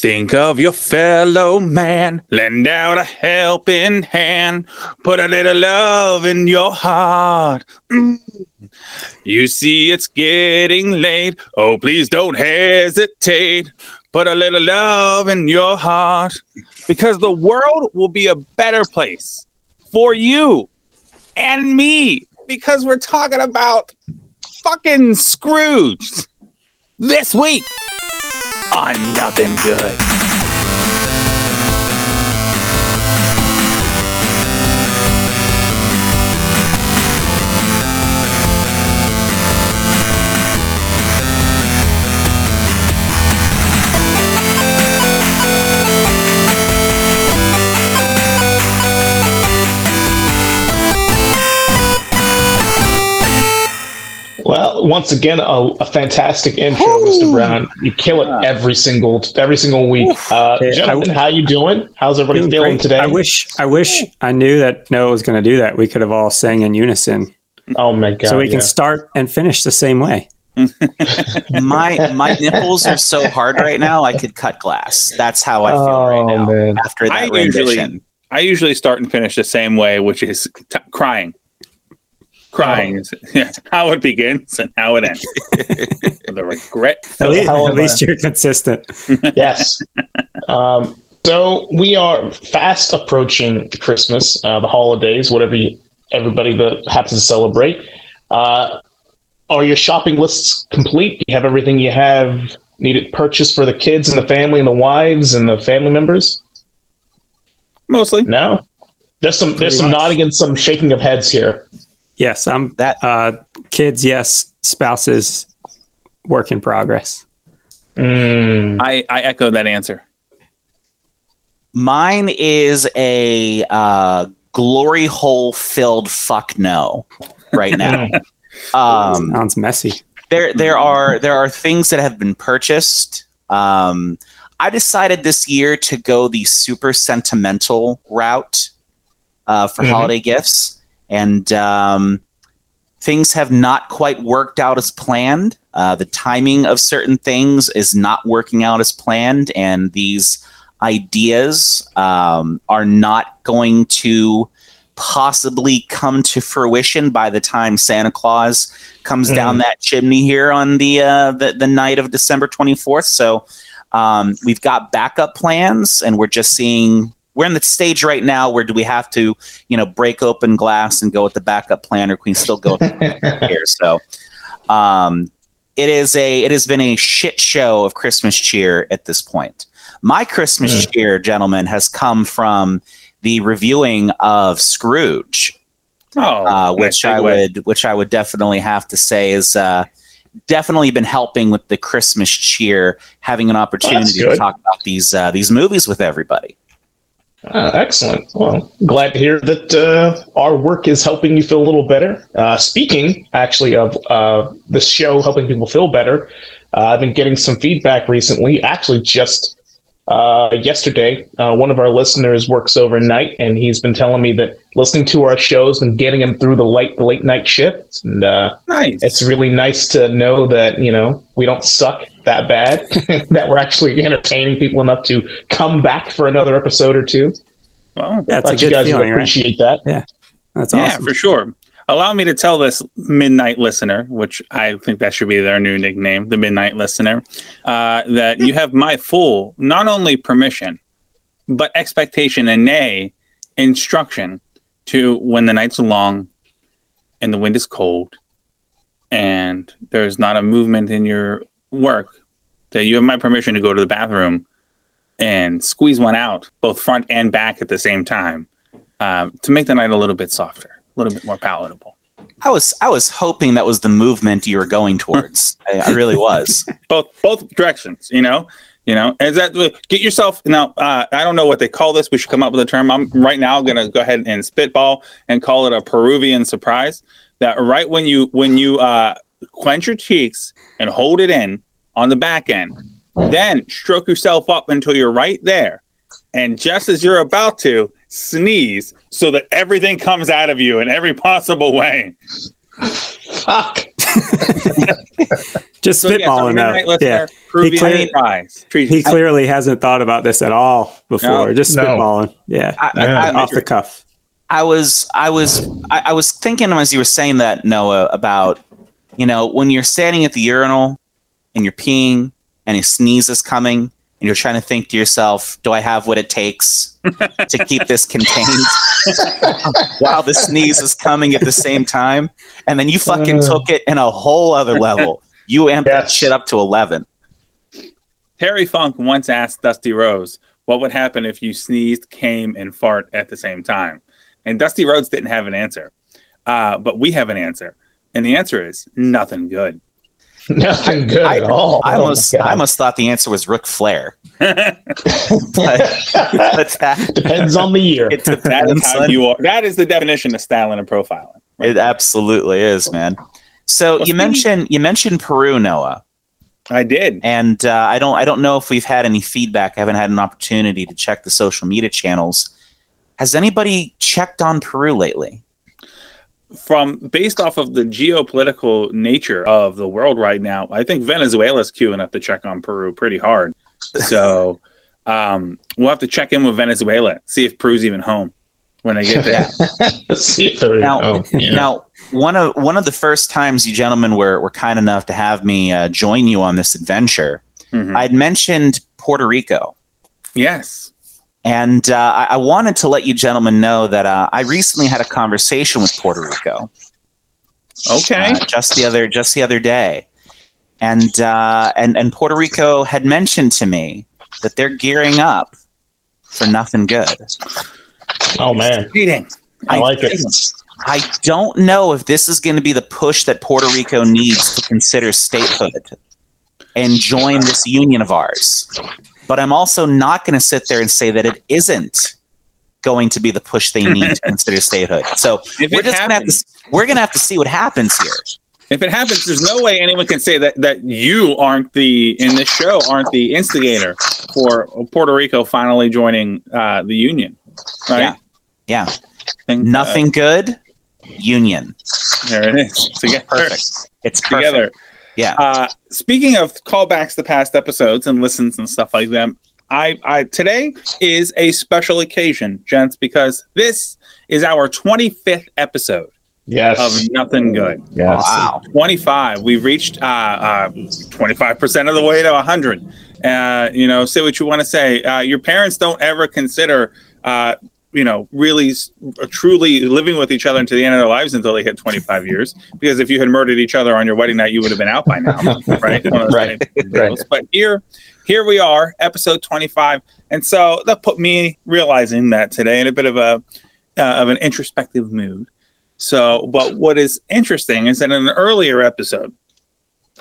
Think of your fellow man, lend out a helping hand, put a little love in your heart. Mm. You see, it's getting late. Oh, please don't hesitate. Put a little love in your heart because the world will be a better place for you and me because we're talking about fucking Scrooge this week on Nothing Good. Once again, a, a fantastic intro, Mr. Brown. You kill it every single every single week. Uh, Yeah, I- gentlemen, how you doing? How's everybody Doing feeling great. today? I wish I wish I knew that Noah was going to do that. We could have all sang in unison, oh my god! so we can start and finish the same way. my my nipples are so hard right now I could cut glass. That's how I feel right Oh, now man. after that I usually- rendition. I usually start and finish the same way, which is t- crying. Crying is yeah, how it begins and how it ends. With a regret. At least, hell at least you're consistent. yes. Um, so we are fast approaching Christmas, uh, the holidays, whatever you, everybody that happens to celebrate. Uh, are your shopping lists complete? Do you have everything you have needed purchased for the kids and the family and the wives and the family members? Mostly. No. There's some there's some much. nodding and some shaking of heads here. Yes, I'm That- uh, kids. Yes, spouses. Work in progress. Mm, I, I echo that answer. Mine is a uh, glory hole filled fuck no right now. um, Sounds messy. there there are there are things that have been purchased. Um, I decided this year to go the super sentimental route uh, for Mhm. holiday gifts, and um, things have not quite worked out as planned. Uh, the timing of certain things is not working out as planned, and these ideas um, are not going to possibly come to fruition by the time Santa Claus comes Mhm. down that chimney here on the uh, the, the night of December 24th. So um, we've got backup plans, and we're just seeing. We're in the stage right now where do we have to, you know, break open glass and go with the backup plan, or can we still go here? So, um, it is a it has been a shit show of Christmas cheer at this point. My Christmas cheer, gentlemen, has come from the reviewing of Scrooge Oh, uh, which I segue. would which I would definitely have to say is uh, definitely been helping with the Christmas cheer, having an opportunity to talk about these uh, these movies with everybody. Uh, excellent. Well, glad to hear that uh, our work is helping you feel a little better. Uh, speaking actually of uh, the show helping people feel better, uh, I've been getting some feedback recently. Actually, just uh, yesterday, uh, one of our listeners works overnight, and he's been telling me that listening to our shows and getting him through the late the late night shifts, and uh, nice. it's really nice to know that you know we don't suck that bad that we're actually entertaining people enough to come back for another episode or two well, That's Thought a you good guys would feeling, right? appreciate that Yeah. That's yeah, awesome. for sure. Allow me to tell this midnight listener, which I think that should be their new nickname, the midnight listener, uh, that you have my full, not only permission, but expectation and nay, instruction to when the nights are long and the wind is cold and there's not a movement in your work, that you have my permission to go to the bathroom and squeeze one out, both front and back at the same time, um, to make the night a little bit softer a little bit more palatable. I was I was hoping that was the movement you were going towards. I, I really was. Both both directions, you know. You know, is that get yourself now? Uh, I don't know what they call this. We should come up with a term. I'm right now going to go ahead and spitball and call it a Peruvian surprise. That right when you when you uh, clench your cheeks and hold it in on the back end, then stroke yourself up until you're right there, and just as you're about to sneeze, so that everything comes out of you in every possible way. fuck Just So, yes, our spitballing midnight though. Yeah, Peruvian clearly- prize. He clearly hasn't thought about this at all before. No. Just No. spitballing. Yeah, I, Yeah. I, I, off the cuff. I was I was I, I was thinking as you were saying that Noah about you know when you're standing at the urinal and you're peeing and a sneeze is coming and you're trying to think to yourself, do I have what it takes to keep this contained while the sneeze is coming at the same time? And then you fucking Uh. took it in a whole other level. You amped that shit up to eleven. Terry Funk once asked Dusty Rhodes what would happen if you sneezed, came, and fart at the same time. And Dusty Rhodes didn't have an answer. Uh, but we have an answer. And the answer is nothing good. Nothing good I- at all. I Oh almost God. I almost thought the answer was Ric Flair. But, but that, Depends on the year. it That is depends how on you are. That is the definition of styling and profiling. It absolutely is, man. So Well, you mentioned you mentioned Peru, Noah, I did. and uh, I don't I don't know if we've had any feedback. I haven't had an opportunity to check the social media channels. Has anybody checked on Peru lately? From based off of the geopolitical nature of the world right now, I think Venezuela's queuing up to check on Peru pretty hard. So um, we'll have to check in with Venezuela, see if Peru's even home when they get there. See if Now- oh, yeah. Now, one of one of the first times you gentlemen were were kind enough to have me uh, join you on this adventure, Mhm. I'd mentioned Puerto Rico. yes. And uh, I, I wanted to let you gentlemen know that uh, I recently had a conversation with Puerto Rico. Okay. uh, just the other just the other day, and uh, and and Puerto Rico had mentioned to me that they're gearing up for nothing good. oh man, Cheating. I like it. I don't know if this is going to be the push that Puerto Rico needs to consider statehood and join this union of ours. But I'm also not going to sit there and say that it isn't going to be the push they need to consider statehood. So If we're just going to have to we're going to have to see what happens here. if it happens, there's no way anyone can say that that you aren't the in this show aren't the instigator for Puerto Rico finally joining uh, the union. Right? Yeah. Yeah. Think, uh, Nothing good. Union. there it is. Together. Perfect. It's perfect. Together. Yeah. Uh, speaking of callbacks to past episodes and listens and stuff like that, I, I today is a special occasion, gents, because this is our 25th episode Yes. of Nothing Good. yes. Wow. 25. We've reached uh, uh, 25% of the way to 100. Uh, you know, say what you want to say. Uh, your parents don't ever consider, uh, you know, really s- truly living with each other until the end of their lives until they hit 25 years. Because if you had murdered each other on your wedding night, you would have been out by now, right? One of those Right, deals. But here, here we are, episode 25. And so that put me realizing that today in a bit of a uh, of an introspective mood. So, but what is interesting is that in an earlier episode,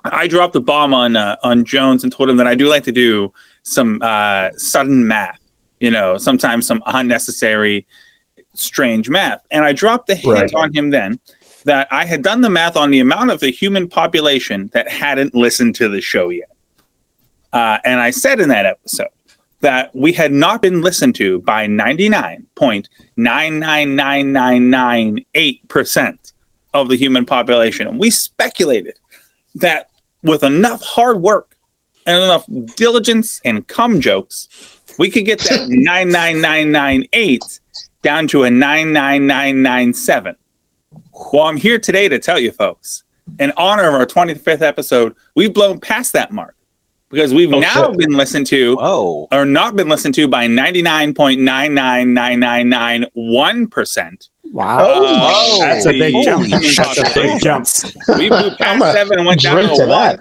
I dropped the bomb on uh, on Jones and told him that I do like to do some uh, sudden math. You know, sometimes some unnecessary, strange math. And I dropped the hint Right. on him then that I had done the math on the amount of the human population that hadn't listened to the show yet. Uh, and I said in that episode that we had not been listened to by 99.999998% of the human population. And we speculated that with enough hard work and enough diligence and cum jokes, we could get that 99998 down to a 99997. Well, I'm here today to tell you folks, in honor of our 25th episode, we've blown past that mark because we've Oh, now shit. been listened to Whoa. or not been listened to by 99.99991%. Wow. Oh, uh, that's a big Holy jump. That's a big jump. We moved I'm past seven and went down drink to to one. that.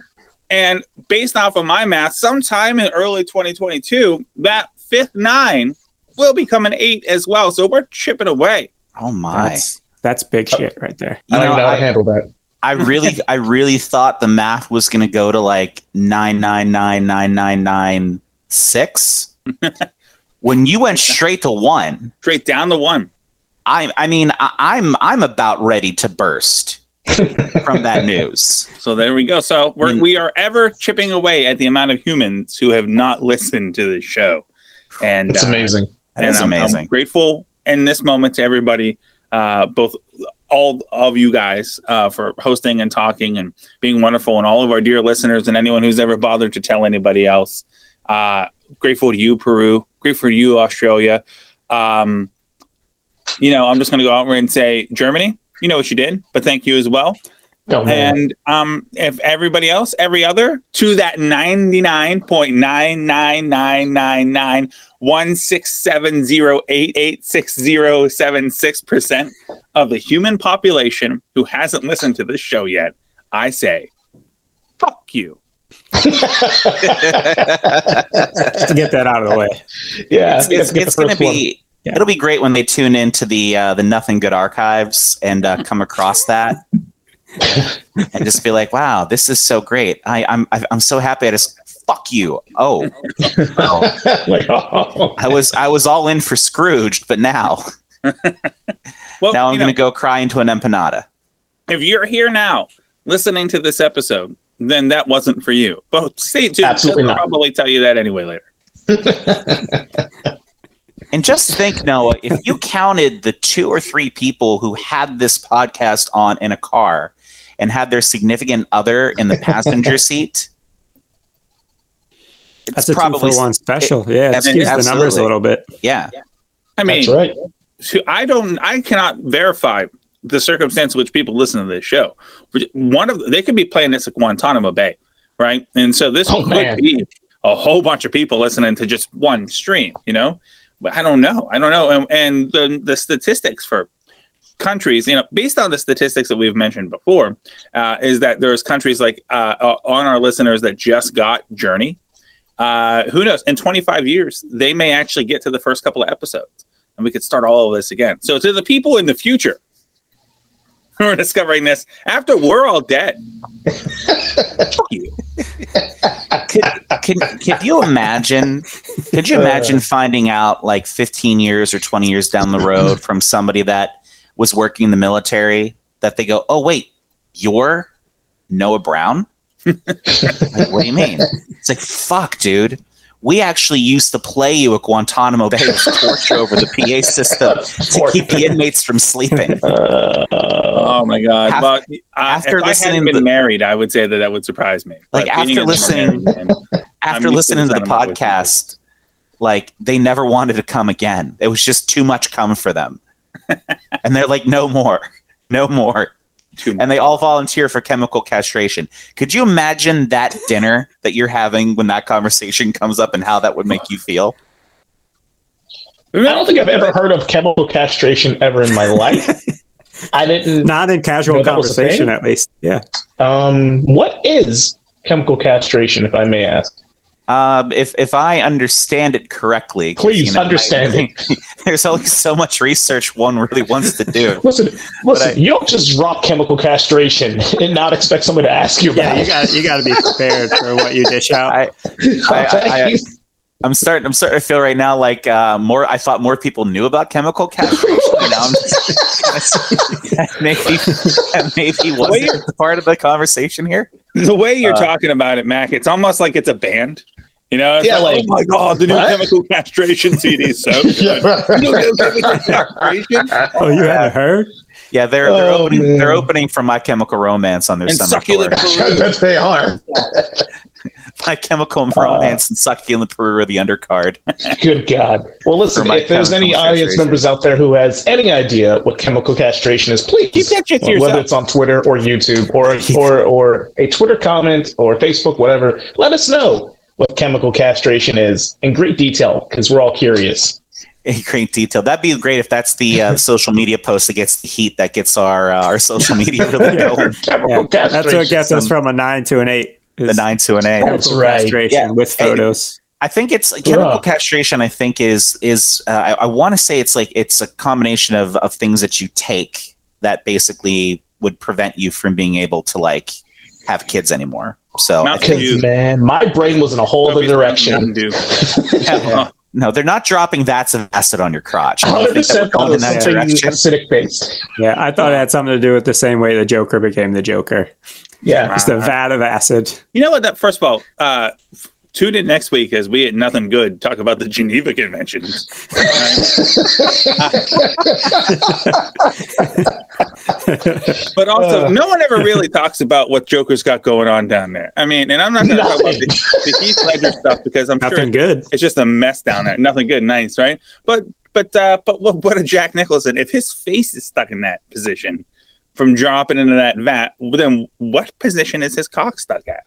And based off of my math, sometime in early 2022, that fifth nine will become an eight as well. So we're chipping away. Oh my. That's that's big oh. shit right there. You I don't know, know how to I, handle that. I really I really thought the math was gonna go to like nine nine nine nine nine nine six. when you went straight to one, Straight down the one. I I mean I, I'm I'm about ready to burst from that news. So there we go. So we're, Mm. we are ever chipping away at the amount of humans who have not listened to the show. And It's uh, amazing. That and is I'm, I'm amazing. grateful in this moment to everybody, uh, both all of you guys uh, for hosting and talking and being wonderful, and all of our dear listeners and anyone who's ever bothered to tell anybody else. Uh, grateful to you, Peru. Grateful to you, Australia. Um, you know, I'm just going to go out and say, Germany, you know what you did, but thank you as well. Oh, man. And um, if everybody else, every other, to that 99.999916708860076% of the human population who hasn't listened to this show yet, I say, fuck you. Just to get that out of the way. yeah, it's, it's, it's going to first one. be Yeah. it'll be great when they tune into the uh, the nothing good archives and uh, come across that and just be like wow this is so great I, i'm I- i'm so happy i just fuck you oh, oh like, oh, i was i was all in for Scrooge, but now Well, now i'm you going know, to go cry into an empanada if you're here now listening to this episode, then that wasn't for you. But stay tuned. Absolutely They'll not. probably tell you that anyway later. And just think, Noah, if you counted the two or three people who had this podcast on in a car and had their significant other in the passenger seat, it's That's a two for one special. yeah, it skews the numbers a little bit. Yeah. I mean, that's right. so I don't I cannot verify the circumstance in which people listen to this show. One of they could be playing this at Guantanamo Bay, right? And so this Oh, could man. be a whole bunch of people listening to just one stream, you know. But I don't know. I don't know. And, and the the statistics for countries, you know, based on the statistics that we've mentioned before, uh, is that there's countries like uh, uh, on our listeners that just got Journey. Uh, who knows? In 25 years, they may actually get to the first couple of episodes, and we could start all of this again. So, to the people in the future who are discovering this after we're all dead, fuck you. Could, could, could you imagine? Could you imagine uh. finding out like 15 years or 20 years down the road from somebody that was working in the military that they go, oh, wait, you're Noah Brown? like, what do you mean? It's like, fuck, dude. We actually used to play you at Guantanamo Bay with torch over the PA system to keep the inmates from sleeping. Uh, Oh my god! Af- well, after if I listening hadn't been to- married, I would say that that would surprise me. Like, But after listening- married after I'm used to listening to the the sentiment with you. podcast, like they never wanted to come again. It was just too much come for them. and they're like, no more, no more. Too much. And they all volunteer for chemical castration. Could you imagine that dinner that you're having when that conversation comes up and how that would make you feel? I don't think I've ever heard of chemical castration ever in my life. I didn't. Not in casual No, that was a conversation, at least. Yeah. Um, what is chemical castration, if I may ask? Um, if if I understand it correctly, Please understand it. There's only so much research one really wants to do. Listen, listen. I- you don't just drop chemical castration and not expect someone to ask you Yeah, about you it. got you got to be prepared for what you dish out. I, I- I- I'm starting. I'm starting to feel right now like uh, more. I thought more people knew about chemical castration. now I'm just, maybe maybe wasn't part of the conversation here. the way you're Uh, talking about it, Mac, it's almost like it's a band. You know, it's Yeah, like, like- oh my god, the new What? chemical castration CD is so good. You don't know chemical castration oh, you haven't heard? Yeah, they're they're Oh, opening man. they're opening for My Chemical Romance on their and summer succulent tour. Peru. they are. My Chemical Romance and Succulent Peru are the undercard. Good God. Well, listen, if there's any chemical audience castration. members out there who has any idea what chemical castration is, please Keep that shit to whether it's on Twitter or YouTube or or or a Twitter comment or Facebook, whatever, let us know what chemical castration is in great detail because we're all curious. In great detail. That'd be great if that's the uh, social media post that gets the heat that gets our uh, our social media really going. Yeah, that's what gets us from a nine to an eight. The nine to an eight. That's Chemical right. castration Yeah. with photos. I think it's chemical Yeah. castration. I think is is uh, I, I want to say it's like it's a combination of of things that you take that basically would prevent you from being able to like have kids anymore. So Mount man, my brain was in a whole other direction. Yeah. no, they're not dropping vats of acid on your crotch. Hundred think that we're percent thought going it in was that something direction. acidic based. Yeah, I thought it had something to do with the same way the Joker became the Joker. Yeah. It's the vat of acid. You know what? That first of all, uh, f- tune in next week as we at Nothing Good talk about the Geneva Conventions. but also, Uh. no one ever really talks about what Joker's got going on down there. I mean, and I'm not going to talk about Nothing. the, the Heath Ledger stuff because I'm sure good. it's just a mess down there. Nothing good, nice, right? But but uh, but what, what a Jack Nicholson if his face is stuck in that position from dropping into that vat, then what position is his cock stuck at?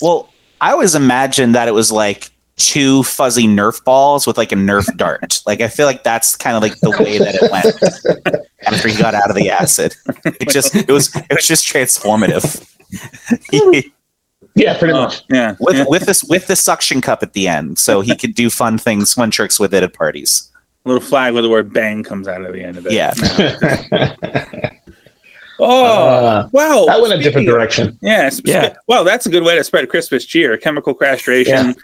Well, I always imagined that it was like two fuzzy Nerf balls with like a Nerf dart. Like I feel like that's kind of like the way that it went after he got out of the acid. It just it was it was just transformative. yeah, pretty Oh, much. yeah, with yeah. with this with the suction cup at the end, so he could do fun things, fun tricks with it at parties. A little flag with the word "bang" comes out of the end of it. Yeah. Oh Uh, wow, that went a different Speaking of- direction. Yeah, sp- Yeah. Well, that's a good way to spread Christmas cheer. Chemical castration,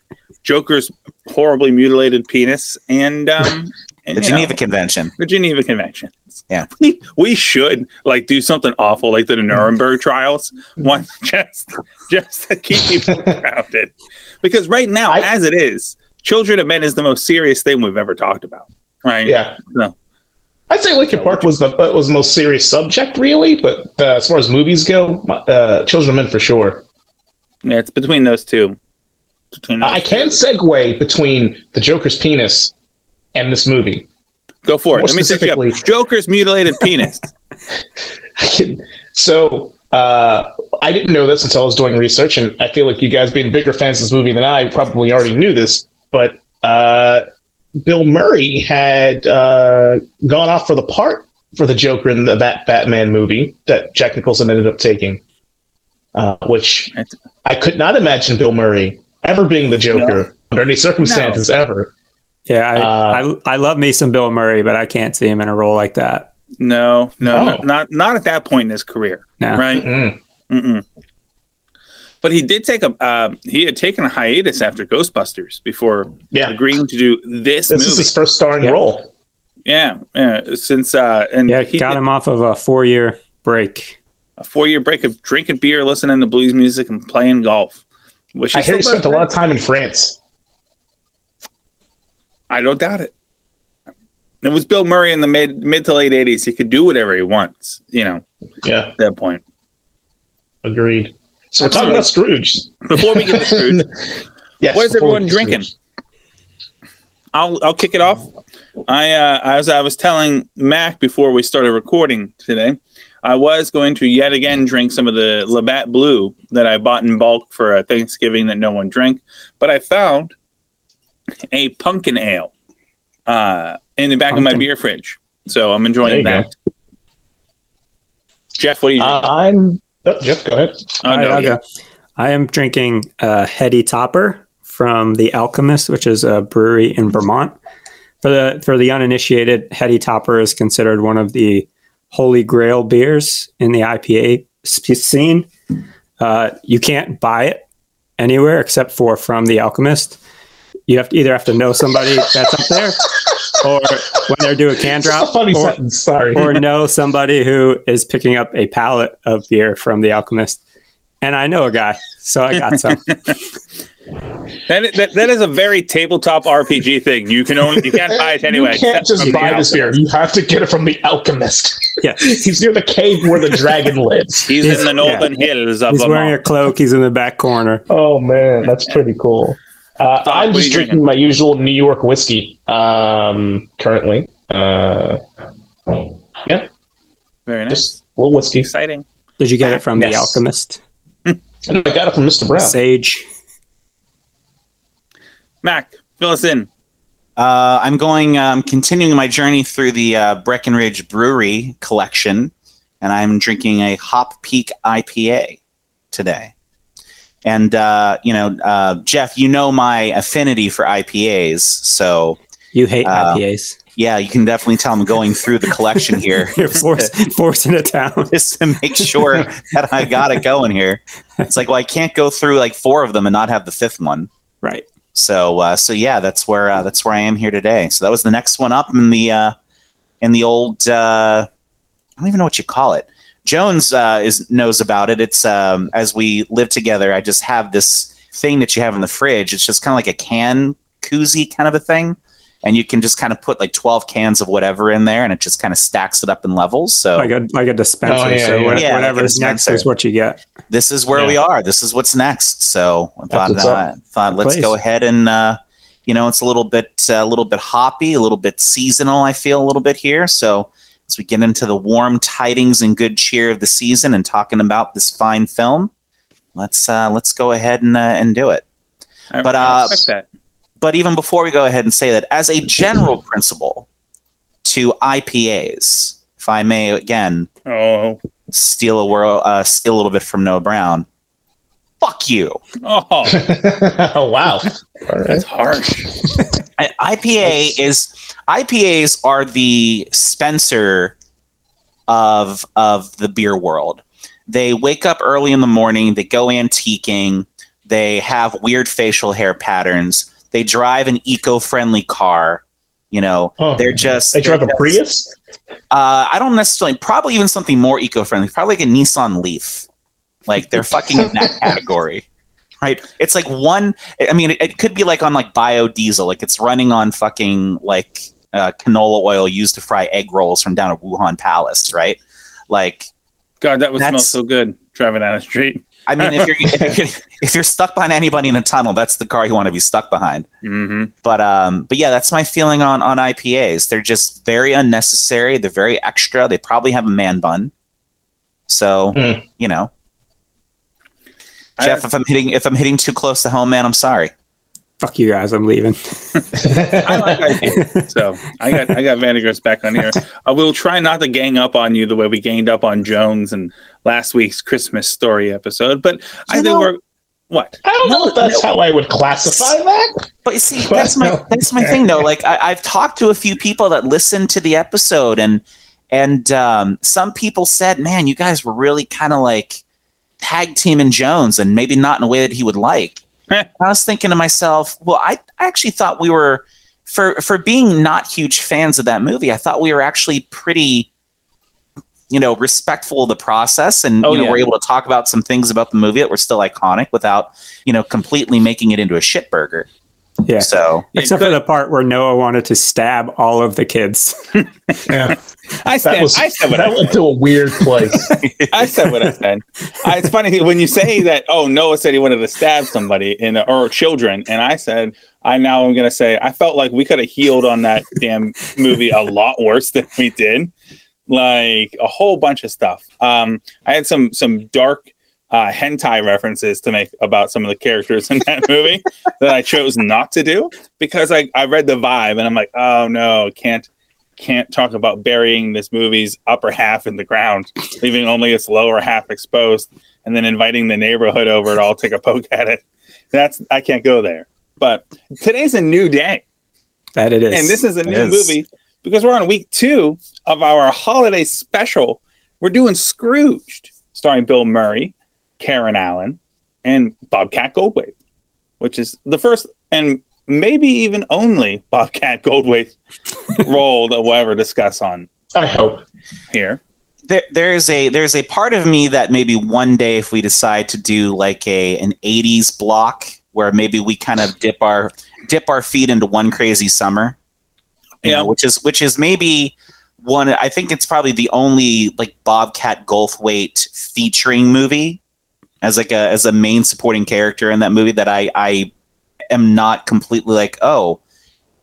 Joker's horribly mutilated penis, and um, and, The Geneva know, Convention. the Geneva Convention. Yeah. we, we should like do something awful like the Nuremberg trials, one just just to keep people grounded. Because right now, I- as it is, children of men is the most serious thing we've ever talked about. Right? Yeah. No. I'd say Linkin Park was the uh, was the most serious subject, really. But uh, as far as movies go, uh, Children of Men for sure. Yeah, it's between those two. Between those I two. can segue between the Joker's penis and this movie. go for it. more Let me set you up. Joker's mutilated penis. So uh, I didn't know this until I was doing research, and I feel like you guys being bigger fans of this movie than I probably already knew this. But uh, Bill Murray had uh, gone off for the part for the Joker in the Bat- Batman movie that Jack Nicholson ended up taking, uh, which I could not imagine Bill Murray ever being the Joker under any circumstances ever. Yeah, I, Uh, I I love me some Bill Murray, but I can't see him in a role like that. No, no, Oh. not not at that point in his career, No. right? Mm. Mm-mm. But he did take a uh, he had taken a hiatus after Ghostbusters before Yeah, agreeing to do this, this movie. is his first starring Yeah. role. yeah, yeah. Since uh, and Yeah, he got did him off of a four year break. a four year break of drinking beer, listening to blues music, and playing golf. Which I he hear he spent a lot of time in France. I don't doubt it. It was Bill Murray in the mid mid to late eighties. He could do whatever he wants. You know, Yeah, at that point. agreed. So we're talking about Scrooge. Before we get to Scrooge, Yes. What is everyone drinking? Scrooge. I'll I'll kick it off. I uh, as I was telling Mac before we started recording today, I was going to yet again drink some of the Labatt Blue that I bought in bulk for a Thanksgiving that no one drank, but I found a pumpkin ale uh, in the back of my beer fridge, so I'm enjoying you that. Jeff, what are you? Uh, I'm. Oh, Jeff, go ahead. oh, All right, no, I'll yeah. go. I am drinking uh, Heady Topper from the Alchemist, which is a brewery in Vermont. For the for the uninitiated, Heady Topper is considered one of the holy grail beers in the IPA sp- scene. Uh, you can't buy it anywhere except for from the Alchemist. You have to either have to know somebody that's up there, or when they're doing a can drop, a funny or, sentence. Sorry. or know somebody who is picking up a pallet of beer from the Alchemist. And I know a guy, so I got some. That, is- that, that is a very tabletop RPG thing. You can only you can't buy it anyway. you can't just from the buy this beer. You have to get it from the alchemist. yeah. He's near the cave where the dragon lives. He's, He's- in the northern hills of He's wearing a cloak. He's in the back corner. Oh man, that's pretty cool. Uh, I'm just drinking drinking? my usual New York whiskey um, currently. Uh, yeah. Very nice. just a little whiskey. Exciting. Did you get it from Yes. the Alchemist? I got it from Mr. Brown. Sage. Mac, fill us in. Uh, I'm going, um, continuing my journey through the uh, Breckenridge Brewery collection, and I'm drinking a Hop Peak IPA today. And uh, you know, uh, Jeff, you know my affinity for IPAs, so You hate Uh, IPAs. yeah, you can definitely tell I'm going through the collection here You're forced, forcing it down. just to make sure that I got it going here. It's like, well, I can't go through like four of them and not have the fifth one. Right. So uh, so yeah, that's where uh, that's where I am here today. So that was the next one up in the uh, in the old uh, I don't even know what you call it. Jones uh, is knows about it. It's um, as we live together. I just have this thing that you have in the fridge. It's just kind of like a can koozie kind of a thing. And you can just kind of put like 12 cans of whatever in there and it just kind of stacks it up in levels. So like a like a dispenser. Oh, yeah, so yeah. what- Yeah, like a next is what you get. this is where Yeah. we are. This is what's next. So I thought, uh, thought let's Please. go ahead and uh, you know it's a little bit uh, a little bit hoppy, a little bit seasonal. I feel a little bit here. So as we get into the warm tidings and good cheer of the season and talking about this fine film, let's uh, let's go ahead and uh, and do it. I, But, uh, that. But even before we go ahead and say that, as a general principle to IPAs, if I may again Oh, steal a whirl, uh, steal a little bit from Noah Brown. Fuck you. oh, oh wow! All right. that's harsh. IPA is IPAs are the Spencer of of the beer world. They wake up early in the morning, they go antiquing, they have weird facial hair patterns, they drive an eco-friendly car. You know, Oh, they're just They drive a Prius. Uh, I don't necessarily. Probably even something more eco-friendly. Probably like a Nissan Leaf. Like they're fucking in that category, right? It's like one. I mean, it, it could be like on like biodiesel. Like it's running on fucking like uh, canola oil used to fry egg rolls from down at Wuhan Palace, right? Like, God, that would smell so good driving down the street. I mean, if you're if you're, if you're stuck behind anybody in a tunnel, that's the car you want to be stuck behind. hmm But um, but yeah, that's my feeling on on IPAs. They're just very unnecessary. They're very extra. They probably have a man bun. So Hmm. you know, Jeff, if I'm hitting if I'm hitting too close to home, man, I'm sorry. Fuck you guys, I'm leaving. I like IPA. so I got I got Vandergrift back on here. I will try not to gang up on you the way we ganged up on Jones and last week's Christmas story episode, but I You think know- we're what? I don't know if that's how I would classify that. But you see, that's my that's my thing though. Like I, I've talked to a few people that listened to the episode, and and um, some people said, "Man, you guys were really kind of like tag teaming Jones, and maybe not in a way that he would like." I was thinking to myself, well, I, I actually thought we were for for being not huge fans of that movie. I thought we were actually pretty, you know, respectful of the process, and Oh, you know, yeah. we're able to talk about some things about the movie that were still iconic without, you know, completely making it into a shit burger. Yeah. So Except for the part where Noah wanted to stab all of the kids. Yeah, I that said was I said what that I went to a weird place. I said what I said. Uh, it's funny when you say that. Oh, Noah said he wanted to stab somebody in or children, and I said I now am gonna say I felt like we could have healed on that damn movie a lot worse than we did. Like a whole bunch of stuff. Um, I had some some dark uh, hentai references to make about some of the characters in that movie that I chose not to do because I, I read the vibe and I'm like, oh no, can't can't talk about burying this movie's upper half in the ground, leaving only its lower half exposed, and then inviting the neighborhood over to all take a poke at it. That's I can't go there. But today's a new day, That it is. and this is a It new is. movie because we're on week two of our holiday special. We're doing Scrooged, starring Bill Murray, Karen Allen, and Bobcat Goldthwait, which is the first and maybe even only Bobcat Goldthwait role that we'll ever discuss on I hope. here. there, there's a there's a part of me that maybe one day if we decide to do like a an 80s block where maybe we kind of dip our dip our feet into one crazy summer you Yeah. know, which is which is maybe one i think it's probably the only like bobcat goldthwait featuring movie as like a as a main supporting character in that movie that i i am not completely like oh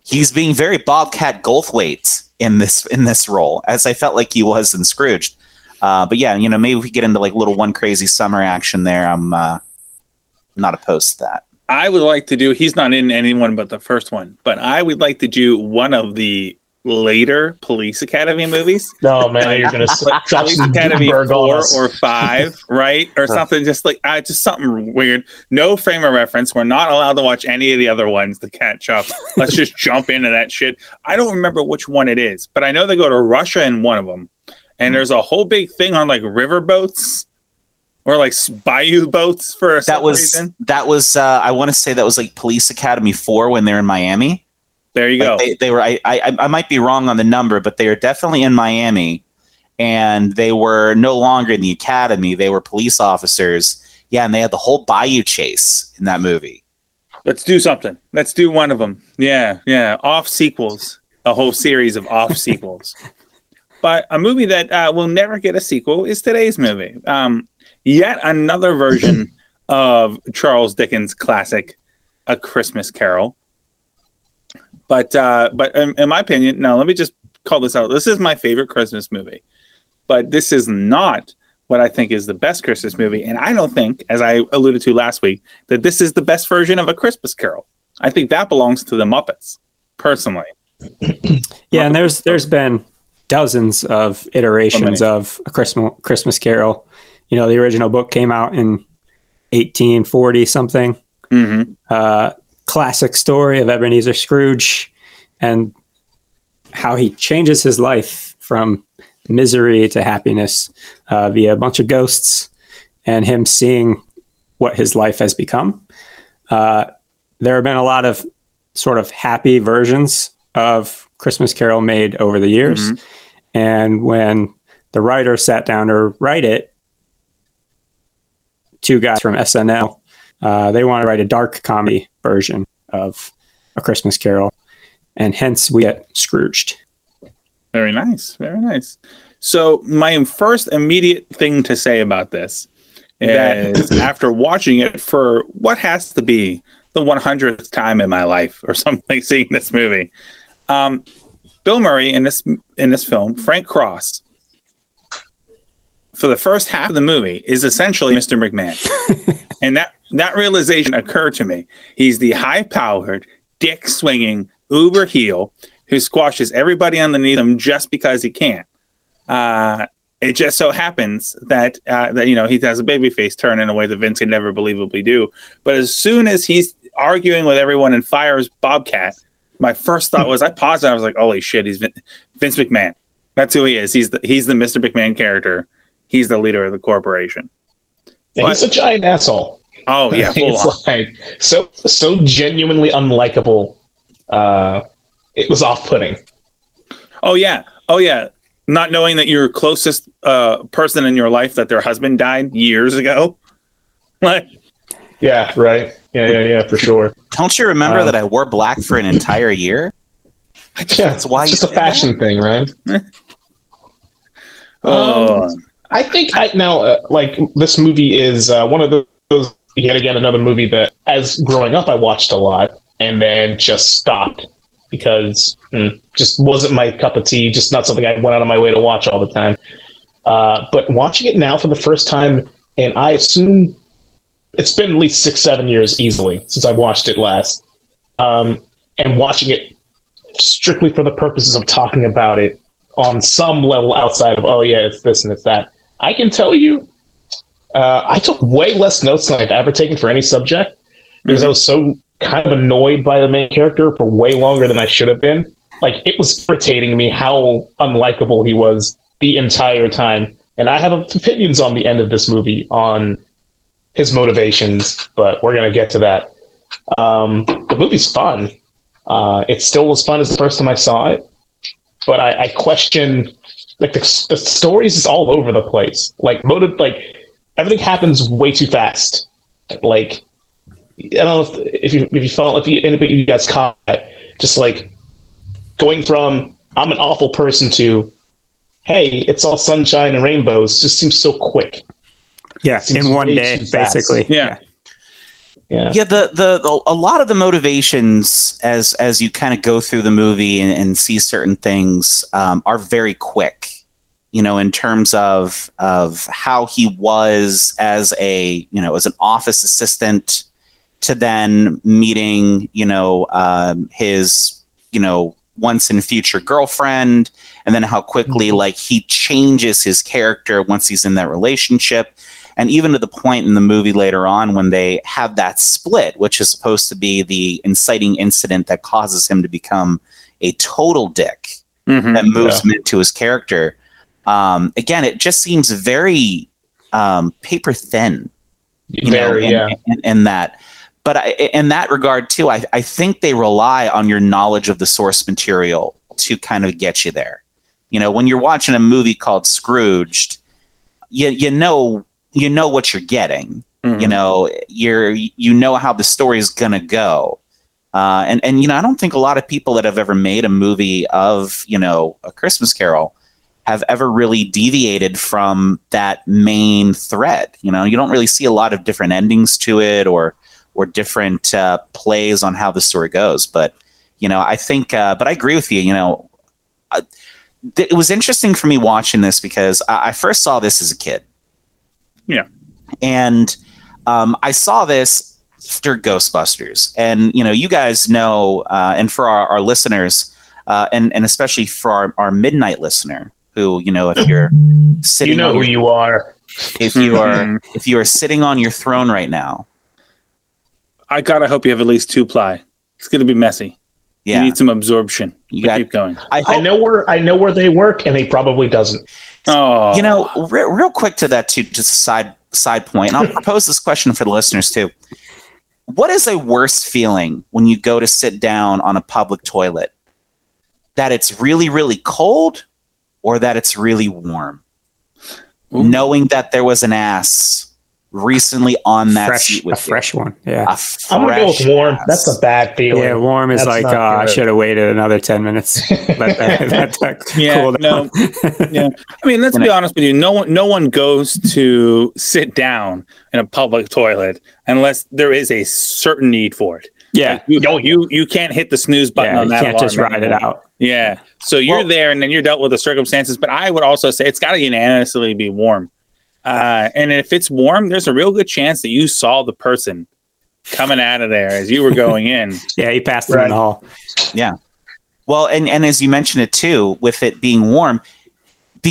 he's being very bobcat goldthwait in this in this role as i felt like he was in scrooged uh, but yeah you know maybe we get into like little one crazy summer action there i'm uh, not opposed to that I would like to do. He's not in anyone but the first one, but I would like to do one of the later Police Academy movies. No man, you're gonna s- drop Police Academy four or five, right, or something just like uh, just something weird. No frame of reference. We're not allowed to watch any of the other ones to catch up. Let's just jump into that shit. I don't remember which one it is, but I know they go to Russia in one of them, and there's a whole big thing on like river boats or like bayou boats for some that was reason. that was uh, i want to say that was like police academy 4 when they're in miami There you Like, go. they, they were I, I i might be wrong on the number but they are definitely in miami and they were no longer in the academy they were police officers Yeah, and they had the whole Bayou chase in that movie. Let's do something. Let's do one of them. Yeah, yeah. Off sequels, a whole series of off sequels. But a movie that uh, will never get a sequel is today's movie. Um, yet another version of Charles Dickens' classic, A Christmas Carol. But uh, but in, in my opinion, no. Let me just call this out. This is my favorite Christmas movie, but this is not what I think is the best Christmas movie. And I don't think, as I alluded to last week, that this is the best version of A Christmas Carol. I think that belongs to the Muppets, personally. Yeah, and there's there's been dozens of iterations of a Christmas Christmas Carol. You know, the original book came out in 1840 something. Mm-hmm. Uh, classic story of Ebenezer Scrooge and how he changes his life from misery to happiness uh, via a bunch of ghosts and him seeing what his life has become. Uh, there have been a lot of sort of happy versions of Christmas Carol made over the years. Mhm. And when the writer sat down to write it, two guys from SNL, uh, they want to write a dark comedy version of A Christmas Carol. And hence we get Scrooged. Very nice. Very nice. So, my first immediate thing to say about this is after watching it for what has to be the 100th time in my life or something, seeing this movie, um, Bill Murray in this in this film, Frank Cross, for the first half of the movie, is essentially Mr. McMahon, and that that realization occurred to me. He's the high-powered, dick swinging uber heel who squashes everybody underneath him just because he can. Uh, it just so happens that uh, that you know he has a baby face turn in a way that Vince can never believably do. But as soon as he's arguing with everyone and fires Bobcat, my first thought was I paused and I was like, "Holy shit, he's Vin- Vince McMahon. That's who he is. He's the he's the Mr. McMahon character. He's the leader of the corporation." And he's a giant asshole. Oh yeah, full on. it's like so so genuinely unlikable. Uh, it was off-putting. Oh yeah. Oh yeah. Not knowing that your closest uh, person in your life that their husband died years ago. Like Yeah, right. Yeah, yeah, yeah, for sure. Don't you remember Uh, that I wore black for an entire year? Yeah, That's why it's just a did fashion thing, right? oh I think I now uh, like this movie is uh, one of those yet again another movie that as growing up I watched a lot and then just stopped because mm, just wasn't my cup of tea, just not something I went out of my way to watch all the time. Uh, but watching it now for the first time, and I assume it's been at least six, seven years easily since I watched it last, um, and watching it strictly for the purposes of talking about it on some level outside of oh yeah it's this and it's that i can tell you uh, i took way less notes than i've ever taken for any subject because i was so kind of annoyed by the main character for way longer than i should have been. Like it was irritating me how unlikable he was the entire time. And i have opinions on the end of this movie on his motivations but we're going to get to that. Um, the movie's fun. Uh, it still was fun as the first time I saw it, but I, I question like the, the stories is all over the place. Like motive, like everything happens way too fast. Like I don't know if, if you if you felt if you anybody you guys caught just like going from I'm an awful person to hey it's all sunshine and rainbows just seems so quick. Yeah, Seems in one day, too fast. basically. yeah. Yeah. Yeah, the, the the a lot of the motivations as as you kind of go through the movie and, and see certain things um, are very quick. You know, in terms of of how he was as a you know as an office assistant to then meeting you know um, his you know once in future girlfriend and then how quickly like he changes his character once he's in that relationship and even to the point in the movie later on when they have that split, which is supposed to be the inciting incident that causes him to become a total dick Mhm. that moves him into his character. Um, again, it just seems very um, paper thin, you Very, know, in, yeah. in, in that. But I, in that regard too, I, I think they rely on your knowledge of the source material to kind of get you there. You know, when you're watching a movie called Scrooged, you you know you know what you're getting. Mhm. You know, you're you know how the story is gonna go. Uh, and and you know, I don't think a lot of people that have ever made a movie of you know a Christmas Carol have ever really deviated from that main thread. You know, you don't really see a lot of different endings to it or or different uh, plays on how the story goes. But you know, I think, uh, but I agree with you. You know, uh, th- it was interesting for me watching this because I, I first saw this as a kid. Yeah. and um, I saw this after Ghostbusters, and you know, you guys know, uh, and for our, our listeners, uh, and and especially for our, our midnight listener, who you know, if you're sitting, You know on who you are. if you are if you are sitting on your throne right now, I gotta hope you have at least two ply. It's gonna be messy. Yeah. You need some absorption. You got- keep going. I I know where I know where they work, and he probably doesn't. Oh, you know re- real quick to that too just a side side point and i'll propose this question for the listeners too what is a worse feeling when you go to sit down on a public toilet that it's really really cold or that it's really warm Ooh. knowing that there was an ass recently on that fresh, seat a with you. fresh one. Yeah. A I'm gonna go with fresh warm. ass. That's a bad feeling. Yeah, warm is That's like, uh, I should have waited another 10 minutes. Let that, let that Yeah, cool down. yeah. I mean, let's be honest with you. No one, no one goes to sit down in a public toilet unless there is a certain need for it. Yeah. You, you, you can't hit the snooze button Yeah, on you can't just alarm ride it out. Yeah. So you're Well- there, and then you're dealt with the circumstances. But I would also say it's got to unanimously be warm. Uh, and if it's warm, there's a real good chance that you saw the person coming out of there as you were going in. Yeah, he passed it in Right. the hall. Yeah. Well, and and as you mentioned it too, with it being warm,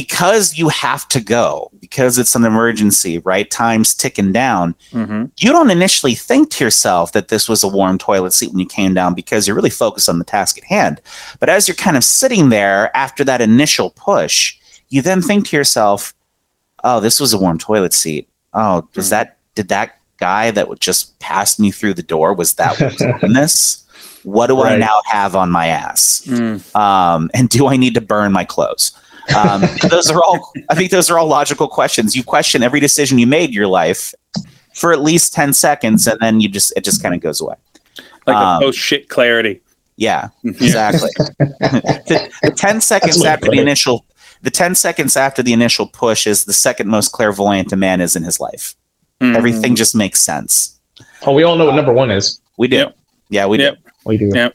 because you have to go, because it's an emergency, right? Time's ticking down. hmm You don't initially think to yourself that this was a warm toilet seat when you came down because you're really focused on the task at hand. But as you're kind of sitting there after that initial push, you then think to yourself, "Oh, this was a warm toilet seat. Oh, does Hmm. that did that guy that would just pass me through the door was that what was on this? What do I now have on my ass?" Mm. um, and do I need to burn my clothes? Um, those are all. I think those are all logical questions. You question every decision you made in your life for at least ten seconds, and then you just it just kind of goes away. Like Um, a post shit clarity. Yeah, Yeah. exactly. the, the ten seconds That's what I after the initial, the ten seconds after the initial push is the second most clairvoyant a man is in his life. Mhm. Everything just makes sense. Oh, we all know what number one is. We do. Yep. Yeah, we Yep. We do. Yep.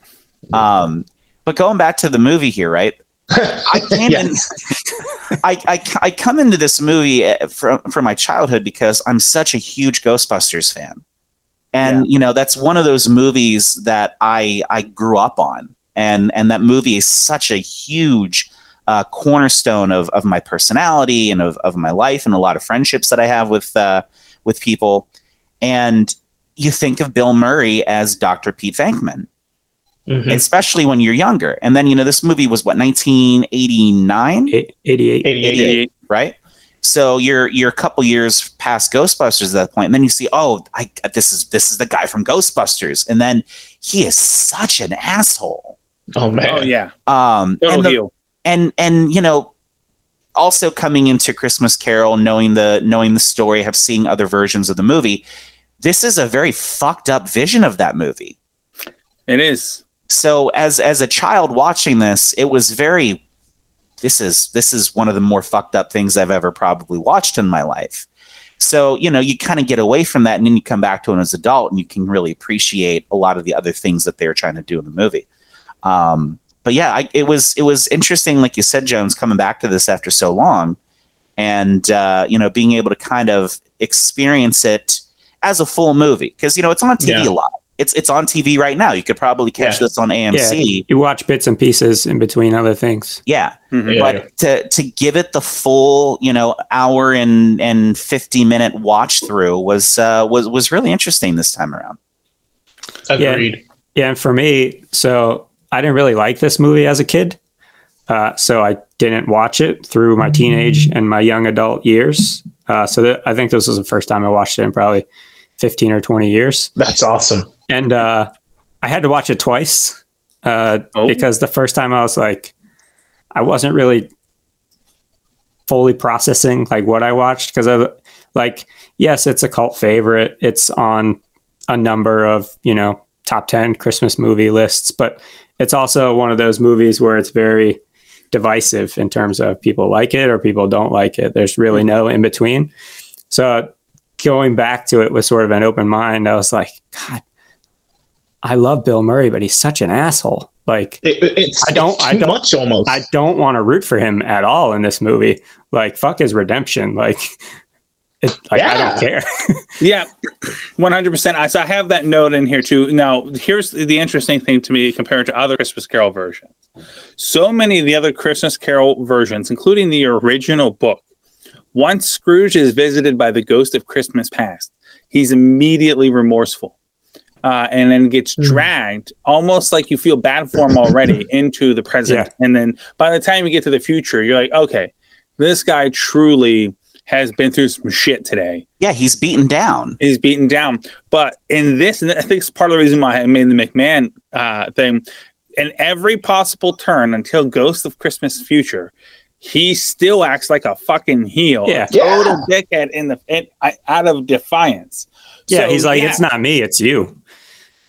Um, but going back to the movie here, right? I came in. I, I I come into this movie uh, from from my childhood because I'm such a huge Ghostbusters fan, and you know that's one of those movies that I I grew up on, and and that movie is such a huge uh, cornerstone of of my personality and of of my life and a lot of friendships that I have with uh, with people, and you think of Bill Murray as Dr. Pete Venkman Mhm. especially when you're younger. And then, you know, this movie was what, 1989, Eight- 88. 88. right? So you're you're a couple years past Ghostbusters at that point, and then you see, oh, I this is this is the guy from Ghostbusters, and then he is such an asshole. Oh man. Oh yeah, Um, total and, the- and and you know, also coming into Christmas Carol, knowing the knowing the story, have seen other versions of the movie. This is a very fucked up vision of that movie. It is. So as as a child watching this it was very this is this is one of the more fucked up things i've ever probably watched in my life. So you know you kind of get away from that and then you come back to it as an adult and you can really appreciate a lot of the other things that they were trying to do in the movie. Um, but yeah I, it was it was interesting like you said jones coming back to this after so long and uh, you know being able to kind of experience it as a full movie. Because you know it's on tv Yeah. a lot it's it's on tv right now you could probably catch Yeah. this on amc Yeah, you watch bits and pieces in between other things. yeah, Mhm. Yeah. but to to give it the full, you know, hour and and 50 minute watch through was uh was was really interesting this time around. Agreed. Yeah, and for me, so I didn't really like this movie as a kid. Uh, so I didn't watch it through my teenage and my young adult years. Uh, so that, I think this was the first time I watched it in probably 15 or 20 years. That's awesome. And uh, I had to watch it twice uh, Oh. because the first time I was like, I wasn't really fully processing like what I watched because I like yes, it's a cult favorite. It's on a number of you know top ten Christmas movie lists, but it's also one of those movies where it's very divisive in terms of people like it or people don't like it. There's really no in between. So going back to it with sort of an open mind, I was like, God, I love Bill Murray, but he's such an asshole. Like It- it's I don't- it's I don't- much almost. I don't want to root for him at all in this movie. Like fuck his redemption. Like, it, like I don't care. Yeah, one hundred percent. I so I have that note in here too. Now, here's the interesting thing to me compared to other Christmas Carol versions. So many of the other Christmas Carol versions, including the original book, once Scrooge is visited by the ghost of Christmas past, he's immediately remorseful. Uh, and then gets dragged almost like you feel bad for him already into the present. And then by the time you get to the future, you're like, okay, this guy truly has been through some shit today Yeah, he's beaten down. He's beaten down. But in this, and I think it's part of the reason why I made the McMahon uh, thing. In every possible turn until Ghost of Christmas Future, he still acts like a fucking heel, Yeah. a total dickhead in the in, out of defiance. yeah, So, he's like, yeah, it's not me, it's you.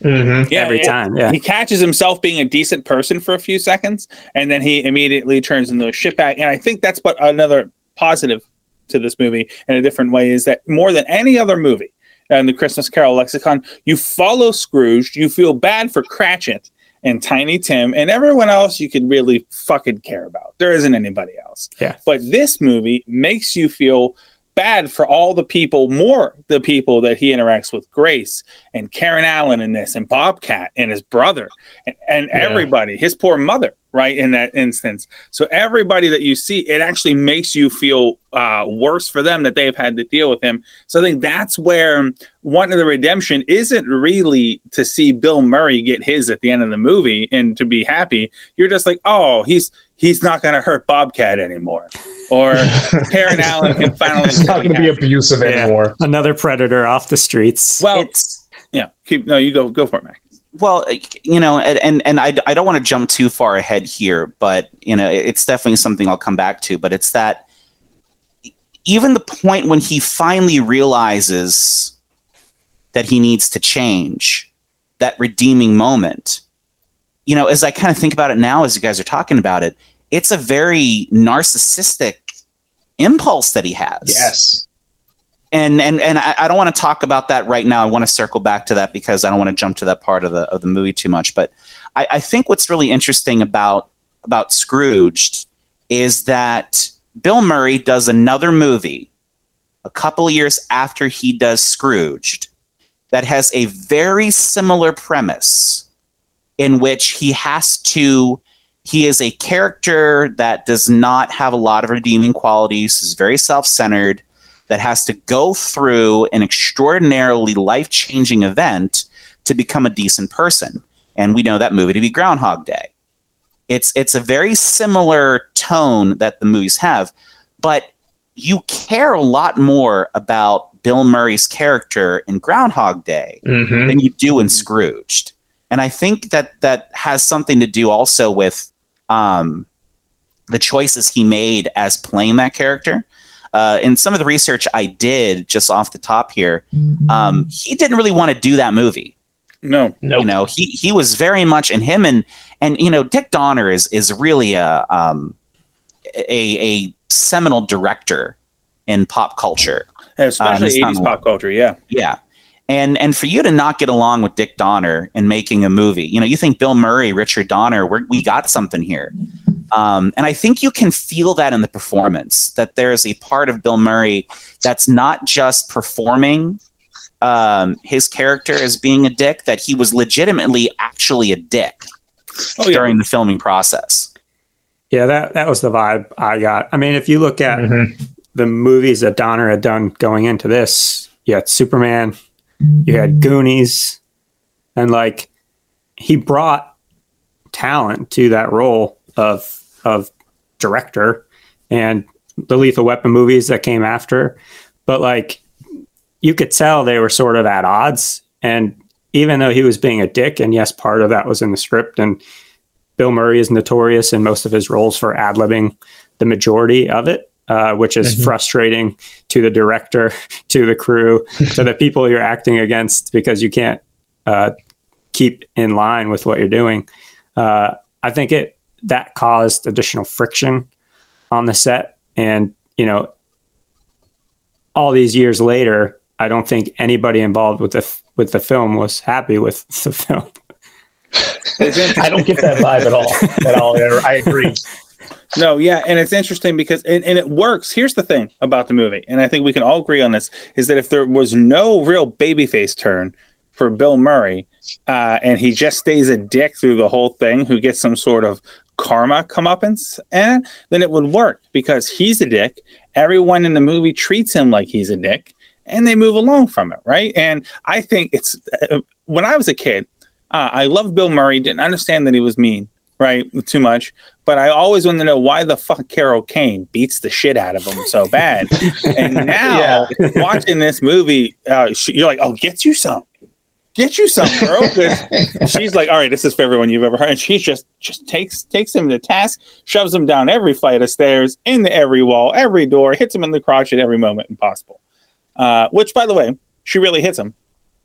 Mhm. yeah, every time. Yeah. He catches himself being a decent person for a few seconds, and then he immediately turns into a shitbag. And I think that's what another positive to this movie in a different way is that more than any other movie in the Christmas Carol lexicon, you follow Scrooge, you feel bad for Cratchit and Tiny Tim, and everyone else you could really fucking care about. There isn't anybody else. Yeah. But this movie makes you feel bad for all the people, more the people that he interacts with, Grace and Karen Allen in this, and Bobcat and his brother, and, and Yeah. everybody, his poor mother, right in that instance. So everybody that you see, it actually makes you feel uh, worse for them that they've had to deal with him. So I think that's where one of the redemption isn't really to see Bill Murray get his at the end of the movie and to be happy. You're just like, oh, he's he's not going to hurt Bobcat anymore, or Karen Allen can finally. It's not going to be abusive Yeah. anymore. Another predator off the streets. well. it's Yeah, keep no. You go go for it, Mac. well, you know, and and, and I, I don't want to jump too far ahead here, but you know, it's definitely something I'll come back to. But it's that even the point when he finally realizes that he needs to change, that redeeming moment. You know, as I kind of think about it now, as you guys are talking about it, it's a very narcissistic impulse that he has Yes. and and and I, I don't want to talk about that right now. I want to circle back to that because I don't want to jump to that part of the of the movie too much. But I, I think what's really interesting about about Scrooged is that Bill Murray does another movie a couple of years after he does Scrooged that has a very similar premise in which he has to he is a character that does not have a lot of redeeming qualities is very self-centered that has to go through an extraordinarily life-changing event to become a decent person. And we know that movie to be groundhog day. It's it's a very similar tone that the movies have but you care a lot more about bill murray's character in groundhog day hmm than you do in Scrooged. And I think that that has something to do also with um, the choices he made as playing that character. Uh, in some of the research I did just off the top here, um, he didn't really want to do that movie. No, Nope. You know, he he was very much in him and and you know Dick Donner is is really a um, a a seminal director in pop culture. especially it's eighties a pop culture. Yeah, Yeah. And and for you to not get along with Dick Donner in making a movie, you know, you think Bill Murray, Richard Donner, we're, we got something here. Um, and I think you can feel that in the performance that there is a part of Bill Murray that's not just performing um, his character as being a dick, that he was legitimately actually a dick oh yeah, during the filming process. yeah, that that was the vibe I got. I mean, if you look at Mhm. the movies that Donner had done going into this, yeah, Superman, you had mm-hmm. Goonies, and like he brought talent to that role of of director and the Lethal Weapon movies that came after. But like you could tell they were sort of at odds. And even though he was being a dick, and yes, part of that was in the script, and Bill Murray is notorious in most of his roles for ad libbing the majority of it. Uh, which is Mhm. frustrating to the director, to the crew, to the people you're acting against because you can't uh, keep in line with what you're doing. Uh, I think it that caused additional friction on the set, and you know, all these years later, I don't think anybody involved with the f- with the film was happy with the film. I don't get that vibe at all. At all. I agree. No, yeah, and it's interesting because and, and it works. Here's the thing about the movie, and I think we can all agree on this: is that if there was no real babyface turn for Bill Murray, uh, and he just stays a dick through the whole thing, who gets some sort of karma comeuppance, and then it would work because he's a dick. Everyone in the movie treats him like he's a dick, and they move along from it, right? And I think it's uh, when I was a kid, uh, I loved Bill Murray. Didn't understand that he was mean, right? Too much but I always wanted to know why the fuck Carol Kane beats the shit out of him so bad. and now watching this movie, uh, she, you're like, oh, get you some, get you some, girl. she's like, all right, this is for everyone you've ever heard. And she just just takes takes him to task, shoves him down every flight of stairs, into every wall, every door, hits him in the crotch at every moment impossible. Uh, which, by the way, she really hits him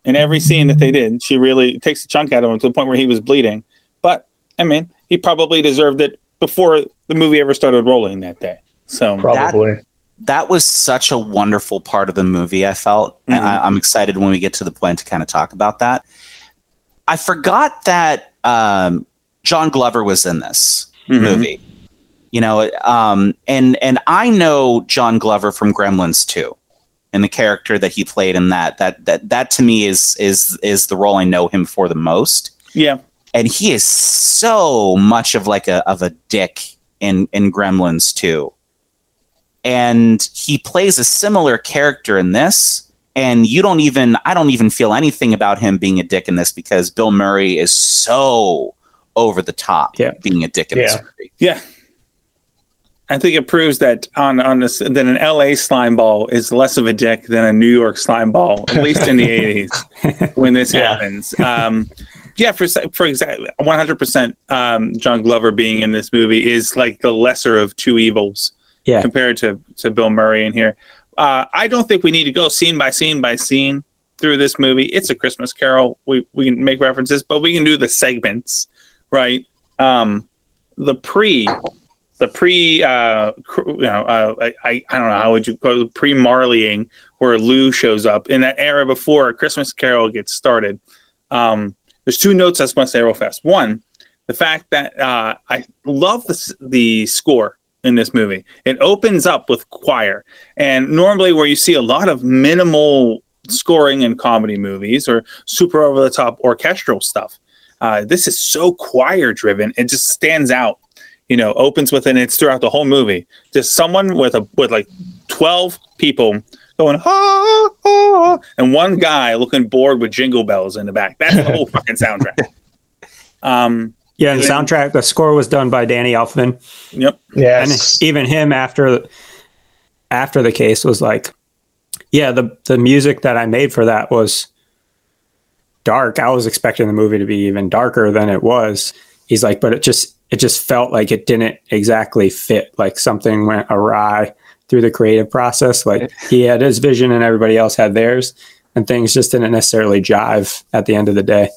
in every scene that they did. She really takes a chunk out of him to the point where he was bleeding. But I mean, he probably deserved it before the movie ever started rolling that day. So Probably. that was such a wonderful part of the movie. I felt, and Mhm. I, I'm excited when we get to the point to kind of talk about that. I forgot that um, John Glover was in this mhm. movie. You know, um, and and I know John Glover from Gremlins too, and the character that he played in that. That that that to me is is is the role I know him for the most yeah, and he is so much of like a of a dick in in Gremlins too. And he plays a similar character in this, and you don't even I don't even feel anything about him being a dick in this because Bill Murray is so over the top Yeah. being a dick in this Yeah. movie. yeah. I think it proves that on on this that an LA slime ball is less of a dick than a New York slime ball, at least in the eighties when this Yeah. happens. Um, yeah, for for exactly one hundred percent, um, John Glover being in this movie is like the lesser of two evils Yeah. compared to to Bill Murray in here. Uh, I don't think we need to go scene by scene by scene through this movie. It's a Christmas Carol. We we can make references, but we can do the segments, right? Um, the pre, the pre, uh, cr- you know, uh, I, I I don't know how would you call it pre Marleying, where Lou shows up in that era before Christmas Carol gets started. Um, there's two notes I just want to say real fast. One, the fact that uh, I love the the score in this movie. It opens up with choir, and normally where you see a lot of minimal scoring in comedy movies or super over the top orchestral stuff, uh, this is so choir driven. It just stands out. You know, opens with and it's throughout the whole movie. Just someone with a with like twelve people going ah, ah, and one guy looking bored with jingle bells in the back. That's the whole fucking soundtrack. Um, Yeah, the Yeah. soundtrack, the score was done by Danny Elfman, yep. Yes. And even him after after the case was like, yeah, the the music that I made for that was dark. I was expecting the movie to be even darker than it was. He's like, but it just it just felt like it didn't exactly fit. Like something went awry through the creative process. Like he had his vision and everybody else had theirs, and things just didn't necessarily jive at the end of the day.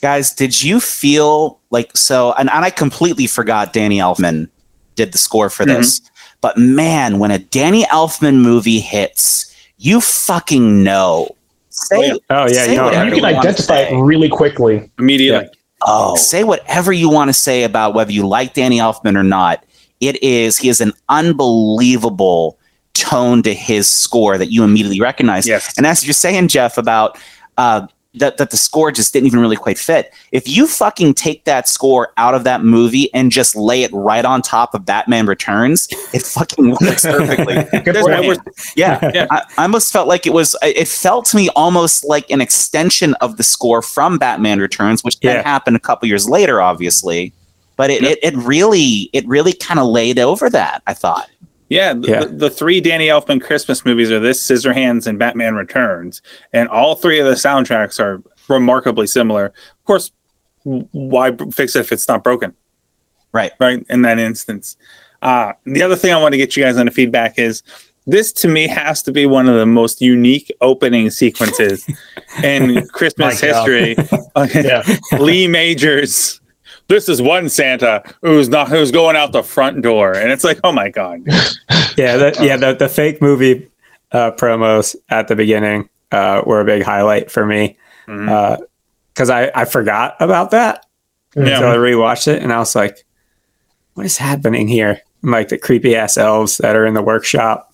Guys, did you feel like so? And, and I completely forgot Danny Elfman did the score for this. Mm-hmm. But man, when a Danny Elfman movie hits, you fucking know. Oh, say, Oh, yeah. Oh yeah, you know, you you can wanna identify it really quickly. Immediately. Oh, say whatever you want to say about whether you like Danny Elfman or not. It is he has an unbelievable tone to his score that you immediately recognize. Yes. And as you're saying, Jeff, about uh, that that the score just didn't even really quite fit. If you fucking take that score out of that movie and just lay it right on top of Batman Returns, it fucking works perfectly. Good point. no- yeah, Yeah. I, I almost felt like it was. It felt to me almost like an extension of the score from Batman Returns, which then happened a couple years later, obviously. But it, it, it really, it really kind of laid over that. I thought. Yeah, the, Yeah. The, the three Danny Elfman Christmas movies are this, Scissorhands, and Batman Returns, and all three of the soundtracks are remarkably similar. Of course, why fix it if it's not broken? Right. Right. In that instance, Uh, the other thing I want to get you guys on the feedback is this to me has to be one of the most unique opening sequences in Christmas history. Lee Majors. This is one Santa who's not who's going out the front door, and it's like, oh my god, Yeah, the, yeah, the, the fake movie uh, promos at the beginning uh, were a big highlight for me because I, I forgot about that Yeah. until I rewatched it, and I was like, "What is happening here?" And, like the creepy ass elves that are in the workshop,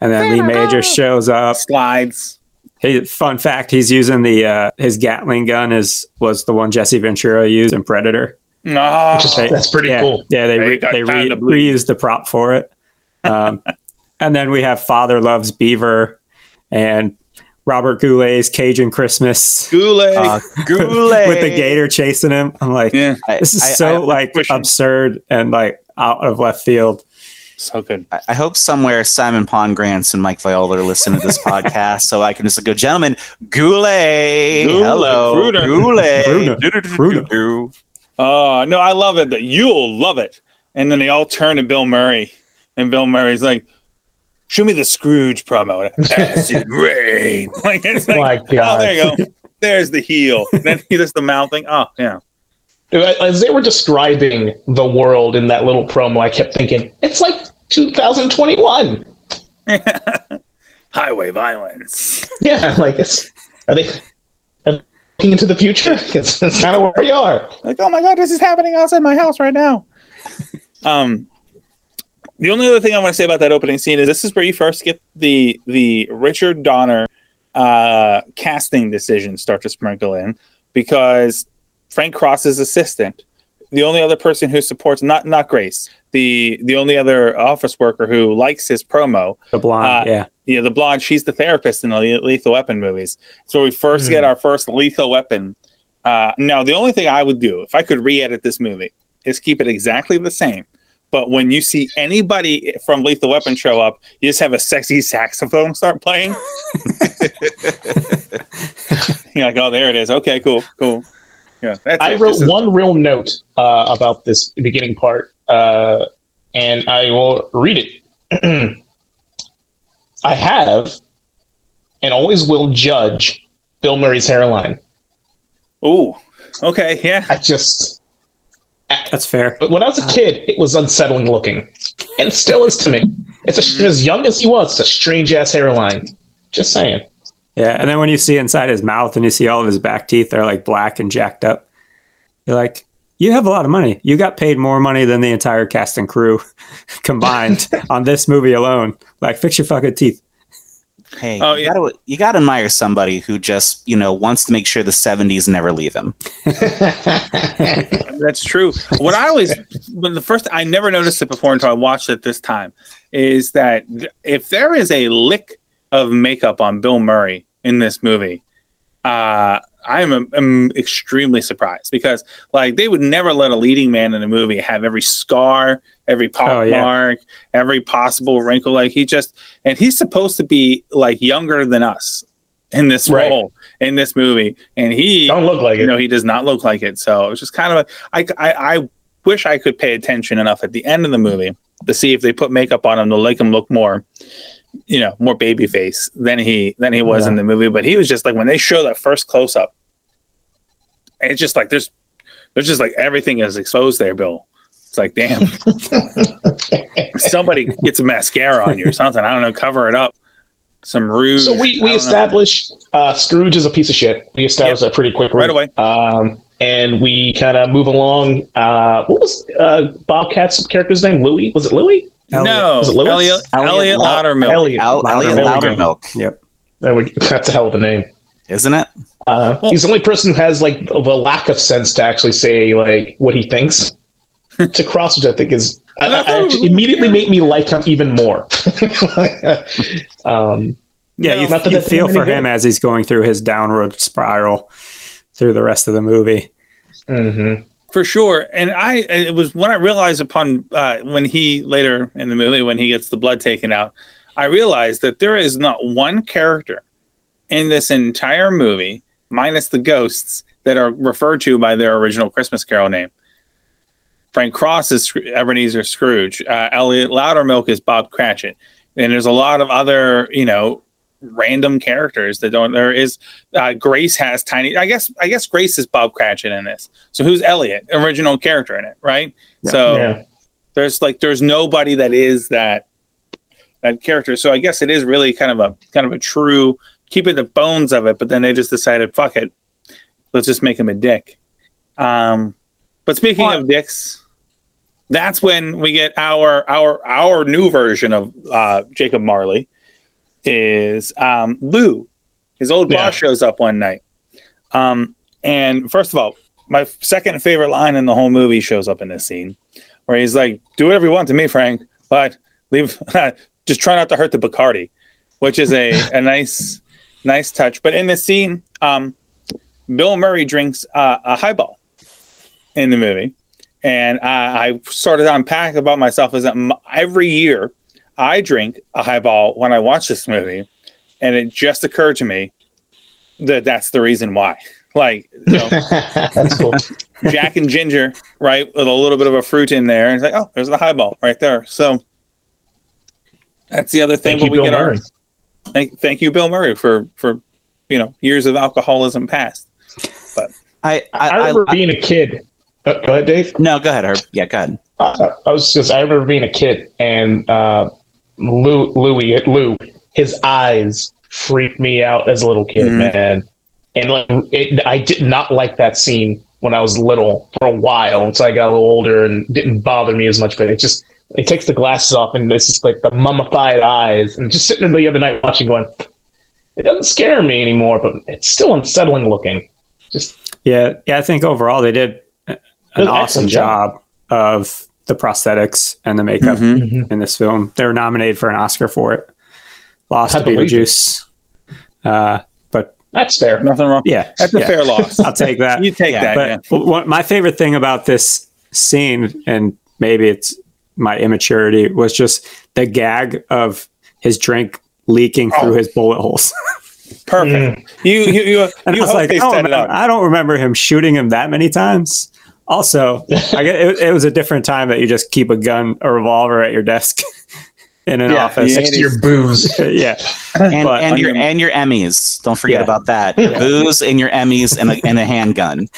and then Lee Major shows up. slides. Hey, fun fact: he's using the uh, his Gatling gun is was the one Jesse Ventura used in Predator. No, Which is- that's pretty yeah, cool. Yeah, they They re- got they re- reused the prop for it. Um, and then we have Father Loves Beaver and Robert Goulet's Cajun Christmas Goulet. Uh, Goulet. with the gator chasing him. I'm like, yeah, this is I- so I- like pushing. absurd and like out of left field. So good. I, I hope somewhere Simon Pongrants and Mike Viola are listening to this podcast, so I can just go, gentlemen, Goulet, Goulet, hello, Gruner. Goulet. Oh no, I love it. That you'll love it. And then they all turn to Bill Murray, and Bill Murray's like, "Show me the Scrooge promo." Acid rain. Like it's like, My oh, there you go. There's the heel. then he does the mouth thing. Oh yeah. As they were describing the world in that little promo, I kept thinking, it's like 2021. Highway violence. Yeah, like it's are they are they looking into the future? It's, it's kind of where we are. Like, oh my god, this is happening outside my house right now. um, the only other thing I want to say about that opening scene is this is where you first get the the Richard Donner uh, casting decisions start to sprinkle in because Frank Cross's assistant, the only other person who supports not not Grace, the the only other office worker who likes his promo, The blonde, Uh, yeah. yeah, the blonde, she's the therapist in the Lethal Weapon movies. So we first Hmm. get our first Lethal Weapon. Uh, now, the only thing I would do if I could re-edit this movie is keep it exactly the same. But when you see anybody from Lethal Weapon show up, you just have a sexy saxophone start playing. You're like, oh, there it is. Okay, cool, cool. Yeah, that's I it. wrote This is- one real note uh, about this beginning part, uh, and I will read it. I have and always will judge Bill Murray's hairline. Ooh, okay, yeah. I just, That's fair. but when I was a kid, it was unsettling looking, and still is to me. It's a, as young as he was, it's a strange ass hairline. Just saying. Yeah, and then when you see inside his mouth and you see all of his back teeth, they're like black and jacked up. You're like, you have a lot of money. You got paid more money than the entire cast and crew combined on this movie alone. Like, fix your fucking teeth. Hey, Oh, you, yeah. gotta, you gotta admire somebody who just, you know, wants to make sure the 70s never leave him. That's true. What I always, when the first, I never noticed it before until I watched it this time, is that if there is a lick of makeup on Bill Murray in this movie, uh, I am am extremely surprised because like they would never let a leading man in a movie have every scar, every pock Oh, yeah. mark, every possible wrinkle. Like he just, and he's supposed to be like younger than us in this Right. role in this movie, and he Don't look like you it. know he does not look like it so it's just kind of a I, I i wish i could pay attention enough at the end of the movie to see if they put makeup on him to make him look more you know more baby face than he than he was Yeah. in the movie but he was just like when they show that first close-up it's just like there's there's just like everything is exposed there bill it's like damn somebody gets some mascara on you or something i don't know cover it up some rouge So we, we established uh, Scrooge is a piece of shit. We established that pretty quickly. Right away. Um, and we kind of move along. Uh, what was uh, Bobcat's character's name? Louis? Was it Louis? No Was it Lewis? elliot Elliot elliot Lau- loudermilk Elliot. Elliot Loudermilk. Loudermilk, Yep. There we- That's a hell of a name. isn't it? Uh, Well- he's the only person who has like the lack of sense to actually say like what he thinks to Cross, which I think is I, I actually immediately made me like him even more. um, Yeah, you, not that you feel any for good. him as he's going through his downward spiral through the rest of the movie. mhm. For sure. And i it was when i realized upon uh, when he later in the movie when he gets the blood taken out i realized that there is not one character in this entire movie minus the ghosts that are referred to by their original christmas carol name. Frank Cross is Ebenezer Scrooge. Uh, Elliot Loudermilk is Bob Cratchit, and there's a lot of other you know random characters that don't. There is uh, Grace has tiny. I guess I guess Grace is Bob Cratchit in this. So who's Elliot? Original character in it, right? Yeah. So Yeah. there's like there's nobody that is that that character. So I guess it is really kind of a kind of a true keeping the bones of it, but then they just decided, fuck it, let's just make him a dick. Um, but speaking Well- of dicks, that's when we get our our our new version of uh, Jacob Marley is um, Lou. His old Yeah. boss shows up one night, um, and first of all, my second favorite line in the whole movie shows up in this scene, where he's like, "Do whatever you want to me, Frank, but leave. just try not to hurt the Bacardi," which is a a nice nice touch. But in this scene, um, Bill Murray drinks uh, a highball in the movie, and I, I started to unpack about myself is that m- every year I drink a highball when I watch this movie, and it just occurred to me that that's the reason why. Like, you know, That's cool. Jack and Ginger, right, with a little bit of a fruit in there, and it's like, oh, there's the highball right there. So that's the other thing. Thank you, we Bill get our- Murray. thank, thank you, Bill Murray, for for you know years of alcoholism past. I, I, I I, remember being a kid. Uh, go ahead, Dave. no, go ahead, Herb. Yeah, go ahead. Uh, I was just, I remember being a kid and uh, Lou, Louis, Lou, his eyes freaked me out as a little kid, Mhm. man. And like, it, I did not like that scene when I was little for a while until I got a little older and didn't bother me as much. But it just, it takes the glasses off and it's just like the mummified eyes. And just sitting there the other night watching, going, it doesn't scare me anymore, but it's still unsettling looking. Just Yeah, yeah. I think overall they did an awesome excellent job of the prosthetics and the makeup Mhm. in this film. They were nominated for an Oscar for it. Lost I to. Beetlejuice. Uh, but that's fair. Nothing wrong. yeah, That's a fair loss. I'll take that. You take Yeah, that. yeah. What my favorite thing about this scene, and maybe it's my immaturity, was just the gag of his drink leaking through Oh. his bullet holes. Perfect. You you you, you I was like, I they don't, set it remember, up. I don't remember him shooting him that many times. Also, I get, it, it was a different time that you just keep a gun, a revolver at your desk in an Yeah, office. next to your booze. yeah. And, But and your your- and your Emmys. Don't forget Yeah. about that. Booze and your Emmys and a, and a handgun.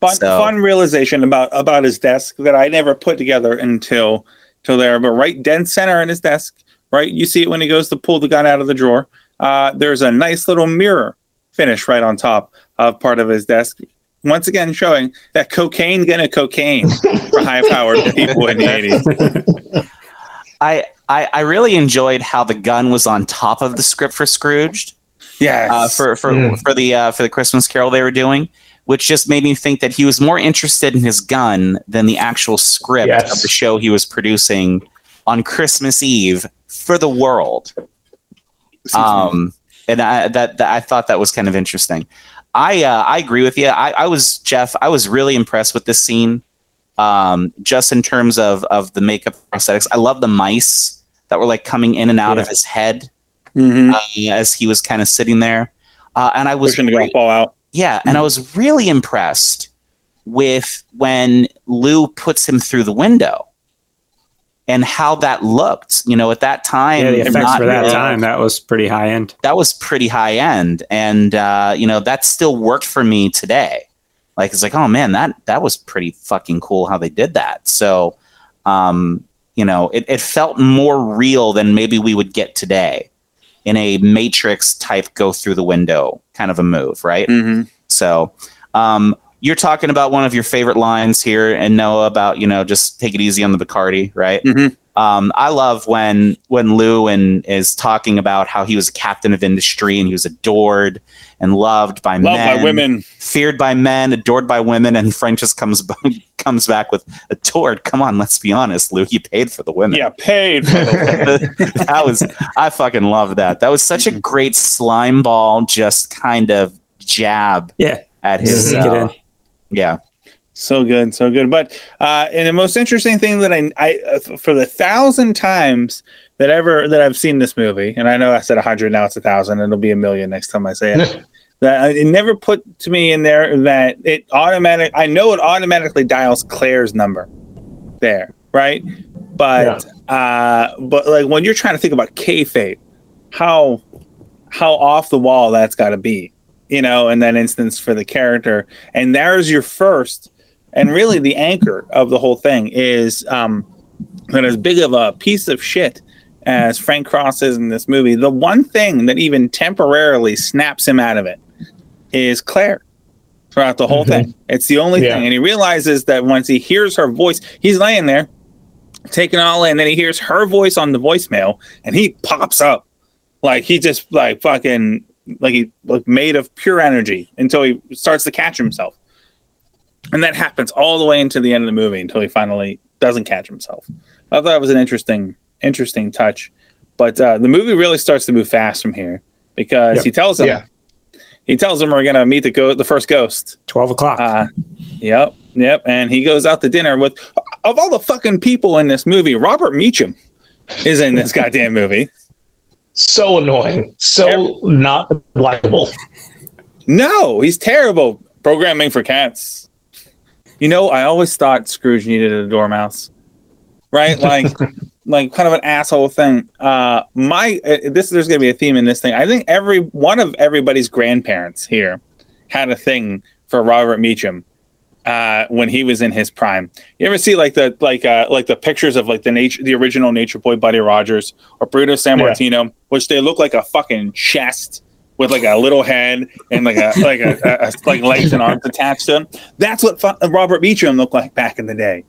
Fun, So- fun realization about about his desk that I never put together until till there. But right dead center in his desk, right, you see it when he goes to pull the gun out of the drawer. Uh, there's a nice little mirror finish right on top of part of his desk. Once again, showing that cocaine gonna cocaine for high powered people in the 80s. I, I I really enjoyed how the gun was on top of the script for Scrooged. Yes. uh, for for Mm. for the uh, for the Christmas Carol they were doing, which just made me think that he was more interested in his gun than the actual script Yes. of the show he was producing on Christmas Eve for the world. Um, and I, that, that I thought that was kind of interesting. I uh, I agree with you. I, I was Jeff. I was really impressed with this scene, um, just in terms of of the makeup prosthetics. I love the mice that were like coming in and out of his head Mhm. uh, as he was kind of sitting there. Uh, and I was golf re- ball out. yeah, and I was really impressed with when Lou puts him through the window and how that looked. You know, at that time, Yeah, the effects not for that really- time, that was pretty high end. that was pretty high end, and uh, you know that still worked for me today. Like it's like, oh man, that that was pretty fucking cool how they did that. So, um, you know, it, it felt more real than maybe we would get today in a Matrix type go through the window kind of a move, right? hmm So, um, you're talking about one of your favorite lines here, and Noah about you know just take it easy on the Bacardi, right? Mhm. Um, I love when when Lou and is talking about how he was a captain of industry and he was adored and loved by Loved men, by women. feared by men, adored by women, and Frank just comes b- comes back with adored. Come on, let's be honest, Lou. You paid for the women Yeah, paid for the that was I fucking love that. That was such a great slime ball, just kind of jab Yeah. at his. Sneak uh, in. Yeah, So good, so good. But uh, and the most interesting thing that I, I uh, for the thousand times that ever that I've seen this movie, and I know I said a hundred, now it's a thousand, and it'll be a million next time I say it. that it never put to me in there that it automatic. I know it automatically dials Claire's number there, right? But uh, but like when you're trying to think about kayfabe, how how off the wall that's got to be, you know, in that instance for the character, and there's your first, and really the anchor of the whole thing is um, that as big of a piece of shit as Frank Cross is in this movie, the one thing that even temporarily snaps him out of it is Claire throughout the whole Mhm. thing. It's the only Yeah. thing. And he realizes that once he hears her voice, he's laying there taking all in, and then he hears her voice on the voicemail and he pops up. Like he just like fucking like he like made of pure energy until he starts to catch himself. And that happens all the way into the end of the movie until he finally doesn't catch himself. I thought it was an interesting, interesting touch. But uh, the movie really starts to move fast from here because Yep. he tells him Yeah. he tells him we're gonna meet the go- the first ghost. 12 o'clock. Uh, yep, yep. And he goes out to dinner with of all the fucking people in this movie, Robert Meacham is in this goddamn movie. So annoying. So not likable. No, he's terrible. Programming for cats. You know, I always thought Scrooge needed a dormouse. Right? Like like kind of an asshole thing. Uh my uh, this there's going to be a theme in this thing. I think every one of everybody's grandparents here had a thing for Robert Meacham uh when he was in his prime. You ever see like the like uh like the pictures of like the nature the original Nature Boy Buddy Rogers or Bruno San Yeah. Martino, which they look like a fucking chest with like a little head and like a like a, a, a like legs and arms attached to him. That's what fu- Robert Beecham looked like back in the day.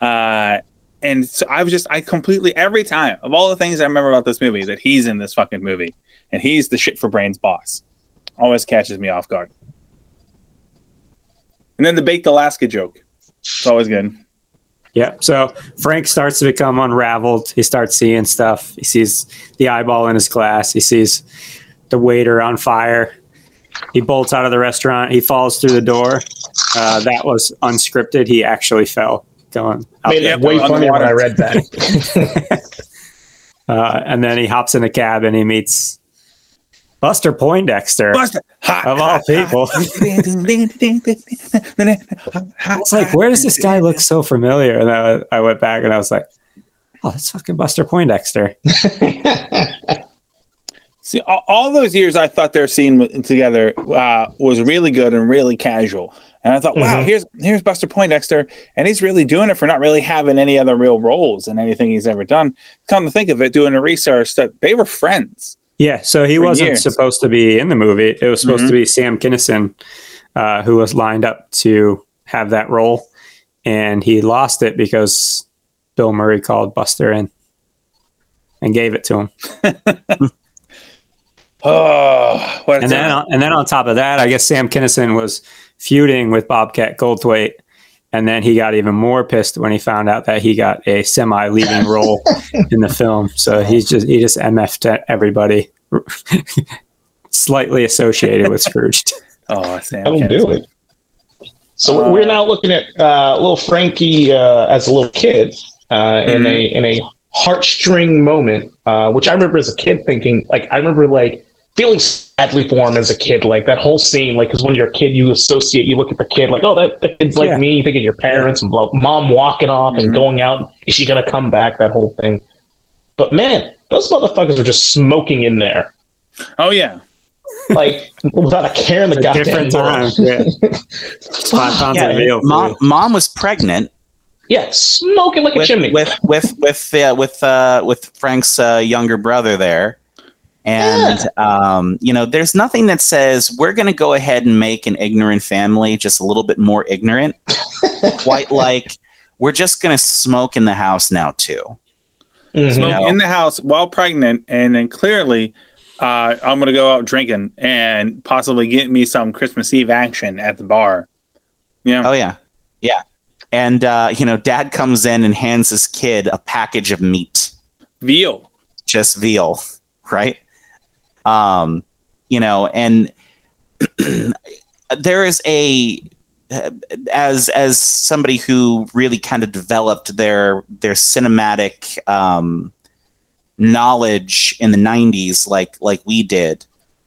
Uh, and so I was just I completely every time of all the things I remember about this movie that he's in this fucking movie and he's the shit for brains boss. Always catches me off guard. And then the baked Alaska joke. It's always good. Yeah. So Frank starts to become unraveled. He starts seeing stuff. He sees the eyeball in his glass. He sees the waiter on fire. He bolts out of the restaurant. He falls through the door. Uh, that was unscripted. He actually fell going out Made there. it way on funnier when. I read that. Uh, and then he hops in a cab and he meets Buster Poindexter. Buster, ha, Of all ha, people. It's like, where does this guy look so familiar? And I, I went back and I was like, oh, that's fucking Buster Poindexter. See, all, all those years I thought their scene w- together uh, was really good and really casual, and I thought, wow, Mhm. here's here's Buster Poindexter, and he's really doing it for not really having any other real roles in anything he's ever done. Come to think of it, doing the research, that they were friends. Yeah, so he wasn't years. supposed to be in the movie. It was supposed Mhm. to be Sam Kinison, uh, who was lined up to have that role, and he lost it because Bill Murray called Buster in and gave it to him. Oh, And then, time. and then on top of that, I guess Sam Kinison was feuding with Bobcat Goldthwait, and then he got even more pissed when he found out that he got a semi-leading role in the film. So he's just he just mf'd everybody, slightly associated with Scrooge. oh, Sam. That'll Kinison. do it. So Uh, we're now looking at uh, little Frankie uh, as a little kid uh, in a in a heartstring moment, uh, which I remember as a kid thinking like I remember like feeling sadly for him as a kid, like that whole scene, like because when you're a kid, you associate, you look at the kid like, oh, that, that kid's like Yeah. me, you think of your parents and blah, mom walking off Mhm. and going out, is she gonna come back? That whole thing. But man, those motherfuckers are just smoking in there, Oh yeah. like without a care in the goddamn different world. time. Yeah. Five pounds Yeah, of mom, mom was pregnant Yeah, smoking like a chimney. with with with uh, with uh, with Frank's uh, younger brother there, and um, you know, there's nothing that says we're going to go ahead and make an ignorant family just a little bit more ignorant. Quite like we're just going to smoke in the house now too. Mhm. Smoke know. in the house while pregnant, and then clearly, uh, I'm gonna go out drinking and possibly get me some Christmas Eve action at the bar. Yeah. Oh yeah, yeah. And uh, you know, Dad comes in and hands his kid a package of meat. Veal. just veal, right? Um, you know, and there is a as as somebody who really kind of developed their their cinematic um, knowledge in the '90s, like like we did.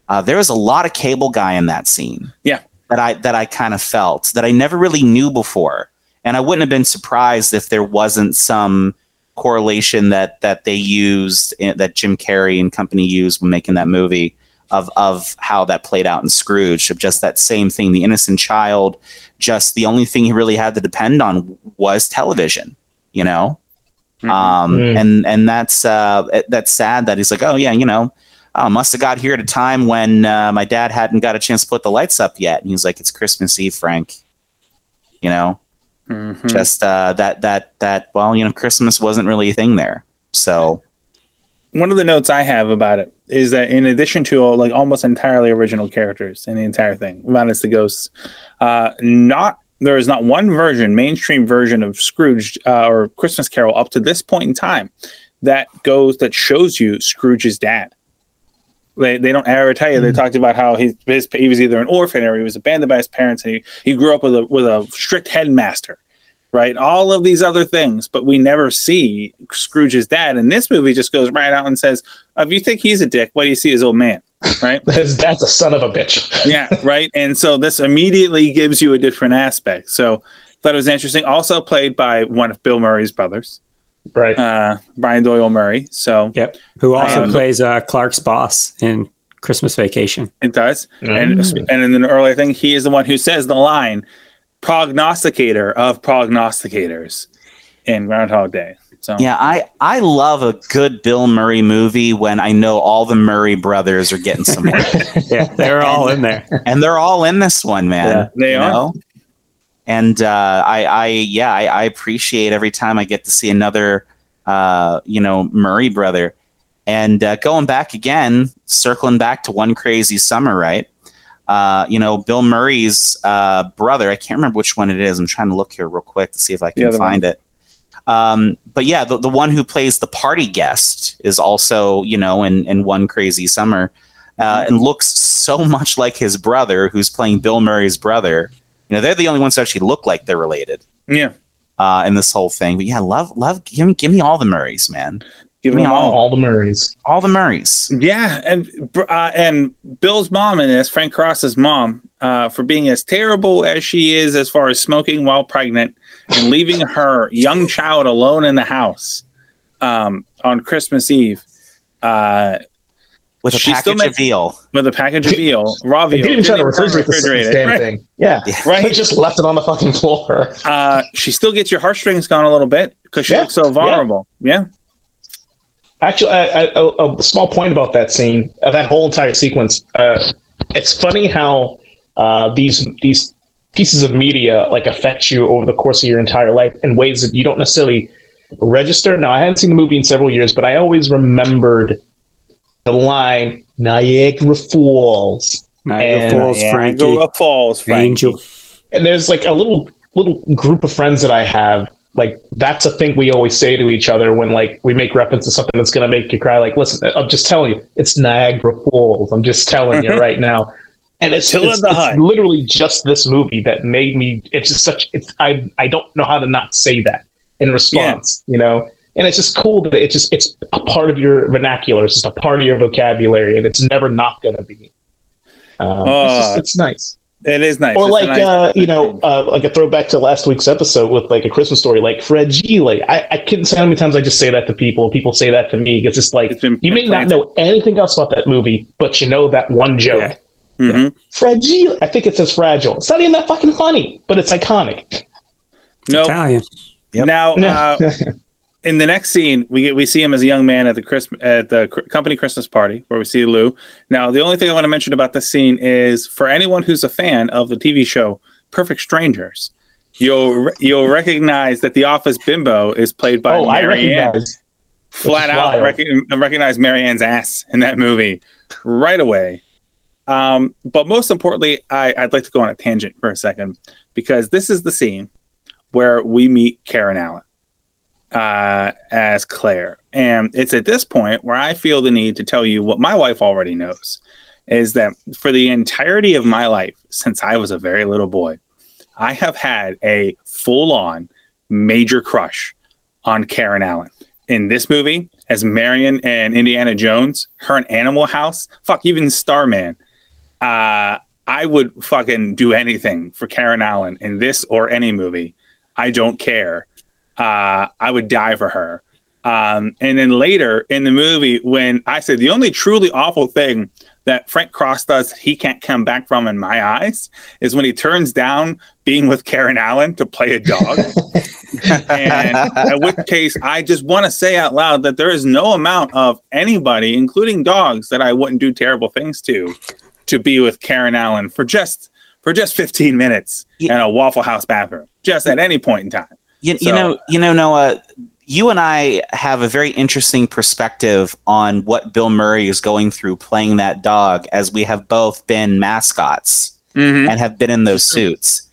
Uh, there was a lot of cable guy in that scene. Yeah. that I that I kind of felt that I never really knew before, and I wouldn't have been surprised if there wasn't some correlation that that they used eh, that Jim Carrey and company used when making that movie of of how that played out in Scrooge of just that same thing. The innocent child just the only thing he really had to depend on was television you know? Mhm. um Mm. and and that's uh that's sad that he's like oh yeah you know uh, must have got here at a time when uh, my dad hadn't got a chance to put the lights up yet. And he's like it's Christmas Eve Frank. You know Mhm. just uh, that that that well you know christmas wasn't really a thing there so one of the notes I have about it is that in addition to like almost entirely original characters in the entire thing, minus the ghosts, uh, not there is not one version, mainstream version of Scrooge uh, or Christmas Carol up to this point in time that goes that shows you Scrooge's dad. They, they don't ever tell you. They mm. talked about how he his, he was either an orphan or he was abandoned by his parents, and he, he grew up with a with a strict headmaster right? All of these other things, but we never see Scrooge's dad. And this movie just goes right out and says, if you think he's a dick, what do you see his old man? Right? His dad's a son of a bitch. yeah, right. And so this immediately gives you a different aspect. So thought it was interesting. Also played by one of Bill Murray's brothers, Right. uh, Brian Doyle Murray. So Yep. Who also Um, plays uh, Clark's boss in Christmas Vacation. it does. And Mm. and in an earlier thing, he is the one who says the line, prognosticator of prognosticators in Groundhog Day. So yeah i i love a good bill murray movie when i know all the murray brothers are getting somewhere Yeah, they're all in there. and they're all in this one man Yeah, they you are. know? And uh, I, I, yeah, I, I appreciate every time I get to see another, uh, you know, Murray brother. And uh, going back again, circling back to one crazy summer, right? Uh, you know, Bill Murray's uh, brother. I can't remember which one it is. I'm trying to look here real quick to see if I can find it. Um, but yeah, the, the one who plays the party guest is also, you know, in, in One Crazy Summer uh, and looks so much like his brother, who's playing Bill Murray's brother. You know, they're the only ones that actually look like they're related yeah, uh, in this whole thing. But yeah, love, love, give me, give me all the Murrays, man. give me all. All the Murrays. All the Murrays. Yeah, and uh, and Bill's mom and this, Frank Cross's mom, uh, for being as terrible as she is as far as smoking while pregnant and leaving her young child alone in the house um, on Christmas Eve uh, With a She still package makes- of veal. with a package of veal, raw They veal. didn't even try to refrigerate this refrigerate it. damn Right. thing. Yeah. Yeah. Right. They just left it on the fucking floor. Uh, she still gets your heartstrings gone a little bit because she Yeah, looks so vulnerable. Yeah. Actually, I, I, a, a small point about that scene, uh, that whole entire sequence. Uh, it's funny how uh, these these pieces of media like affect you over the course of your entire life in ways that you don't necessarily register. Now, I hadn't seen the movie in several years, but I always remembered the line "Niagara Falls," Niagara And- Falls, Frankie, Niagara Falls, Frank. Angel. and there's like a little little group of friends that I have. Like that's a thing we always say to each other when like we make reference to something that's gonna make you cry. Like, listen, I'm just telling you, it's Niagara Falls. I'm just telling you right now. And it's, Till it's, the it's literally just this movie that made me. It's just such. It's I I don't know how to not say that in response. You know. And it's just cool that it's just it's a part of your vernacular. It's just a part of your vocabulary, and it's never not going to be. Um, it's, just, Uh, it's nice It is nice. or It's like nice- uh, you know, uh, like a throwback to last week's episode with like a Christmas story, like fragile. I, I couldn't say how many times I just say that to people. People say that to me because it's like It's been you may not know anything else about that movie, but you know that one joke. Yeah. Mhm. Fragile. I think it says fragile. It's not even that fucking funny, but it's iconic. Nope. Italian. Yep. Now, uh, in the next scene, we get we see him as a young man at the Christmas at the company Christmas party where we see Lou. Now, the only thing I want to mention about this scene is for anyone who's a fan of the TV show Perfect Strangers, you'll re- you'll recognize that the Office bimbo is played by oh, I Ann. recognize. Flat out rec- recognize Marianne's ass in that movie right away. Um, but most importantly, I, I'd like to go on a tangent for a second because this is the scene where we meet Karen Allen uh, as Claire. And it's at this point where I feel the need to tell you what my wife already knows is that for the entirety of my life, since I was a very little boy, I have had a full on major crush on Karen Allen. In this movie, as Marion and Indiana Jones, her in Animal House, fuck, even Starman. Uh, I would fucking do anything for Karen Allen in this or any movie. I don't care. Uh, I would die for her. Um, and then later in the movie, when I said the only truly awful thing that Frank Cross does he can't come back from in my eyes is when he turns down being with Karen Allen to play a dog. and in which case, I just want to say out loud that there is no amount of anybody, including dogs, that I wouldn't do terrible things to, to be with Karen Allen for just for just 15 minutes Yeah. in a Waffle House bathroom, just at any point in time. You, you know, you know, Noah. You and I have a very interesting perspective on what Bill Murray is going through playing that dog, as we have both been mascots Mhm. and have been in those suits.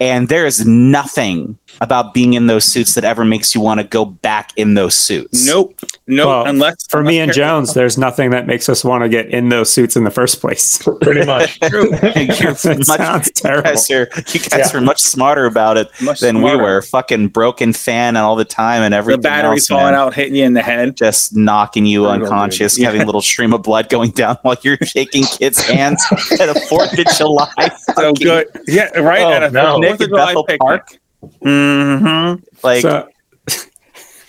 And there is nothing about being in those suits that ever makes you want to go back in those suits. Nope, nope. Well, unless For me and unless Karen- Jones, there's nothing that makes us want to get in those suits in the first place. Pretty much. True. You're much- sounds you guys are you guys Yeah. are much smarter about it Much than smarter. we were. Fucking broken fan and all the time and everything. The everything battery's else, falling man. out, hitting you in the head. just knocking you Brutal, unconscious, Yeah. having a little stream of blood going down while you're shaking kids' hands at a Fourth of July. So fucking- good. Yeah, right. Oh, at a no. Fourth Nick of July Bethel picnic. Park. Mm-hmm. Like so,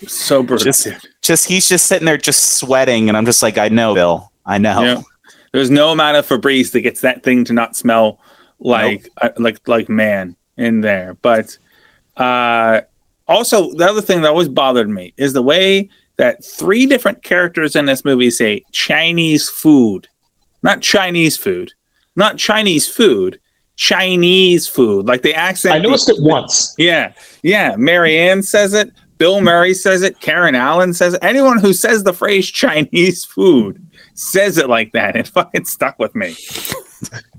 So brutal. Just- just he's just sitting there just sweating, and I'm just like, I know, Bill. I know. Yeah. There's no amount of Febreze that gets that thing to not smell like uh, like like man in there. But uh, also the other thing that always bothered me is the way that three different characters in this movie say Chinese food, not Chinese food, not Chinese food, Chinese food. Like the accent. I noticed it once. Yeah, yeah. Marianne says it. Bill Murray says it. Karen Allen says it. Anyone who says the phrase Chinese food says it like that. It fucking stuck with me.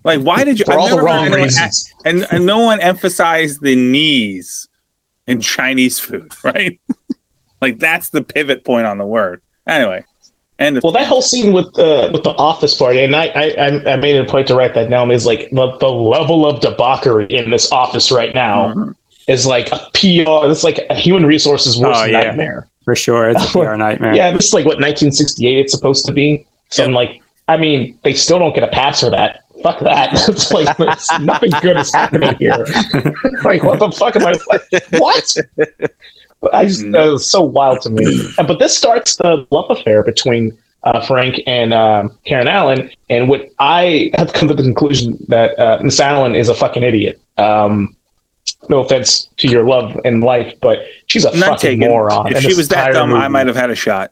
Like, why did you? For I've all the wrong reasons. and and no one emphasized the knees in Chinese food, right? like that's the pivot point on the word. Anyway, and Well, that whole scene with uh, with the office party, and I, I I- I made it a point to write that down. Is like the, the level of debauchery in this office right now Mhm. is like a PR. It's like a human resources worst Oh, yeah. nightmare. for sure, it's a PR nightmare. Yeah, this is like what 1968 it's supposed to be. So I'm like, I mean, they still don't get a pass for that. Fuck that. it's like it's, nothing good is happening here. like, what the fuck am I? Like, what? I just uh, it was so wild to me. Uh, But this starts the love affair between uh, Frank and um, Karen Allen, and what I have come to the conclusion that uh, Miss Allen is a fucking idiot. Um, no offense to your love and life, but she's a I'm not fucking taking. moron. If in she was that entire dumb, I might have had a shot.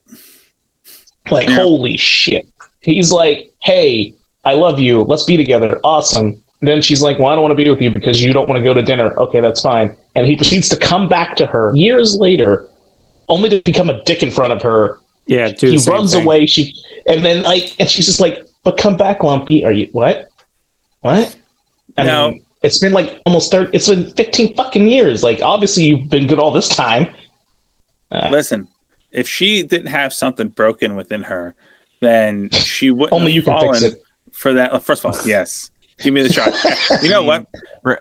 Like, Yeah. holy shit. He's like, hey, I love you. Let's be together. Awesome. And then she's like, well, I don't want to be with you because you don't want to go to dinner. Okay, that's fine. And he proceeds to come back to her years later, only to become a dick in front of her. yeah. he runs thing. away. She, and then like, and she's just like, but come back, Lumpy. Are you what? What? I No. it's been like almost 30, it's been 15 fucking years. Like, obviously, you've been good all this time. Uh, Listen, if she didn't have something broken within her, then she wouldn't only you can fix it. for that. First of all, yes, give me the shot. you know what?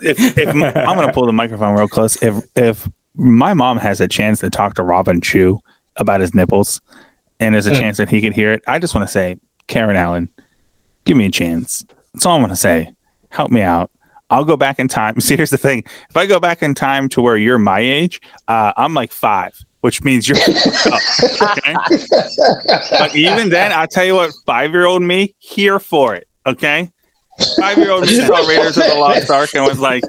If, if I'm going to pull the microphone real close, if if my mom has a chance to talk to Robin Chu about his nipples, and there's a Mm. chance that he could hear it, I just want to say, Karen Allen, give me a chance. That's all I want to say. Help me out. I'll go back in time. See, here's the thing: if I go back in time to where you're my age, uh, I'm like five, which means you're. okay? But even then, I'll tell you what, five year old me, here for it. Okay. Five year old me saw Raiders of the Lost Ark and was like,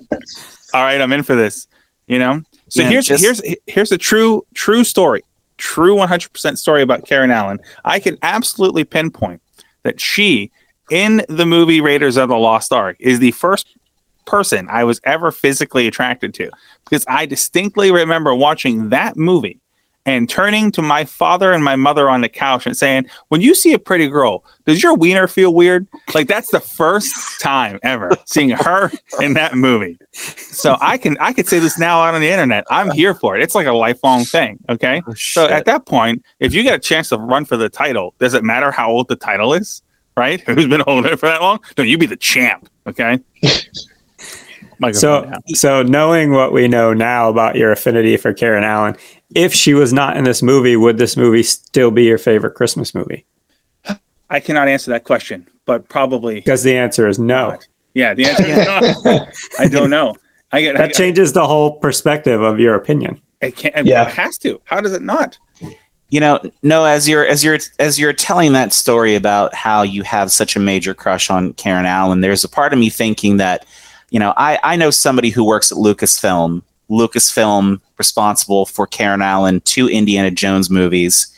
all right, I'm in for this. You know? So Yeah, here's just- here's here's a true, true story. True 100% story about Karen Allen. I can absolutely pinpoint that she, in the movie Raiders of the Lost Ark, is the first person I was ever physically attracted to because I distinctly remember watching that movie and turning to my father and my mother on the couch and saying, When you see a pretty girl, does your wiener feel weird? Like that's the first time ever seeing her in that movie. So I can I could say this now out on the internet. I'm here for it. It's like a lifelong thing. Okay. Oh, So at that point, if you get a chance to run for the title, does it matter how old the title is? Right? Who's been holding it for that long? No, you be the champ. Okay. So, down. so knowing what we know now about your affinity for Karen Allen, if she was not in this movie, would this movie still be your favorite Christmas movie? I cannot answer that question, but probably Because the answer is no. not. Yeah, the answer is no. I don't know. I get. I, That changes the whole perspective of your opinion. I can't. Yeah. It has to. How does it not? you know no as you're as you're as you're telling that story about how you have such a major crush on karen allen there's a part of me thinking that you know i i know somebody who works at lucasfilm lucasfilm responsible for karen allen two indiana jones movies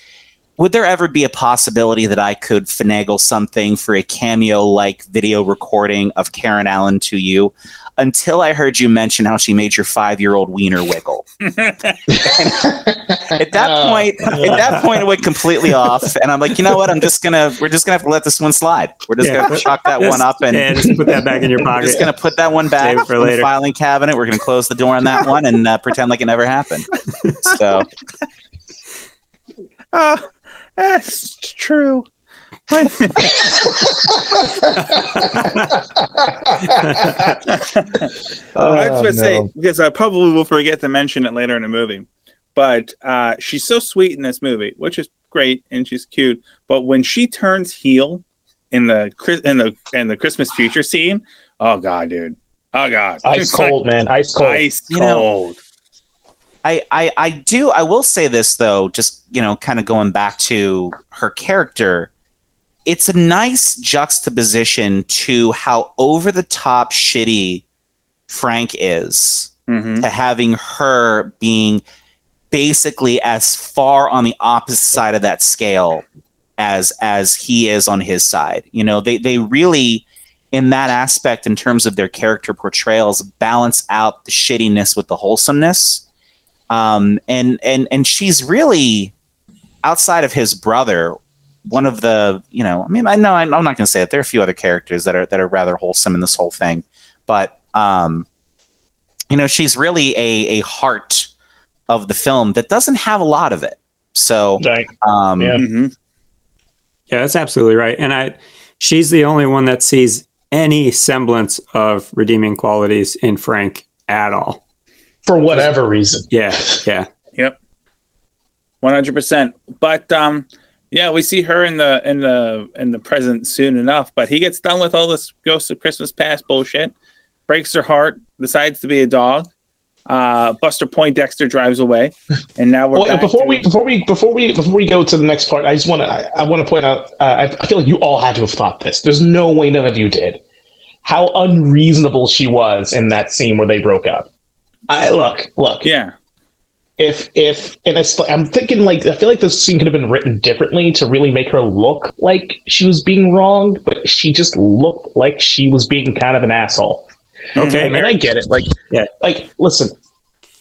would there ever be a possibility that i could finagle something for a cameo like video recording of karen allen to you until i heard you mention how she made your five year old wiener wiggle? At that point at that point it went completely off and i'm like you know what? I'm just gonna we're just gonna have to let this one slide. We're just Yeah. gonna chalk that one up and yeah, just put that back in your pocket. just gonna put that one back Save for in the later. filing cabinet. We're gonna close the door on that one and uh, pretend like it never happened. So Ah, that's true. I was going to say because I probably will forget to mention it later in the movie, but uh, she's so sweet in this movie, which is great and she's cute. But when she turns heel in the in the in the Christmas future scene, oh god, dude, oh god, Ice It's like cold, man. Ice cold. ice You know, cold. I, I I do I will say this though, just you know, kind of going back to her character, it's a nice juxtaposition to how over the top shitty Frank is Mhm. to having her being basically as far on the opposite side of that scale as as he is on his side. You know, they they really in that aspect in terms of their character portrayals balance out the shittiness with the wholesomeness. Um and and and she's really outside of his brother one of the, you know, I mean I know I'm I'm not going to say it. There are a few other characters that are that are rather wholesome in this whole thing, but um you know she's really a a heart of the film that doesn't have a lot of it so Right. um Yeah. Mhm. Yeah, that's absolutely right. And I, she's the only one that sees any semblance of redeeming qualities in Frank at all. For whatever reason. Yeah, yeah, yep, One hundred percent. But um, yeah, we see her in the in the in the present soon enough. But he gets done with all this Ghost of Christmas Past bullshit, breaks her heart, decides to be a dog. Uh, Buster Poindexter drives away, and now we're Well, back before to- we before we before we before we go to the next part, I just want to I, I want to point out. Uh, I, I feel like you all had to have thought this. There's no way none of you did. How unreasonable she was in that scene where they broke up. I look, look. yeah, If if and it's I'm thinking like I feel like this scene could have been written differently to really make her look like she was being wronged, but she just looked like she was being kind of an asshole. okay. And I get it. Like, Yeah. like, listen,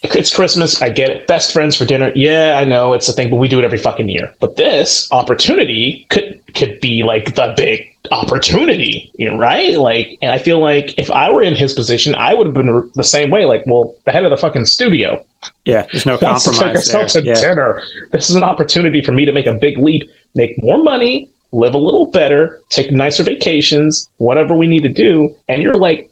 it's Christmas. I get it. Best friends for dinner. Yeah, I know it's a thing, but we do it every fucking year. But this opportunity could could be like the big opportunity, you know, right? Like, and I feel like if I were in his position, I would have been the same way. Like, well, the head of the fucking studio Yeah, there's no to take compromise there. to Yeah. dinner. This is an opportunity for me to make a big leap, make more money, live a little better, take nicer vacations, whatever we need to do. And you're like,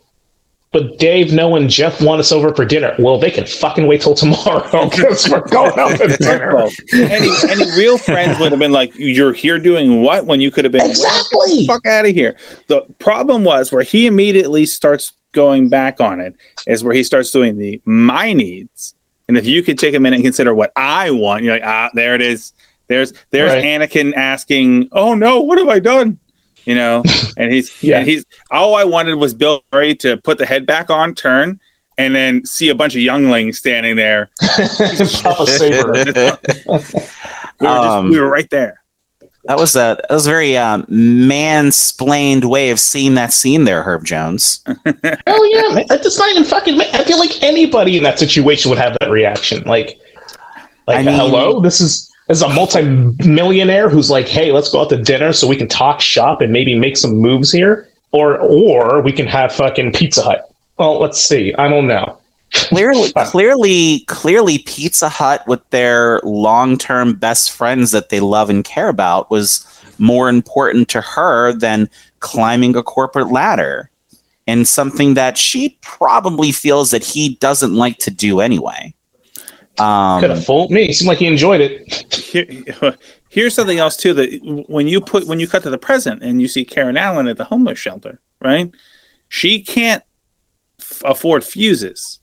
but Dave, no and Jeff want us over for dinner. Well, they can fucking wait till tomorrow because we're going out to dinner. Any any real friends would have been like, "You're here doing what?" When you could have been Exactly. fuck out of here. The problem was where he immediately starts going back on it is where he starts doing the my needs. And if you could take a minute and consider what I want, you're like, ah, there it is. There's there's Right. Anakin asking, "Oh no, what have I done?" You know, and he's Yeah. and he's all I wanted was Bill Murray to put the head back on, turn, and then see a bunch of younglings standing there. Papa Saber. We were, just, Um, we were right there. that was a that was a very um, mansplained way of seeing that scene there herb jones Hell yeah, man. It's not even fucking. I feel like anybody in that situation would have that reaction. Like, like I mean- hello, this is this is a multi-millionaire who's like, hey, let's go out to dinner so we can talk shop and maybe make some moves here, or or we can have fucking Pizza Hut. Well, let's see. I don't know. clearly clearly clearly pizza hut with their long-term best friends that they love and care about was more important to her than climbing a corporate ladder and something that she probably feels that he doesn't like to do anyway um, Could have fooled me. Seemed like he enjoyed it. Here, here's something else too that when you put when you cut to the present and you see Karen Allen at the homeless shelter, right? She can't f- afford fuses,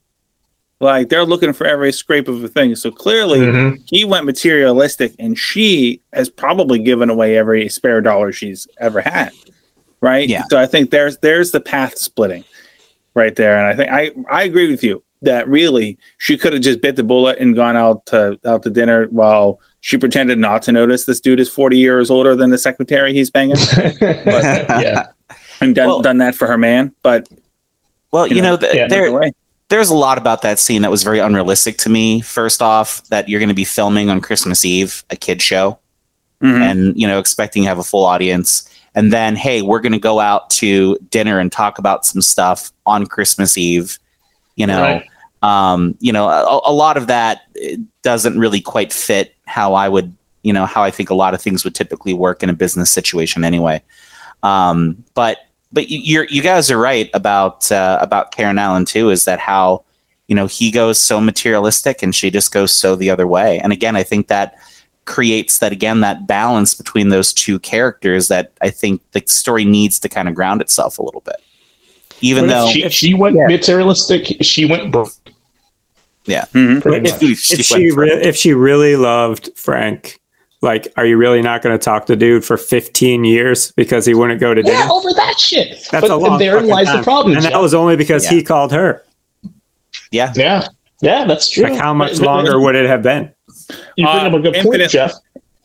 Like they're looking for every scrape of a thing. So clearly, Mhm. he went materialistic, and she has probably given away every spare dollar she's ever had. Right. Yeah. So I think there's there's the path splitting right there, and I think I I agree with you that really she could have just bit the bullet and gone out to out to dinner while she pretended not to notice this dude is 40 years older than the secretary he's banging but, yeah. and done, Well- done that for her man but Well, You you know, know, th- yeah, there, there's a lot about that scene that was very unrealistic to me. First off, that you're going to be filming on Christmas Eve, a kid show, Mhm. and you know, expecting to have a full audience, and then hey, we're going to go out to dinner and talk about some stuff on Christmas Eve. You know, Right. um, you know, a, a lot of that doesn't really quite fit how I would, you know, how I think a lot of things would typically work in a business situation anyway. Um, but but you- you're you guys are right about uh, about Karen Allen too. Is that how you know he goes so materialistic and she just goes so the other way? And again, I think that creates that again that balance between those two characters that I think the story needs to kind of ground itself a little bit. Even Well, though she, she went Yeah. materialistic. She went broke. Mhm. If, if she she re- if she really loved Frank, like, are you really not going to talk to dude for 15 years because he wouldn't go to dinner? Yeah, over that shit. That's but a long therein lies time. the problem. and that was only because Yeah. he called her. yeah, yeah, yeah, that's true. Like, how much But- but- longer would it have been? You bring Uh, up a good infinite- point, Jeff.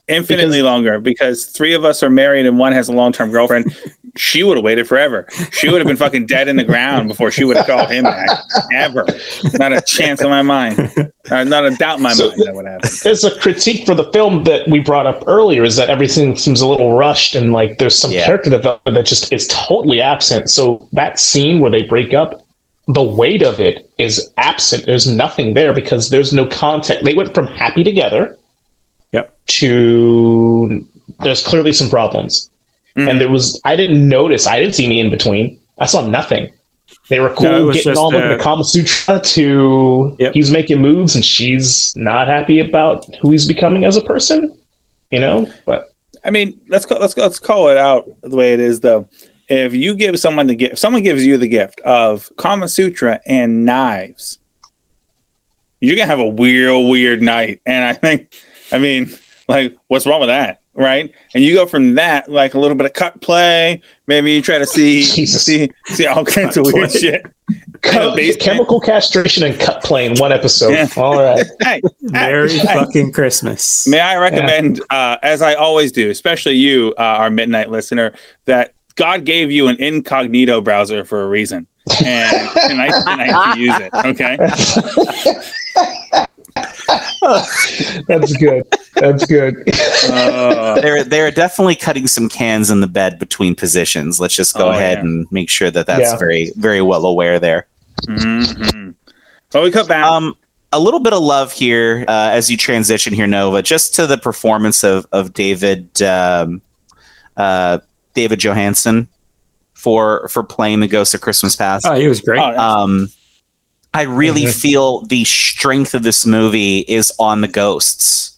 Infinitely Because- longer because three of us are married and one has a long-term girlfriend she would have waited forever she would have been fucking dead in the ground before she would have called him back ever not a chance in my mind uh, not a doubt in my So- mind that would happen There's a critique for the film that we brought up earlier is that everything seems a little rushed and like there's some Yeah. character development that just is totally absent. So that scene where they break up, the weight of it is absent. There's nothing there because there's no context. They went from happy together Yep. to there's clearly some problems. Mhm. And there was I didn't notice, I didn't see any in between. I saw nothing. They were cool No, getting all over uh, the Kama Sutra to Yep. he's making moves and she's not happy about who he's becoming as a person. You know? But I mean, let's go, let's let's call it out the way it is, though. If you give someone the gift, if someone gives you the gift of Kama Sutra and knives, you're gonna have a weird, weird night. And I think, I mean, like, what's wrong with that, right? And you go from that, like a little bit of cut play. Maybe you try to see Jesus. see see all kinds of weird play. shit. Chem- basement. chemical castration and cut play in one episode. Yeah. All right. Hey, Merry hey, fucking Christmas. May I recommend, uh, as I always do, especially you, uh, our midnight listener, that God gave you an incognito browser for a reason, and tonight's the night to use it. Okay. That's good. That's good. Uh, they're they're definitely cutting some cans in the bed between positions. Let's just go Oh, ahead yeah. and make sure that that's Yeah. very very well aware there. mhm. So we cut back. Um, a little bit of love here uh, as you transition here, Nova, just to the performance of of David um, uh, David Johansen for for playing the Ghost of Christmas Past. Oh, he was great. Oh, yeah. Um, I really Mhm. feel the strength of this movie is on the ghosts.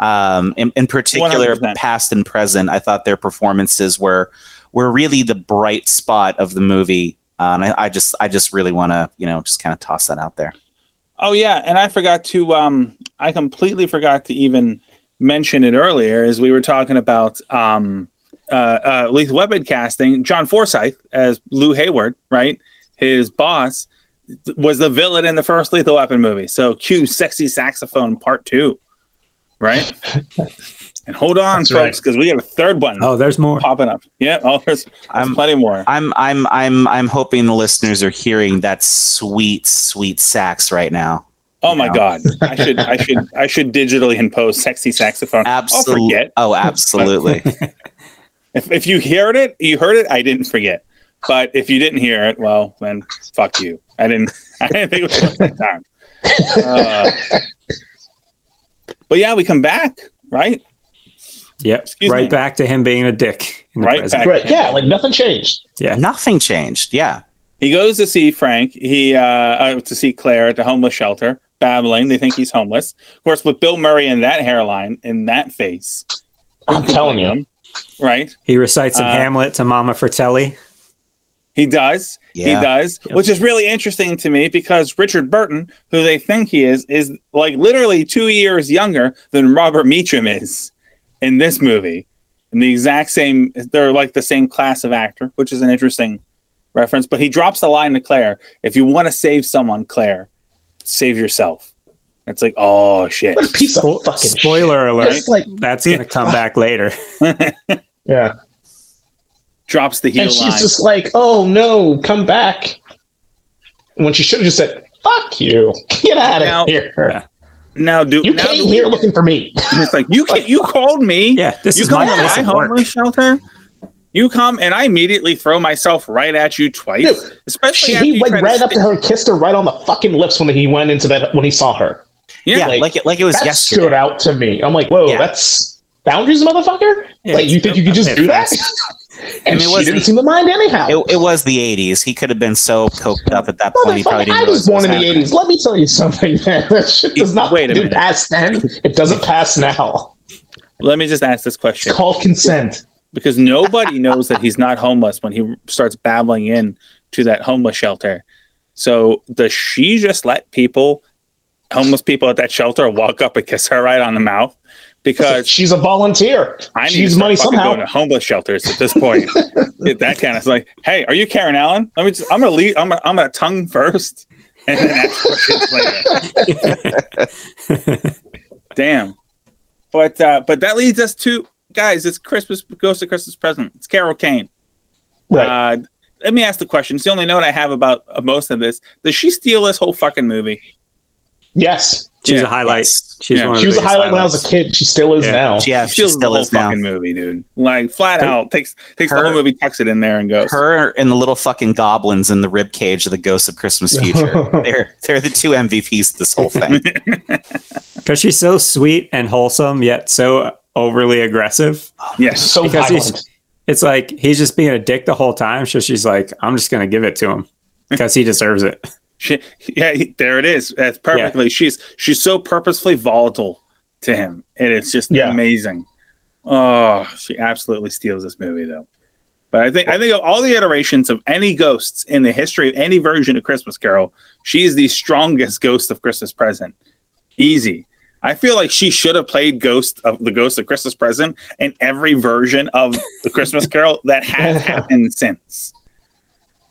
Um, in, in particular, 100%. past and present, I thought their performances were were really the bright spot of the movie. Uh, and I, I just I just really want to you know just kind of toss that out there. Oh yeah, and I forgot to um I completely forgot to even mention it earlier as we were talking about um uh, uh Lethal Weapon casting John Forsythe as Lew Hayward, right? His boss th- was the villain in the first Lethal Weapon movie. So cue sexy saxophone part 2. Right? and hold on That's folks right. because we have a third one oh, there's more. popping up. Yeah, oh there's, there's I'm plenty more. I'm I'm I'm I'm hoping the listeners are hearing that sweet sweet sax right now. Oh my Yeah. god. I should I should I should digitally impose sexy saxophone. Absolutely. Oh, absolutely. If, if you heard it, you heard it. I didn't forget. But if you didn't hear it, well, then fuck you. I didn't. I didn't think it was worth my time. Uh, but yeah, we come back, right? Yep. Excuse right me. back to him being a dick. in the Right back. Right. Yeah, like nothing changed. Yeah. Nothing changed. Yeah. He goes to see Frank. He uh, uh to see Claire at the homeless shelter, babbling. They think he's homeless. Of course, with Bill Murray and that hairline and that face, I'm telling you. right? He recites some Uh, Hamlet to Mama Fratelli. He does. Yeah. He does, Yep. which is really interesting to me because Richard Burton, who they think he is, is like literally two years younger than Robert Mitchum is in this movie. And the exact same, they're like the same class of actor, which is an interesting reference. But he drops the line to Claire if you want to save someone, Claire, save yourself. It's like, oh shit. What a piece Spo- of fucking spoiler shit. alert. Like, That's gonna come back later. yeah. Drops the heel And she's line. just like, oh no, come back. When she should have just said, fuck you. Get out of here. Yeah. now do You now came do- here looking for me. It's like you can, you called me. Yeah, this you is come my to my of homeless shelter. You come and I immediately throw myself right at you twice. Dude, especially She, after he you like try to ran up to her and kissed her right on the fucking lips when he went into that when he saw her. Yeah, Yeah, like, like, it, like it was That yesterday. stood out to me. I'm like, whoa, Yeah. that's boundaries, motherfucker. Yeah, like you think you could just do that? and I mean, it she was didn't the- seem to mind anyhow. It, it was the 80s. He could have been so coked up at that point. He probably didn't I was realize what born in the 80s. Let me tell you something, man. That shit does not Wait a do minute. pass then. It doesn't pass now. Let me just ask this It's question called consent. because nobody knows that he's not homeless when he starts babbling in to that homeless shelter. So does she just let people, homeless people at that shelter, walk up and kiss her right on the mouth? Because she's a volunteer. I need She's to money somehow. going to homeless shelters at this point. Get that kind of like, hey, are you Karen Allen? Let me. Just, I'm gonna leave. I'm gonna, I'm gonna tongue first, and then ask questions later. Damn. But uh, but that leads us to guys. It's Christmas. Goes to Christmas present. It's Carol Kane. Right. Uh, let me ask the question. It's the only note I have about uh, most of this. Does she steal this whole fucking movie? yes. She's Yeah, a highlight. yes. She's Yeah. one of She was a biggest highlight when I was a kid. She still is Yeah. now. Yeah, she Steals the still whole is now. fucking movie, dude. Like flat Her- out takes takes the whole movie, tucks it in there, and goes. Her and the little fucking goblins in the rib cage of the Ghosts of Christmas Future. they're they're the two MVPs of this whole thing. because she's so sweet and wholesome, yet so overly aggressive. Yes. So Because he's- It's like he's just being a dick the whole time. So she's like, I'm just gonna give it to him because he deserves it. She, yeah, he- there it is. That's perfectly. She's she's so purposefully volatile to him, and it's just Yeah. amazing. Oh, she absolutely steals this movie, though. But I think I think of all the iterations of any ghosts in the history of any version of Christmas Carol, she is the strongest ghost of Christmas Present. Easy. I feel like she should have played Ghost of the Ghost of Christmas Present in every version of the Christmas Carol that has happened since.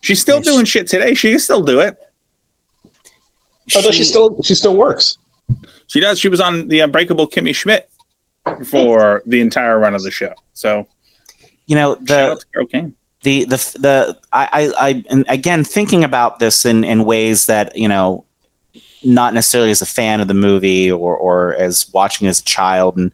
She's still doing shit today. She can still do it. Although she still she still works. She does. She was on the Unbreakable Kimmy Schmidt for the entire run of the show. So you know the out to Carol Kane. the the the I I, I and again thinking about this in in ways that you know not necessarily as a fan of the movie or or as watching as a child and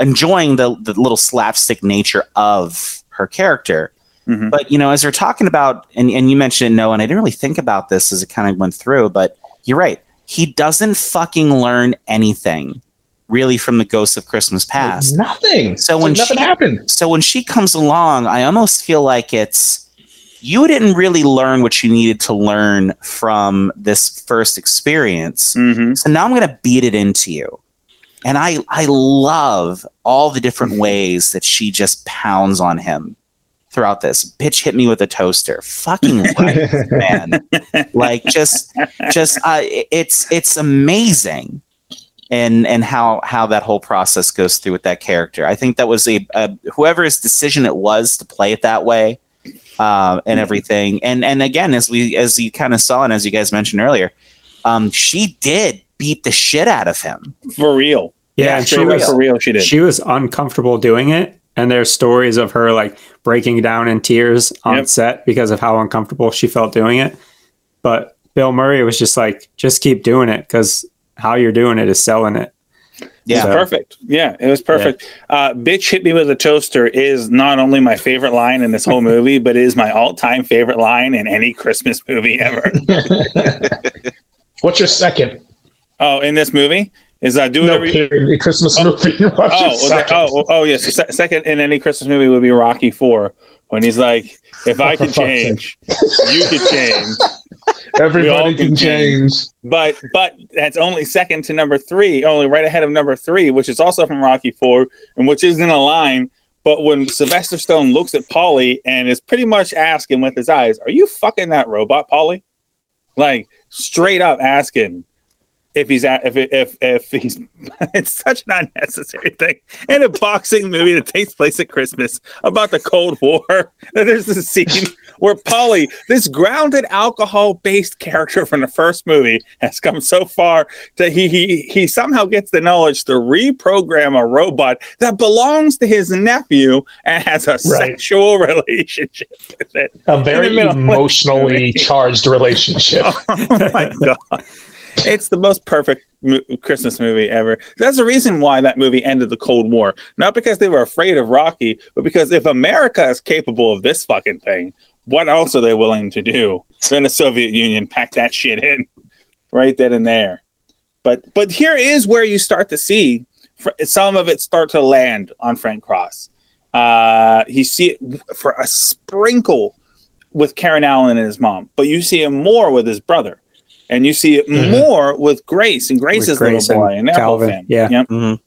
enjoying the the little slapstick nature of her character Mhm. but you know as we're talking about and, and you mentioned it, Noah, and I didn't really think about this as it kind of went through but you're right he doesn't fucking learn anything really from the ghosts of Christmas past Nothing. So when like nothing she- happened. so when she comes along, I almost feel like it's you didn't really learn what you needed to learn from this first experience. Mhm. So now I'm going to beat it into you. And I I love all the different ways that she just pounds on him throughout this. Bitch hit me with a toaster. Fucking right, man. Like just just uh, it's it's amazing and and how how that whole process goes through with that character. I think that was a, a whoever's decision it was to play it that way, uh, and everything. And and again, as we as you kind of saw and as you guys mentioned earlier, um, she did beat the shit out of him. For real. Yeah, and she straight up was for real. She did. she was uncomfortable doing it. And there's stories of her like breaking down in tears on Yep. set because of how uncomfortable she felt doing it. But Bill Murray was just like, just keep doing it because how you're doing it is selling it. Yeah. It's perfect. Yeah, it was perfect. Uh, "Bitch hit me with a toaster" is not only my favorite line in this whole movie, but it is my all-time favorite line in any Christmas movie ever. What's your second? oh, in this movie is uh, do No, you- period. Christmas Oh. movie. Oh, well, that- second? oh, oh, oh, yes. Se- second in any Christmas movie would be Rocky Four when he's like, "If I could change, you could change." Everybody can can change. but but that's only second to number three, only right ahead of number three, which is also from Rocky Four, and which isn't a line, But when Sylvester Stone looks at Paulie and is pretty much asking with his eyes, "Are you fucking that robot, Paulie?" Like straight up asking if he's at if if if he's it's such an unnecessary thing in a boxing movie that takes place at Christmas about the Cold War. There's this scene where Paulie, this grounded alcohol-based character from the first movie, has come so far that he he he somehow gets the knowledge to reprogram a robot that belongs to his nephew and has a Right. sexual relationship with it. A very middle of the emotionally charged relationship. oh my god it's the most perfect mo- christmas movie ever. That's the reason why that movie ended the cold war. Not because they were afraid of rocky but because if america is capable of this fucking thing what else are they willing to do then the soviet union pack that shit in right then and there? But but here is where you start to see some of it start to land on frank cross. Uh you see it for a sprinkle with Karen Allen and his mom, but you see him more with his brother, and you see it Mhm. more with Grace and Grace's With Grace little boy and and Calvin, family. yeah. Yep, Mhm.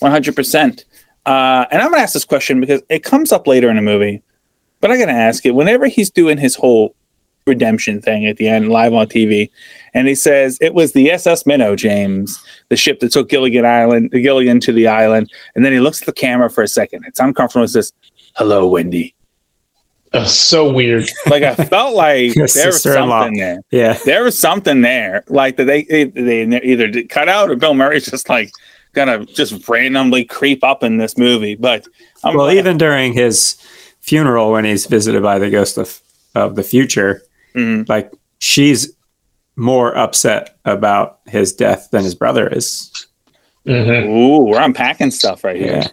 one hundred percent. Uh, And I'm gonna ask this question because it comes up later in the movie, but I gotta ask it. Whenever he's doing his whole redemption thing at the end, live on TV, and he says it was the SS Minnow, James, the ship that took Gilligan Island, Gilligan to the island, and then he looks at the camera for a second. It's uncomfortable. It says, "Hello, Wendy." So weird. Like I felt like there was something there. Yeah. there was something there, like that they they, they either did cut out or Bill Murray's just like gonna just randomly creep up in this movie. But I'm well, even during his funeral, when he's visited by the ghost of, of the future, Mhm. like she's more upset about his death than his brother is. Mhm. ooh, we're unpacking stuff right here.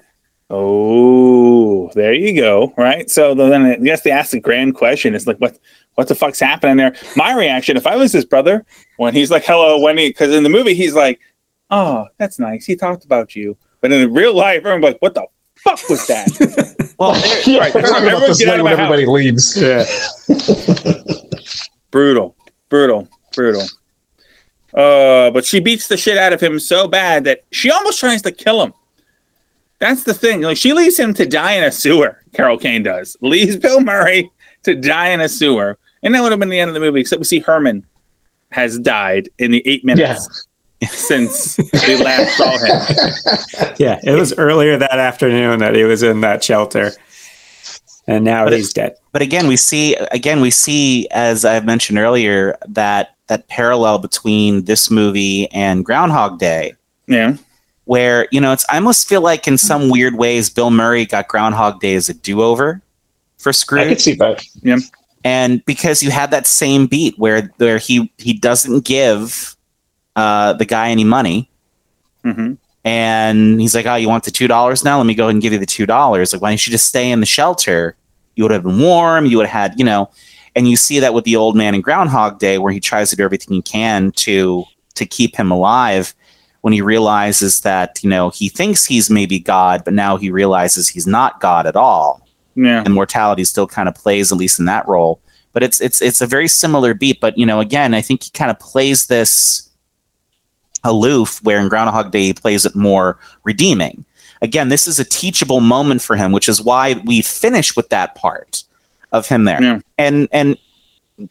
Yeah. Oh, there you go. Right. So then I guess they ask the grand question. It's like, what what the fuck's happening there? My reaction, if I was his brother, when he's like, hello, Wendy, because in the movie he's like, Oh, that's nice. He talked about you. But in real life, I'm like, what the fuck was that? Well, there, Yeah, Right, we're talking everyone about this get out late of when my everybody leaves. Yeah. brutal, brutal, brutal. Uh, but she beats the shit out of him so bad that she almost tries to kill him. That's the thing. Like she leaves him to die in a sewer. Carol Kane does. Leaves Bill Murray to die in a sewer, and that would have been the end of the movie. Except we see Herman has died in the eight minutes since we last saw him. Yeah. It was earlier that afternoon that he was in that shelter. And now But he's dead. but again, we see again we see as I've mentioned earlier that that parallel between this movie and Groundhog Day, Yeah. Where you know it's I almost feel like in some weird ways Bill Murray got Groundhog Day as a do over for Scrooge. I could see that. Yeah, and because you had that same beat where where he he doesn't give uh, the guy any money. hmm And he's like, "Oh, you want the two dollars now? Let me go ahead and give you the two dollars. Like, why don't you just stay in the shelter? You would have been warm. You would have had, you know." And you see that with the old man in Groundhog Day, where he tries to do everything he can to to keep him alive. When he realizes that, you know, he thinks he's maybe God, but now he realizes he's not God at all. Yeah. and mortality still kind of plays at least in that role. But it's it's it's a very similar beat. But you know again i think he kind of plays this aloof where in groundhog day he plays it more redeeming. Again this is a teachable moment for him which is why we finish with that part of him there. Yeah. and and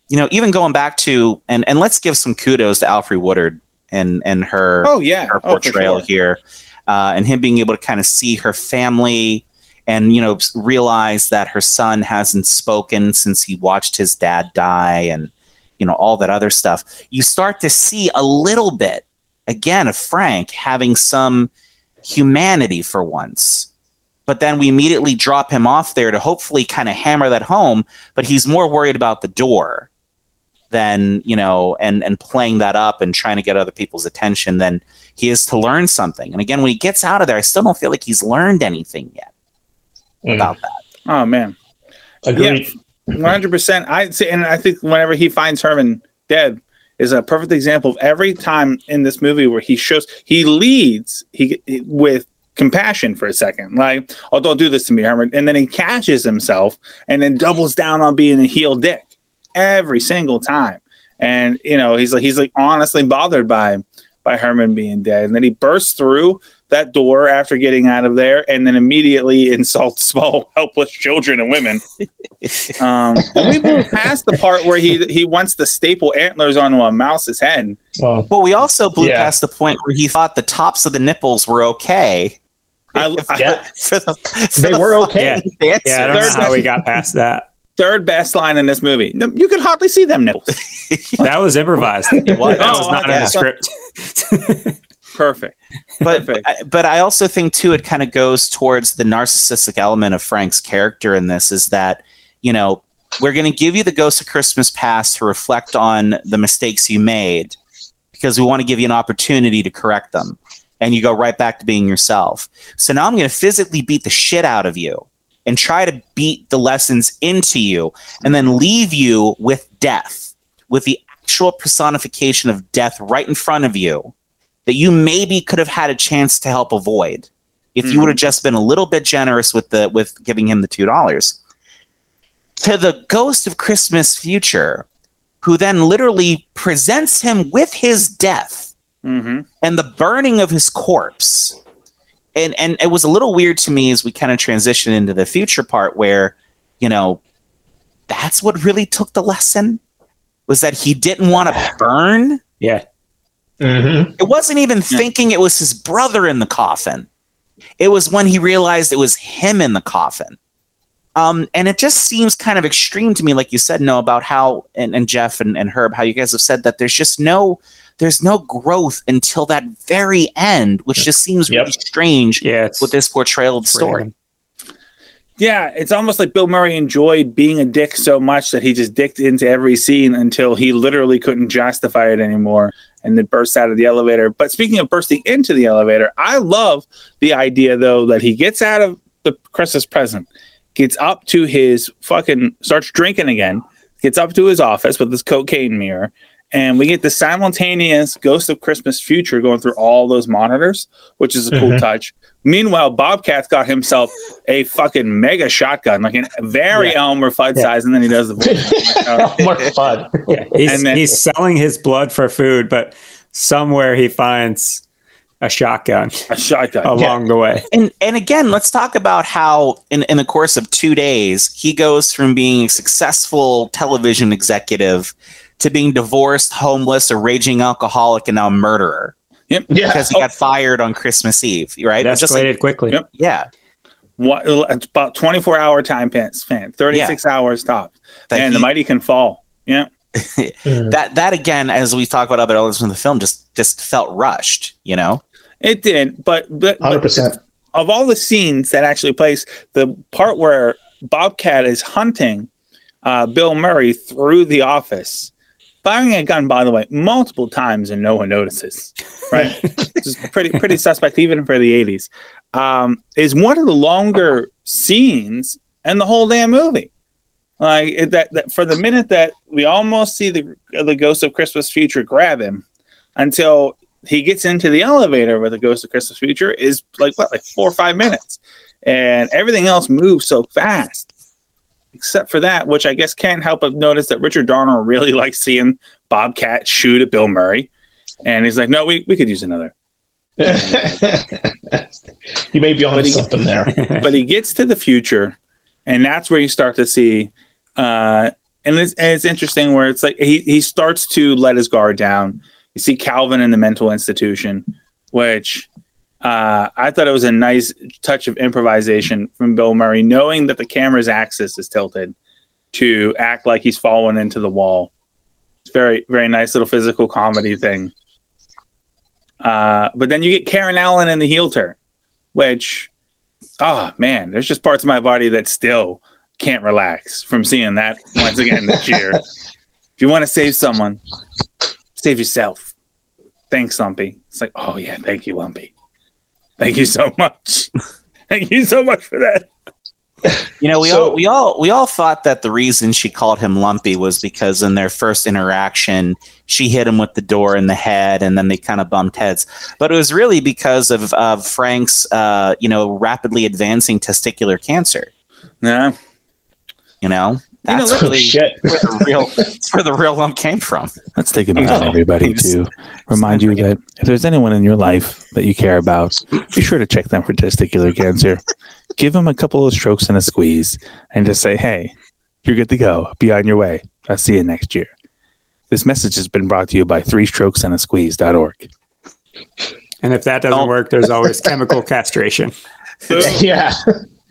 you know even going back to and and let's give some kudos to alfre woodard and and her Oh yeah. her Oh, portrayal sure. here, uh, and him being able to kind of see her family and you know realize that her son hasn't spoken since he watched his dad die, and you know all that other stuff. You start to see a little bit again of Frank having some humanity for once. But then we immediately drop him off there to hopefully kind of hammer that home. But he's more worried about the door than you know and and playing that up and trying to get other people's attention then he is to learn something and again when he gets out of there i still don't feel like he's learned anything yet Mm. about that Oh man. Agreed. One hundred percent. I see, and I think whenever he finds Herman dead is a perfect example of every time in this movie where he shows he leads he with compassion for a second, like, "Oh, don't do this to me, Herman," and then he catches himself and then doubles down on being a heel dick every single time. And you know, he's like he's like honestly bothered by by Herman being dead, and then he bursts through that door after getting out of there, and then immediately insults small, helpless children and women. Um, and we moved past the part where he he wants to staple antlers onto a mouse's head. Well, But we also blew Yeah. past the point where he thought the tops of the nipples were okay. I, I- Yeah. For the, for They the were okay. dancer. Yeah, I don't know how we got past that. Third best line in this movie. You can hardly see them nipples. That was improvised. That was. was not in the script. Perfect. but Perfect. I- but I also think too it kind of goes towards the narcissistic element of Frank's character in this is that you know we're going to give you the Ghost of Christmas Past to reflect on the mistakes you made because we want to give you an opportunity to correct them and you go right back to being yourself. So now I'm going to physically beat the shit out of you and try to beat the lessons into you and then leave you with death with the actual personification of death right in front of you that you maybe could have had a chance to help avoid if you would have just been a little bit generous with the with giving him the two dollars. To the ghost of christmas future who then literally presents him with his death hmm and the burning of his corpse and and it was a little weird to me as we kind of transition into the future part where you know that's what really took the lesson was that he didn't want to burn Yeah. mhm. it wasn't even Yeah. thinking it was his brother in the coffin. It was when he realized it was him in the coffin. Um, and it just seems kind of extreme to me, like you said, no, about how and, and Jeff and, and Herb, how you guys have said that there's just no there's no growth until that very end, which just seems Yep. really strange Yeah. With this portrayal of the story. random. Yeah, it's almost like Bill Murray enjoyed being a dick so much that he just dicked into every scene until he literally couldn't justify it anymore and then burst out of the elevator. But speaking of bursting into the elevator, I love the idea though that he gets out of the Christmas present, gets up to his fucking starts drinking again, gets up to his office with his cocaine mirror, and we get the simultaneous Ghost of Christmas Future going through all those monitors, which is a cool Mhm. touch. Meanwhile, Bobcat's got himself a fucking mega shotgun, like a very Elmer Fudd Yeah. size, and then he does the voice. More fun. Yeah. He's, And then- he's selling his blood for food, but somewhere he finds a shotgun a shotgun. along the way. And and again, let's talk about how in, in the course of two days, he goes from being a successful television executive to being divorced, homeless, a raging alcoholic, and now a murderer Yep. Yeah. because he got fired on Christmas Eve, right? It It's just like, escalated quickly. Yep. yeah. What, about 24 hour time span, 36 hours top. That and the mighty can fall. Yeah. That that again, as we talk about other elements in the film, just just felt rushed, you know? It did. But, but, but 100%. of all the scenes that actually place, the part where Bobcat is hunting uh, Bill Murray through the office, firing a gun, by the way, multiple times and no one notices, right? Just pretty pretty suspect even for the 80s. Um, is one of the longer scenes in the whole damn movie. Like it- that, that for the minute that we almost see the the Ghost of Christmas Future grab him until he gets into the elevator with the Ghost of Christmas Future is like what, like four or five minutes, and everything else moves so fast, except for that, which I guess can't help but notice that Richard Donner really likes seeing Bobcat shoot at Bill Murray, and he's like, "No, we we could use another." you may be on something there. but he gets to the future, and that's where you start to see. Uh, and it's, and it's interesting where it's like he, he starts to let his guard down. You see Calvin in the mental institution, which uh, I thought it was a nice touch of improvisation from Bill Murray, knowing that the camera's axis is tilted to act like he's fallen into the wall. It's very, very nice little physical comedy thing. Uh, but then you get Karen Allen in the heel turn, which oh man, there's just parts of my body that still can't relax from seeing that once again this year. If you want to save someone, save yourself. Thanks, Lumpy. It's like, oh yeah, thank you, Lumpy. Thank you so much. thank you so much for that. You know, we So- all we all we all thought that the reason she called him Lumpy was because in their first interaction, she hit him with the door in the head, and then they kind of bumped heads. But it was really because of of Frank's, uh, you know, rapidly advancing testicular cancer. Yeah. You know, You know, That's Oh really shit! where the real that's where the real lump came from. Let's take a minute, Oh. everybody, to remind you that if there's anyone in your life that you care about, be sure to check them for testicular cancer. Give them a couple of strokes and a squeeze, and just say, "Hey, you're good to go. Be on your way. I'll see you next year." This message has been brought to you by Three Strokes and a Squeeze.org. And if that doesn't Oh. work, there's always chemical castration. yeah,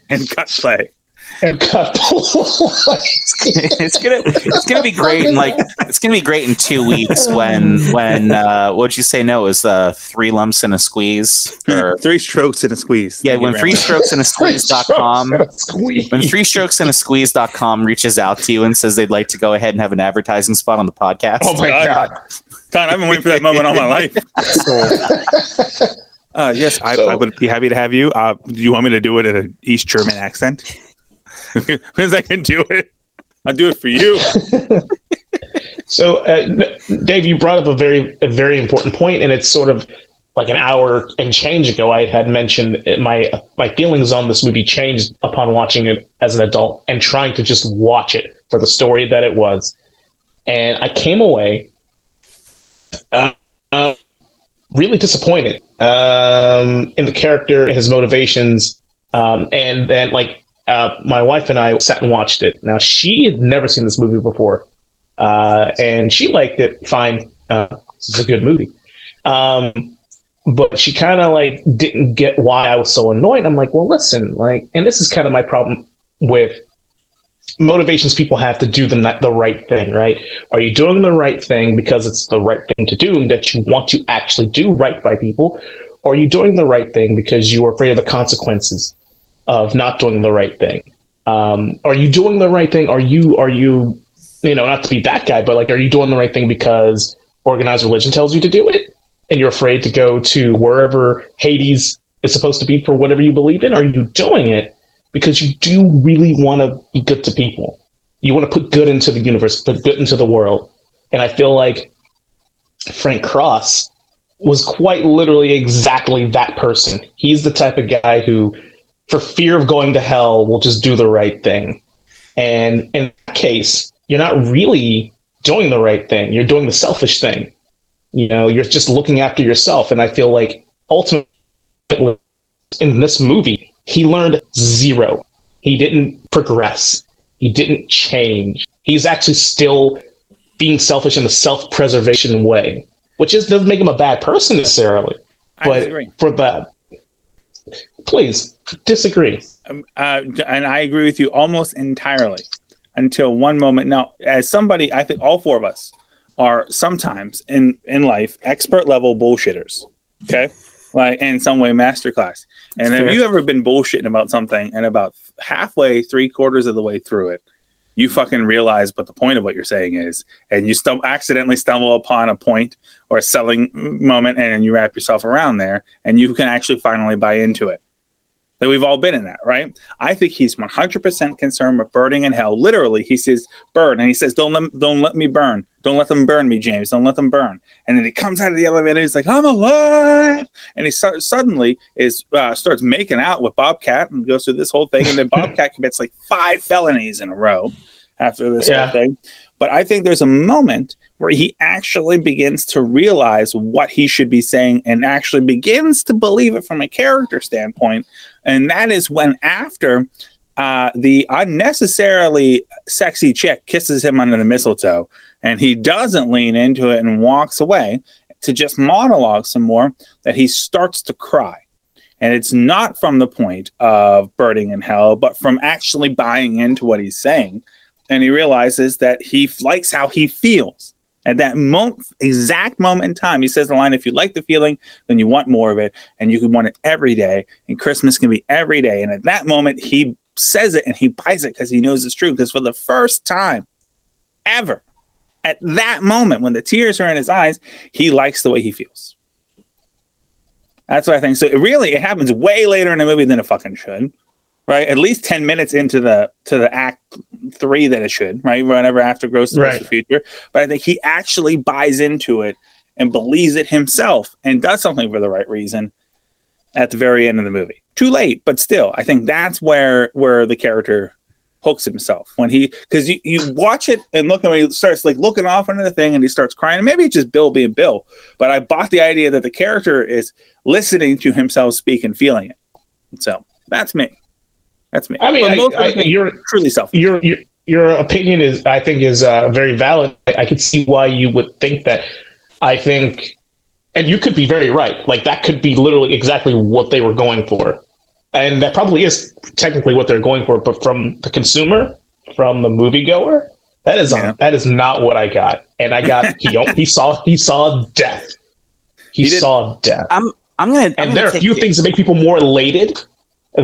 and cut play. And cut. it's gonna it's gonna be great in like it's gonna be great in two weeks when when uh what'd you say no it was uh three lumps and a squeeze or Three strokes and a squeeze. yeah when three strokes and a squeeze.com Squeeze. when free strokes and a squeeze.com reaches out to you and says they'd like to go ahead and have an advertising spot on the podcast Oh my God. god! Con, I've been waiting for that moment all my life. Uh, yes, I, So- I would be happy to have you. Uh, do you want me to do it in an East German accent? Because I can do it. I'll do it for you. So, uh, Dave, you brought up a very, a very important point, and it's sort of like an hour and change ago. I had mentioned my my feelings on this movie changed upon watching it as an adult and trying to just watch it for the story that it was, and I came away uh, uh, really disappointed um, in the character, his motivations, um, and then like uh, my wife and I sat and watched it. Now she had never seen this movie before uh, and she liked it fine. Uh, is a good movie. Um, but she kind of like didn't get why I was so annoyed. I'm like, well, listen, like, and this is kind of my problem with motivations people have to do the the right thing, right? Are you doing the right thing because it's the right thing to do and that you want to actually do right by people, or are you doing the right thing because you are afraid of the consequences of not doing the right thing? Um, are you doing the right thing? Are you are you you know, not to be that guy, but like, are you doing the right thing because organized religion tells you to do it, and you're afraid to go to wherever Hades is supposed to be for whatever you believe in? Are you doing it because you do really want to be good to people? You want to put good into the universe, put good into the world, and I feel like Frank Cross was quite literally exactly that person. He's the type of guy who, for fear of going to hell, will just do the right thing. And in that case, you're not really doing the right thing. You're doing the selfish thing. You know, you're just looking after yourself. And I feel like ultimately in this movie, he learned zero. He didn't progress. He didn't change. He's actually still being selfish in a self-preservation way, which is doesn't make him a bad person necessarily. I But disagree. for that, please disagree. Um, uh, and I agree with you almost entirely until one moment. Now, as somebody, I think all four of us are sometimes in in life expert level bullshitters. Okay, like in some way masterclass. And have you ever been bullshitting about something and about halfway, three quarters of the way through it, you fucking realize what the point of what you're saying is, and you stum- accidentally stumble upon a point or a selling moment, and you wrap yourself around there, and you can actually finally buy into it that we've all been in that, right? I think he's 100% concerned with burning in hell. Literally, he says burn, and he says, "Don't let, don't let me burn. Don't let them burn me, James. Don't let them burn." And then he comes out of the elevator. He's like, "I'm alive," and he su- suddenly is uh, starts making out with Bobcat and goes through this whole thing, and then Bobcat commits like five felonies in a row after this Yeah. whole thing. But I think there's a moment where he actually begins to realize what he should be saying and actually begins to believe it from a character standpoint. And that is when, after uh, the unnecessarily sexy chick kisses him under the mistletoe and he doesn't lean into it and walks away to just monologue some more, that he starts to cry. And it's not from the point of burning in hell, but from actually buying into what he's saying and he realizes that he likes how he feels at that moment, exact moment in time. He says the line, "If you like the feeling, then you want more of it, and you can want it every day. And Christmas can be every day." And at that moment, he says it and he buys it because he knows it's true. Because for the first time ever, at that moment when the tears are in his eyes, he likes the way he feels. That's what I think. So it really, it happens way later in the movie than it fucking should right? At least ten minutes into the to the act three that it should, right? Whenever after Ghost of Right. the Future, but I think he actually buys into it and believes it himself and does something for the right reason at the very end of the movie. Too late, but still, I think that's where where the character hooks himself when he because you, you watch it and look at him he starts like looking off into the thing and he starts crying and maybe it's just bill being bill but i bought the idea that the character is listening to himself speak and feeling it so that's me that's me I mean, I, I, you're truly self your your your opinion is I think is uh, very valid. I could see why you would think that. I think, and you could be very right. Like that could be literally exactly what they were going for, and that probably is technically what they're going for. But from the consumer, from the moviegoer, that is Yeah. that is not what I got. And I got he he saw he saw death. He, He saw death. I'm I'm gonna. I'm And gonna there are a few you- things that make people more elated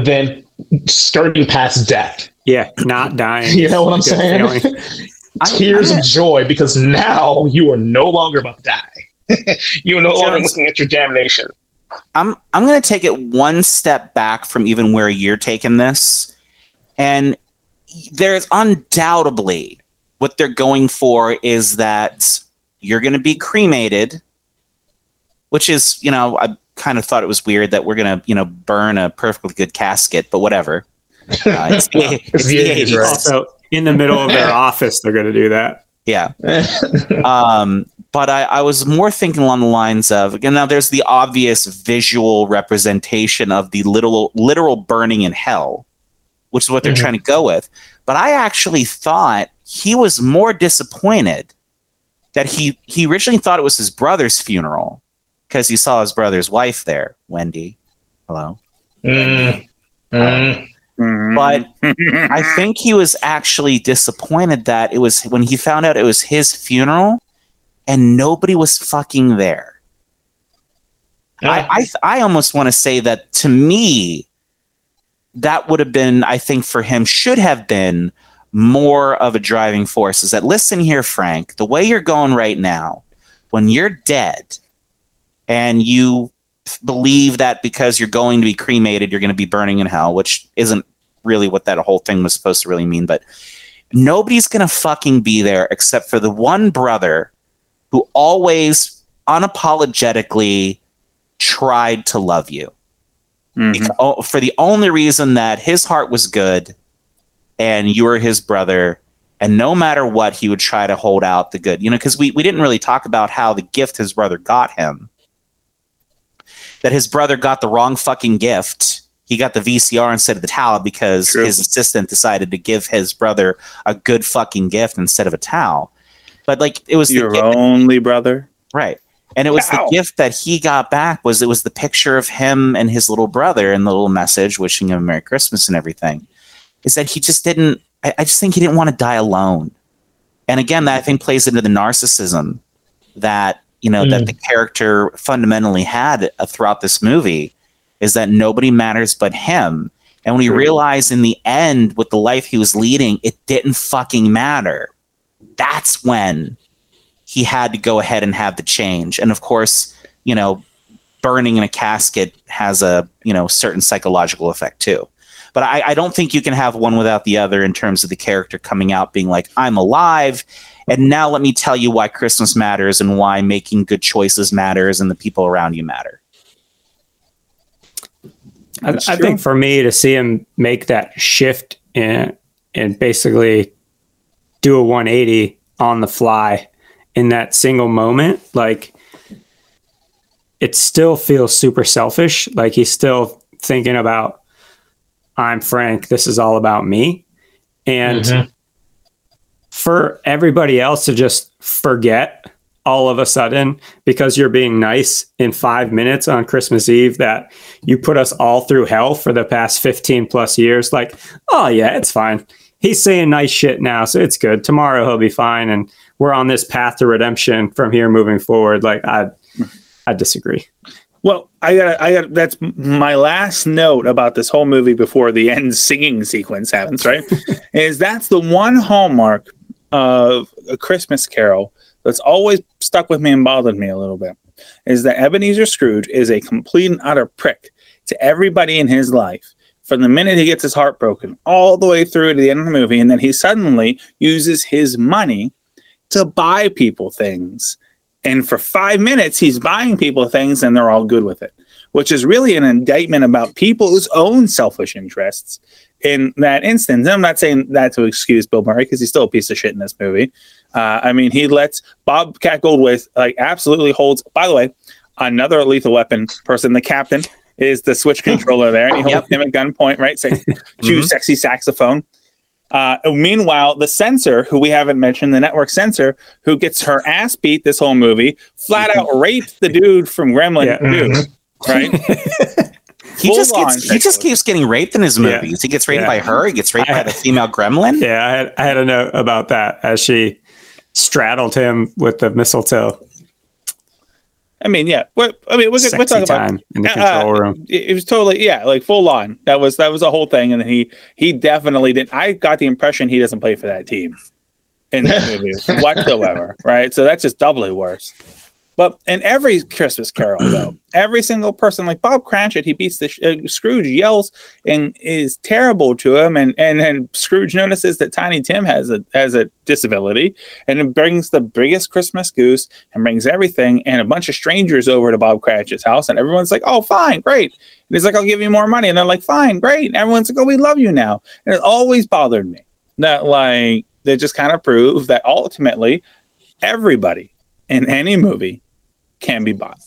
than skirting past death. Yeah, not dying. You know what I'm saying? Tears I'm of joy because now you are no longer about to die. you are no longer looking at your damnation. I'm I'm going to take it one step back from even where you're taking this, and there's undoubtedly what they're going for is that you're going to be cremated, which is you know I kind of thought it was weird that we're going to you know burn a perfectly good casket, but whatever. Uh, it's it's the the 80s, 80s. right? Also, in the middle of their office, they're going to do that. Yeah. um, but I, I was more thinking along the lines of again now there's the obvious visual representation of the literal literal burning in hell, which is what they're Mhm. trying to go with. But I actually thought he was more disappointed that he he originally thought it was his brother's funeral because he saw his brother's wife there, Wendy. Hello. Mm, mm. But I think he was actually disappointed that it was when he found out it was his funeral and nobody was fucking there. I I, I almost want to say that to me, that would have been, I think, for him, should have been more of a driving force. Is that listen here, Frank, the way you're going right now, when you're dead and you believe that because you're going to be cremated, you're going to be burning in hell, which isn't really what that whole thing was supposed to really mean. But nobody's going to fucking be there except for the one brother who always unapologetically tried to love you Mhm. Beca- oh, for the only reason that his heart was good and you were his brother and no matter what he would try to hold out the good you know because we, we didn't really talk about how the gift his brother got him that his brother got the wrong fucking gift he got the vcr instead of the towel because True. his assistant decided to give his brother a good fucking gift instead of a towel but like it was your only brother Right. And it was Ow. the gift that he got back was it was the picture of him and his little brother and the little message wishing him a Merry Christmas and everything. Is that he just didn't I, I just think he didn't want to die alone. And again, that I think plays into the narcissism that, you know, that Mm. the character fundamentally had uh, throughout this movie is that nobody matters but him. And when he realized in the end with the life he was leading, it didn't fucking matter. That's when he had to go ahead and have the change. And of course, you know, burning in a casket has a, you know, certain psychological effect too. But I, I don't think you can have one without the other in terms of the character coming out being like, I'm alive. And now let me tell you why Christmas matters and why making good choices matters and the people around you matter. I, I think for me to see him make that shift and and basically do a 180 on the fly in that single moment, like it still feels super selfish. Like he's still thinking about, I'm Frank. This is all about me, and Mhm. For everybody else to just forget all of a sudden because you're being nice in five minutes on Christmas Eve that you put us all through hell for the past 15 plus years. Like, oh, yeah, it's fine. He's saying nice shit now, so it's good. Tomorrow he'll be fine. And we're on this path to redemption from here moving forward. Like, I, I disagree. Well, I got, I got. That's my last note about this whole movie before the end singing sequence happens. Right, is that's the one hallmark of a Christmas Carol that's always stuck with me and bothered me a little bit. Is that Ebenezer Scrooge is a complete and utter prick to everybody in his life from the minute he gets his heart broken all the way through to the end of the movie, and then he suddenly uses his money to buy people things and for five minutes, he's buying people things and they're all good with it, which is really an indictment about people's own selfish interests in that instance. And I'm not saying that to excuse Bill Murray because he's still a piece of shit in this movie. Uh, I mean, he lets Bobcat Goldthwait like absolutely holds. By the way, another lethal weapon person, the captain, is the switch controller there, and he holds him at gunpoint, right? Say, choose sexy saxophone. Uh, meanwhile, the censor, who we haven't mentioned, the network censor, who gets her ass beat this whole movie, flat out raped the dude from Gremlin Yeah. 2, right? He Full just gets he just keeps getting raped in his Yeah. movies. He gets raped Yeah. by her. He gets raped by the female gremlin. Yeah, I had I had a note about that as she straddled him with the mistletoe. I mean, yeah. We're, I mean, we're, we're Sexy talking about time in the Uh, control room. it it was totally yeah like full on that was that was the whole thing and he he definitely didn't. i got the impression he doesn't play for that team in this movie whatsoever right so that's just doubly worse but in every christmas carol though every single person like bob cratchit he beats the sh- uh, scrooge yells and is terrible to him and and then scrooge notices that tiny tim has a has a disability and it brings the biggest christmas goose and brings everything and a bunch of strangers over to Bob Cratchit's house, and everyone's like, "Oh, fine, great." And he's like, "I'll give you more money," and they're like, "Fine, great." And everyone's like, "Oh, we love you now." And it always bothered me that like they just kind of prove that ultimately everybody in any movie can be bought.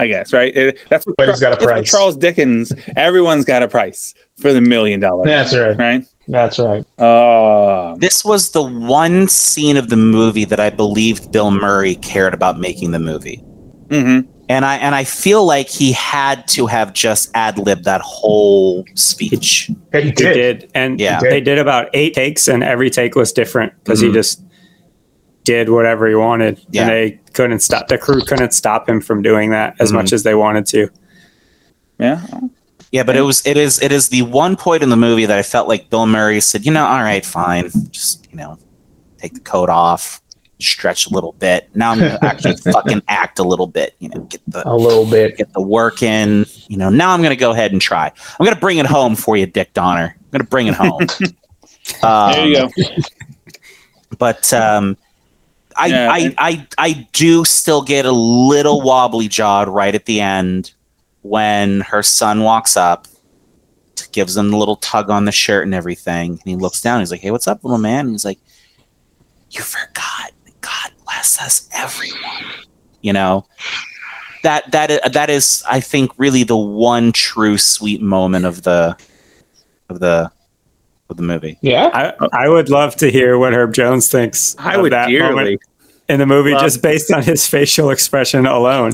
I guess right. It- that's what, Everybody's got a that's what price. Charles Dickens. Everyone's got a price for the million dollar. That's right. Right. That's right. Oh, This was the one scene of the movie that I believed Bill Murray cared about making the movie. hmm And I and I feel like he had to have just ad libbed that whole speech. Yeah, he He did. did, and Yeah. they did about eight takes, and every take was different because Mhm. he just did whatever he wanted, Yeah. and they couldn't stop. The crew couldn't stop him from doing that as Mhm. much as they wanted to. yeah. Yeah, but it was it is it is the one point in the movie that I felt like Bill Murray said, you know, all right, fine, just you know, take the coat off, stretch a little bit. Now I'm gonna actually fucking act a little bit, you know, get the A little bit. get the work in. You know, now I'm gonna go ahead and try. I'm gonna bring it home for you, Dick Donner. I'm gonna bring it home. um, There you go. But um, I, Yeah, I, I, I do still get a little wobbly jawed right at the end when her son walks up, gives him the little tug on the shirt and everything, and he looks down. He's like, "Hey, what's up, little man?" And he's like, "You forgot. God bless us, everyone." You know. That that uh, that is, I think, really the one true sweet moment of the of the of the movie. Yeah. I I would love to hear what Herb Jones thinks. I of would that dearly moment in the movie love- just based on his facial expression alone.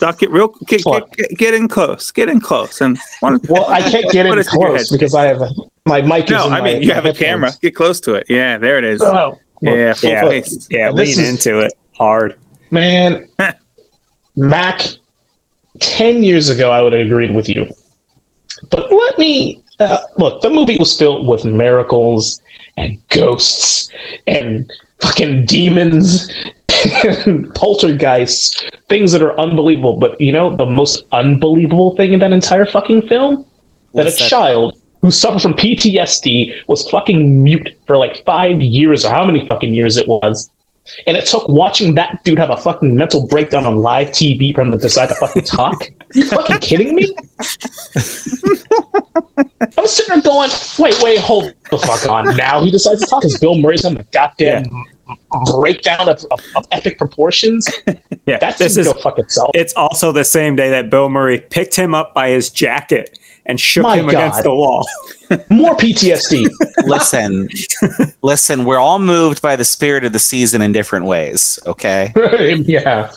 Duck it real get, What? get, get, get in close. Get in close. And one, Well, I can't get in it to your close because I have a, my mic is No, in I mean my- you have a headphones. camera. Get close to it. Yeah, there it is. Oh, yeah, full Yeah. face. Yeah, lean is- into it hard. man. Mac, 10 years ago, I would have agreed with you. But let me uh, look, the movie was filled with miracles and ghosts and fucking demons and poltergeists, things that are unbelievable. But you know, the most unbelievable thing in that entire fucking film? That What's a that? child who suffered from PTSD was fucking mute for like five years or how many fucking years it was. And it took watching that dude have a fucking mental breakdown on live TV for him to decide to fucking talk. you fucking kidding me? I'm sitting there going, wait, wait, hold the fuck on. Now he decides to talk because Bill Murray's having a goddamn breakdown of, of, of epic proportions. Yeah, That this is go fuck itself. It's also the same day that Bill Murray picked him up by his jacket and shook My him against the wall. More PTSD. listen, listen, we're all moved by the spirit of the season in different ways. Okay. yeah.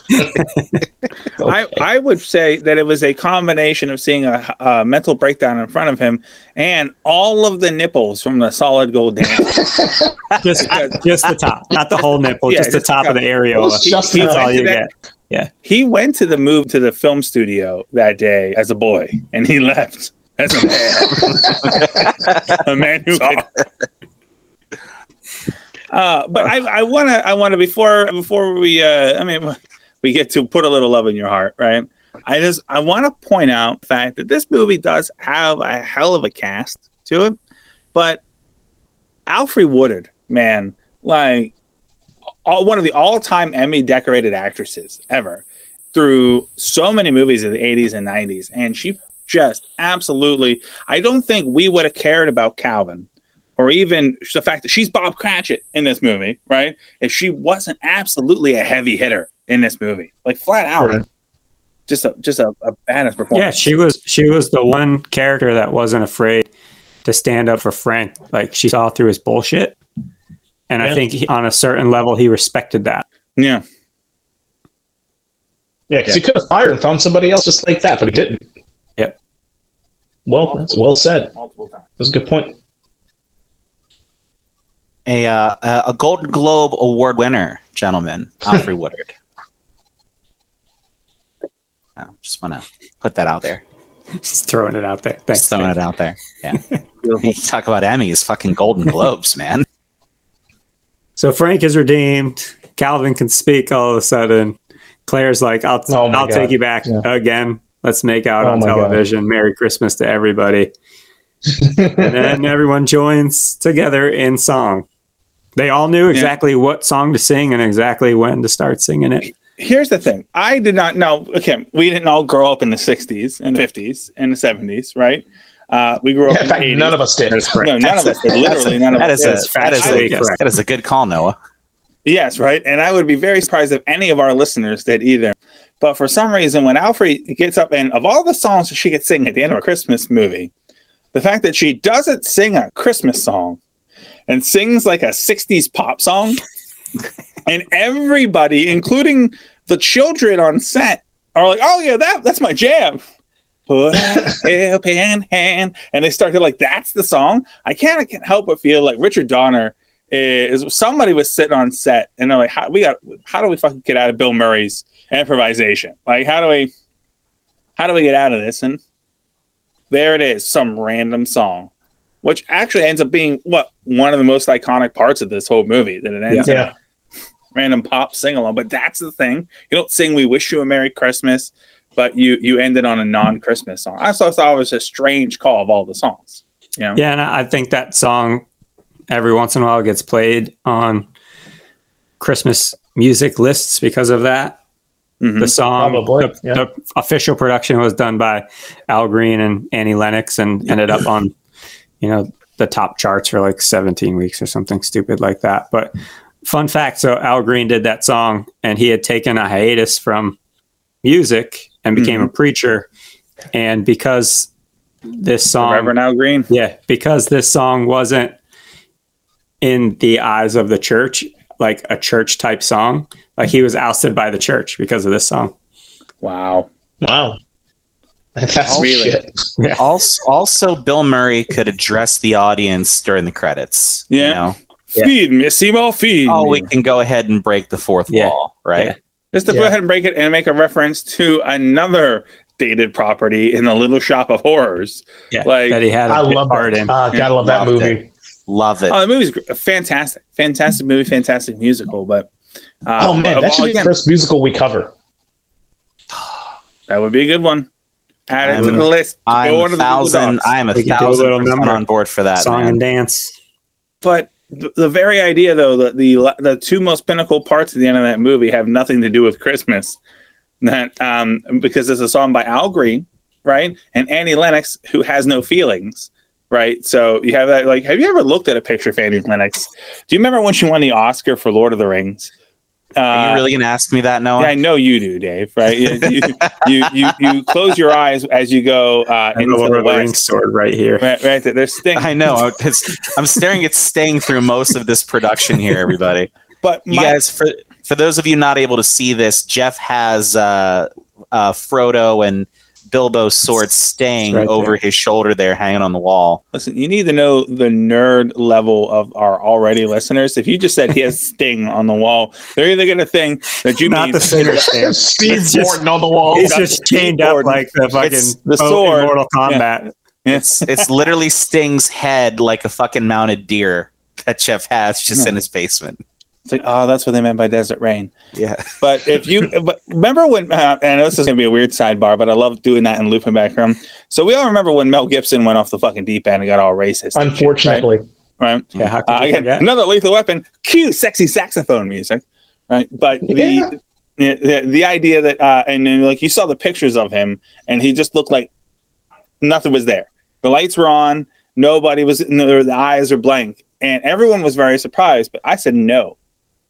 I, I would say that it was a combination of seeing a, a mental breakdown in front of him and all of the nipples from the solid gold dance. Just, just the top, not the whole nipple, Yeah, just the top the of the It areola. was just That's all you That- get. Yeah. He went to the move to the film studio that day as a boy, and he left as a man. a man who could. Uh, but I, I want to, I want to before before we, uh, I mean, we get to put a little love in your heart, right? I just I want to point out the fact that this movie does have a hell of a cast to it, but Alfre Woodard, man, like all, one of the all-time Emmy decorated actresses ever through so many movies in the 80s and 90s and she just absolutely. I don't think we would have cared about Calvin or even the fact that she's Bob Cratchit in this movie, right? If she wasn't absolutely a heavy hitter in this movie, like flat out, Right. just a just a, a badass performance. Yeah, she was she was the one character that wasn't afraid to stand up for Frank. Like she saw through his bullshit, and I think he, on a certain level he respected that. yeah. Yeah, because he could have fired and found somebody else just like that, but he didn't. Yep. Well, that's well said. Multiple times. That's a good point. A uh, a a Golden Globe Award winner, gentlemen, Alfred Woodard. Oh, just want to put that out there. Just throwing it out there. Thanks. Just throwing it out there. Yeah. you talk about Emmys, fucking Golden Globes, man. So Frank is redeemed. Calvin can speak all of a sudden. Claire's like, I'll, Oh I'll God. take you back Yeah. again. Let's make out Oh on my God. television. Merry Christmas to everybody. and then everyone joins together in song. They all knew exactly what song to sing and exactly when to start singing it. Here's the thing. I did not know. Okay, we didn't all grow up in the '60s and '50s and the '70s, right? Uh, we grew up in in fact, the 80s. none of us did. No, none of us did. Literally, none of That us is did. a That's that is factually a, correct. that is a good call, Noah. Yes, right. And I would be very surprised if any of our listeners did either. But for some reason, when Alfred gets up and of all the songs that she could sing at the end of a Christmas movie, the fact that she doesn't sing a Christmas song and sings like a 60s pop song, and everybody, including the children on set, are like, oh, yeah, that, that's my jam. Put a helping hand. And they start to like, that's the song. I can't, I can't help but feel like Richard Donner is somebody was sitting on set and they're like, how we got how do we fucking get out of Bill Murray's improvisation? Like how do we how do we get out of this? And there it is, some random song. Which actually ends up being what one of the most iconic parts of this whole movie that it ends Yeah. in a random pop sing along. But that's the thing. You don't sing We Wish You a Merry Christmas, but you you ended on a non-Christmas song. I also thought it was a strange call of all the songs. You know? Yeah, and I I think that song every once in a while gets played on Christmas music lists because of that. Mhm. The song, Probably, the, yeah. the official production was done by Al Green and Annie Lennox, and ended up on, you know, the top charts for like 17 weeks or something stupid like that. But fun fact: so Al Green did that song, and he had taken a hiatus from music and became a preacher, and because this song, Reverend Al Green. yeah, because this song wasn't in the eyes of the church, like a church type song. Like he was ousted by the church because of this song. Wow. Wow. That's Really? shit. Also, also, Bill Murray could address the audience during the credits. you Yeah. know? Yeah. Feed me, Seymour, feed Oh, we can go ahead and break the fourth Yeah. wall, right? Yeah. Just to go ahead and break it and make a reference to another dated property in the Little Shop of Horrors. Yeah, Like- that he had a I love part that. in. Uh, gotta love that movie. it. Love it. Oh, the movie's fantastic, fantastic movie, fantastic musical. But uh, Oh man, of that should all- be the first musical we cover. that would be a good one. Add it to I'm- the list. I'm Go a under the Google thousand. Docs. I am a We can do a thousand percent on board for that. Song man. and dance. but the, the very idea, though, that the the two most pinnacle parts at the end of that movie have nothing to do with Christmas. That um, because it's a song by Al Green, right, and Annie Lennox, who has no feelings, right. So you have that. Like, have you ever looked at a picture of Annie Lennox? Do you remember when she won the Oscar for Lord of the Rings? Uh, Are you really gonna ask me that, Noah? yeah, I know you do, Dave. Right? You you, you, you, you close your eyes as you go uh, into the the, Lord of the Rings west. sword right here. Right, right there. There's things. I know. I'm- staring at staying through most of this production here, everybody. But You guys, for for those of you not able to see this, Jeff has uh, uh, Frodo and Bilbo's sword Sting right over his shoulder there, hanging on the wall. Listen, you need to know the nerd level of our already listeners. If you just said he has Sting on the wall, they're either going to think that you Not mean the singer stand. Steve It's just- on the wall. He's just chained up like the fucking the sword. Mortal Kombat. Yes. It's literally Sting's head like a fucking mounted deer that Jeff has just in his basement. It's like, oh, that's what they meant by desert rain. Yeah. But if you, but remember when, uh, and this is going to be a weird sidebar, but I love doing that and looping back around. So we all remember when Mel Gibson went off the fucking deep end and got all racist. and shit, Unfortunately, right? Yeah, how Uh, again, another lethal weapon. Cue sexy saxophone music, right? But Yeah. the, the the idea that uh, and then like you saw the pictures of him, and he just looked like nothing was there. The lights were on. Nobody was. No, the eyes are blank, and everyone was very surprised. But I said, "No,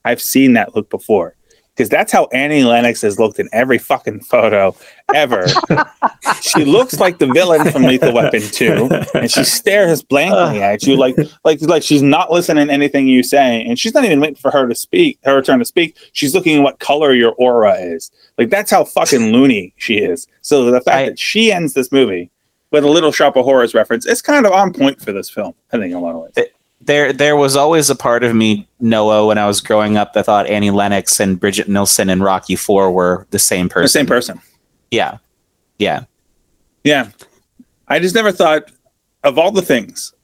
I've seen that look before." Because that's how Annie Lennox has looked in every fucking photo ever. she looks like the villain from Lethal Weapon 2, and she stares blankly at you like like like she's not listening to anything you say, and she's not even waiting for her to speak, her turn to speak. She's looking at what color your aura is. Like that's how fucking loony she is. So the fact I- that she ends this movie with a little shop of horrors reference, it's kind of on point for this film. I think in a lot of ways. There there was always a part of me, Noah, when I was growing up that thought Annie Lennox and Brigitte Nielsen and Rocky Four were the same person. The same person. Yeah. Yeah. Yeah. I just never thought of all the things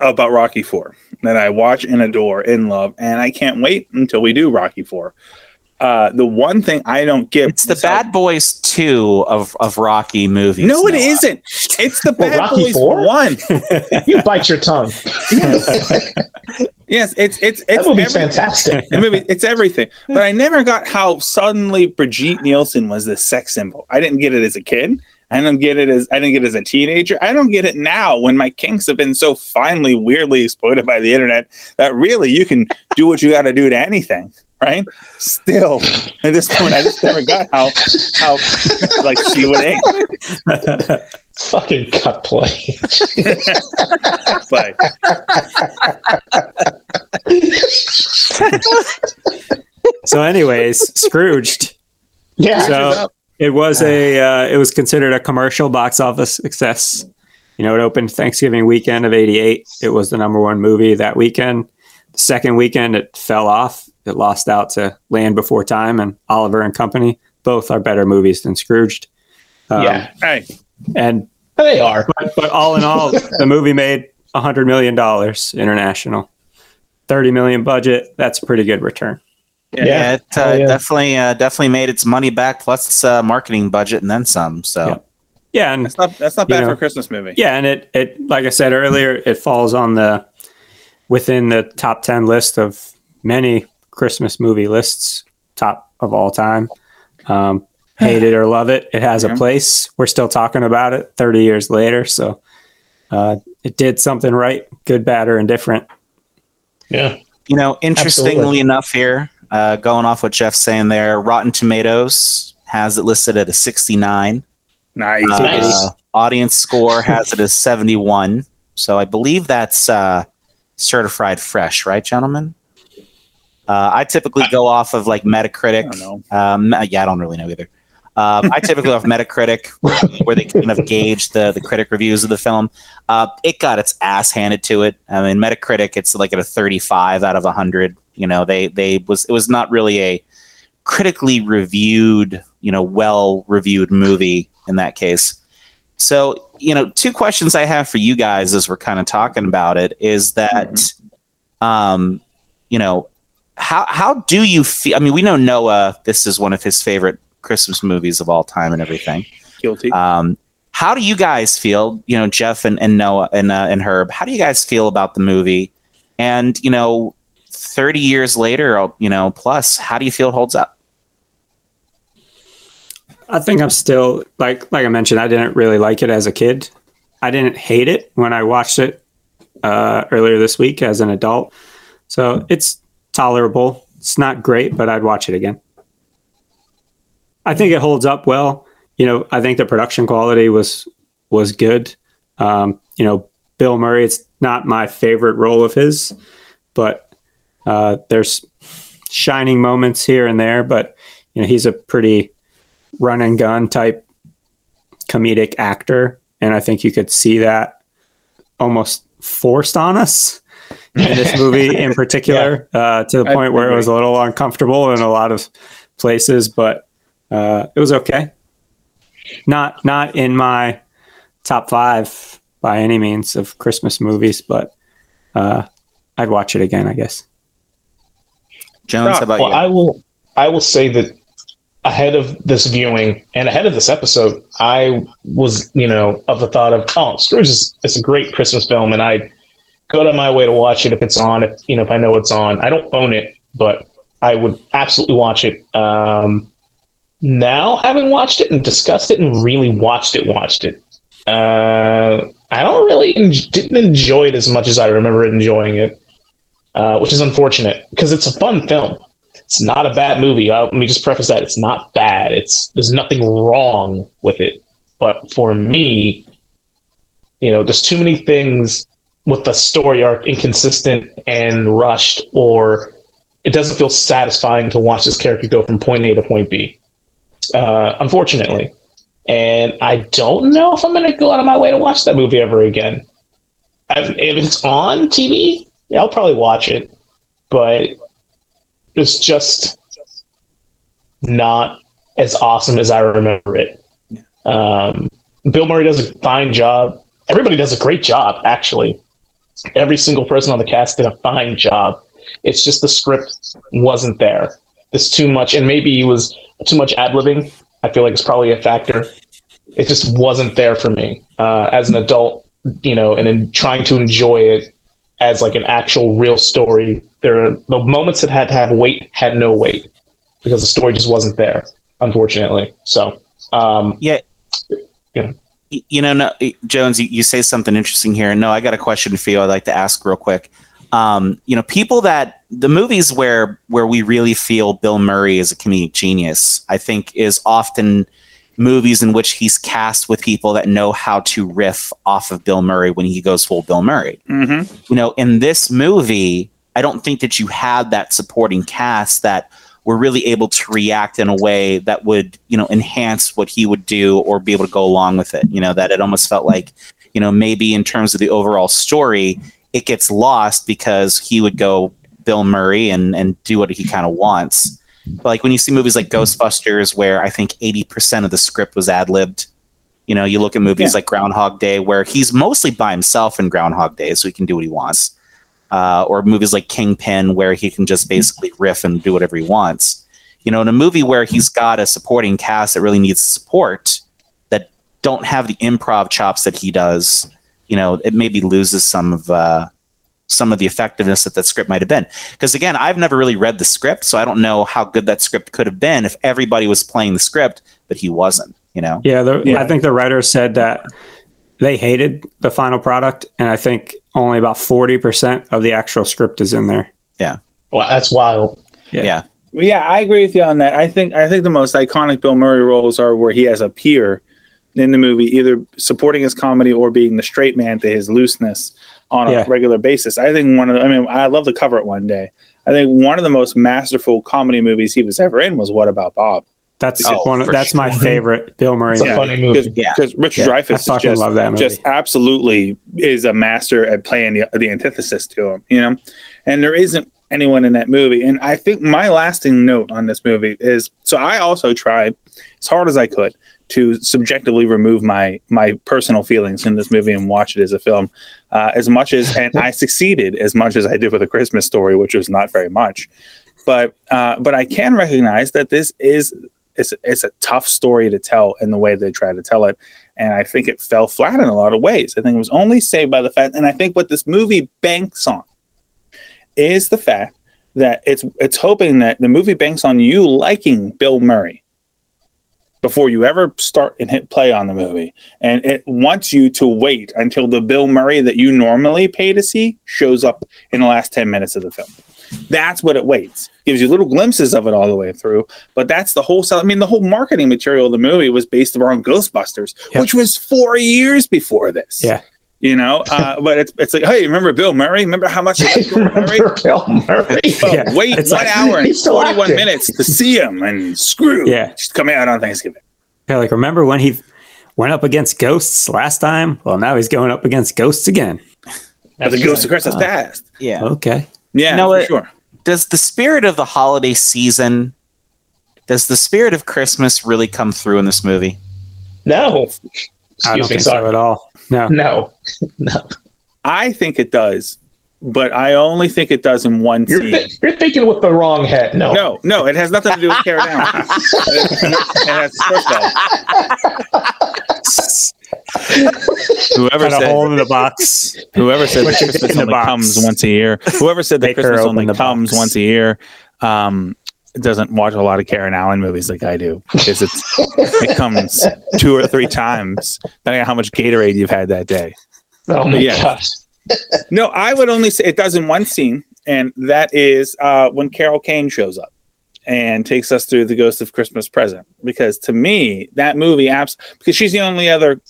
about Rocky 4 that I watch and adore and love, and I can't wait until we do Rocky 4. Uh, the one thing I don't get. It's the Bad Boys two of, of Rocky movies. No, it Noah. isn't. It's the Well, Bad Rocky Boys 4? 1. You bite your tongue. Yes, it's it's That it's movie's every- fantastic. the movie, it's everything. But I never got how suddenly Brigitte Nielsen was this sex symbol. I didn't get it as a kid. I don't get it as I didn't get it as a teenager. I don't get it now when my kinks have been so finely, weirdly exploited by the internet that really you can do what you got to do to anything, right? Still, at this point, I just never got how how like she would aim. Fucking cut play. But so, anyways, Scrooged. Yeah. So it was a uh, it was considered a commercial box office success. You know, it opened Thanksgiving weekend of '88. It was the number one movie that weekend. The second weekend, it fell off. It lost out to Land Before Time and Oliver and Company. Both are better movies than Scrooged. Um, yeah. hey, and They are. but, but all in all, the movie made hundred million dollars international, thirty million budget. That's a pretty good return. Yeah. Yeah, it uh, Oh, yeah. definitely uh, definitely made its money back plus its uh, marketing budget and then some. So Yeah. Yeah, and that's not that's not bad know. for a Christmas movie. Yeah, and it it like I said earlier, it falls on the within the top ten list of many Christmas movie lists, top of all time. Um, hate it or love it, it has Yeah. a place. We're still talking about it thirty years later, so uh, it did something right, good, bad, or indifferent. Yeah. you know, interestingly Absolutely. enough, here uh, going off what Jeff's saying there, Rotten Tomatoes has it listed at a sixty nine. Nice. Uh, Nice. audience score has it as 71. So I believe that's uh, certified fresh, right, gentlemen? Uh, I typically go off of like Metacritic. I. Um, yeah, I don't really know either. Um, I typically go off Metacritic, where they kind of gauge the the critic reviews of the film. Uh, it got its ass handed to it. I mean, Metacritic, it's like at a 35 out of 100. You know, they they was it was not really a critically reviewed, you know, well reviewed movie in that case. So, you know, two questions I have for you guys as we're kind of talking about it is that, um, you know, how how do you feel? I mean, we know Noah. This is one of his favorite Christmas movies of all time and everything. Guilty. Um, how do you guys feel? You know, Jeff and, and Noah and uh, and Herb. How do you guys feel about the movie? And you know, thirty years later, you know, plus, how do you feel it holds up? I think I'm still like like I mentioned, I didn't really like it as a kid. I didn't hate it when I watched it uh, earlier this week as an adult. So it's tolerable. It's not great, but I'd watch it again. I think it holds up well. You know, I think the production quality was was good. Um, you know, Bill Murray. It's not my favorite role of his, but uh, there's shining moments here and there. But you know, he's a pretty run and gun type comedic actor, and I think you could see that almost forced on us in this movie in particular, uh, to the I point where it was a little uncomfortable in a lot of places, but uh, it was okay. Not not in my top five by any means of Christmas movies, but uh, I'd watch it again, I guess. Jones, how about well, you? I will. I will say that ahead of this viewing and ahead of this episode, I was, you know, of the thought of, oh, Scrooge is it's a great Christmas film, and I go to my way to watch it if it's on. If you know, if I know it's on, I don't own it, but I would absolutely watch it. Um, now, having watched it and discussed it and really watched it, watched it, Uh, I don't really en- didn't enjoy it as much as I remember enjoying it, uh, which is unfortunate because it's a fun film. It's not a bad movie. Uh, let me just preface that it's not bad. It's there's nothing wrong with it, but for me, you know, there's too many things with the story arc inconsistent and rushed, or it doesn't feel satisfying to watch this character go from point A to point B. Uh, unfortunately, and I don't know if I'm going to go out of my way to watch that movie ever again. If if it's on TV, yeah, I'll probably watch it, but it's just not as awesome as I remember it. Um, Bill Murray does a fine job. Everybody does a great job, actually. Every single person on the cast did a fine job. It's just the script wasn't there. There's too much, and maybe it was too much ad libbing. I feel like it's probably a factor. It just wasn't there for me uh, as an adult, you know, and in trying to enjoy it as like an actual real story. There are the moments that had to have weight had no weight because the story just wasn't there, unfortunately. So, um, Yeah. You know, no, Jones, you, you say something interesting here. No, I got a question for you. I'd like to ask real quick. Um, you know, people that the movies where where we really feel Bill Murray is a comedic genius, I think, is often movies in which he's cast with people that know how to riff off of Bill Murray when he goes full Bill Murray Mm-hmm. you know, in this movie, I don't think that you had that supporting cast that were really able to react in a way that would, you know, enhance what he would do or be able to go along with it. You know, that it almost felt like, you know, maybe in terms of the overall story, it gets lost because he would go Bill Murray and and do what he kind of wants. But like when you see movies like Ghostbusters, where I think eighty percent of the script was ad libbed. You know, you look at movies Yeah. like Groundhog Day, where he's mostly by himself in Groundhog Day, so he can do what he wants. Uh, or movies like Kingpin, where he can just basically riff and do whatever he wants. You know, in a movie where he's got a supporting cast that really needs support, that don't have the improv chops that he does, you know, it maybe loses some of uh, some of the effectiveness that that script might have been. Because again, I've never really read the script, so I don't know how good that script could have been if everybody was playing the script, but he wasn't. You know, Yeah, the, Yeah. I think the writer said that they hated the final product, and I think only about forty percent of the actual script is in there. Yeah. Well, that's wild. Yeah. yeah. Yeah, I agree with you on that. I think I think the most iconic Bill Murray roles are where he has a peer in the movie, either supporting his comedy or being the straight man to his looseness on a Yeah. regular basis. I think one of the, I mean, I love to cover it one day. I think one of the most masterful comedy movies he was ever in was What About Bob? That's Oh, one. Of, for that's my favorite Bill Murray. It's a funny movie. Yeah. Because Richard Yeah, Dreyfuss is just, love that movie. just absolutely is a master at playing the, the antithesis to him, you know? And there isn't anyone in that movie. And I think my lasting note on this movie is so I also tried as hard as I could to subjectively remove my my personal feelings in this movie and watch it as a film uh, as much as and I succeeded as much as I did with a Christmas story, which was not very much. But uh, but I can recognize that this is it's it's a tough story to tell in the way they try to tell it, and I think it fell flat in a lot of ways. I think it was only saved by the fact, and I think what this movie banks on is the fact that it's it's hoping that the movie banks on you liking Bill Murray before you ever start and hit play on the movie, and it wants you to wait until the Bill Murray that you normally pay to see shows up in the last ten minutes of the film. That's what it waits. Gives you little glimpses of it all the way through, but that's the whole. I mean, the whole marketing material of the movie was based around Ghostbusters, Yeah. which was four years before this. Yeah. you know. Uh, but it's it's like, hey, remember Bill Murray? Remember how much you liked Bill Murray? Remember Bill Murray? Oh, Yeah, wait it's one like- hour and 41 minutes to see him and screw. Yeah. Just coming out on Thanksgiving. Yeah, like remember when he went up against ghosts last time? Well, now he's going up against ghosts again. As a ghost of Christmas uh, past. Yeah. Okay. Yeah, You know for what? sure. Does the spirit of the holiday season, does the spirit of Christmas really come through in this movie? No. I don't me. think so at all. No. No. No. I think it does, but I only think it does in one You're, scene. thi- you're thinking with the wrong head. No. No, no, it has nothing to do with Carol Down. it has first of all, whoever Cut a said hole in the box. whoever said that Put your dick Christmas the only box. comes once a year. Whoever said that Make Christmas only the comes box. once a year. Um, doesn't watch a lot of Karen Allen movies like I do because it's it comes two or three times depending on how much Gatorade you've had that day. Oh my Yeah. gosh. No, I would only say it does in one scene, and that is uh, when Carol Kane shows up and takes us through the Ghost of Christmas Present. Because to me, that movie, abs- because she's the only other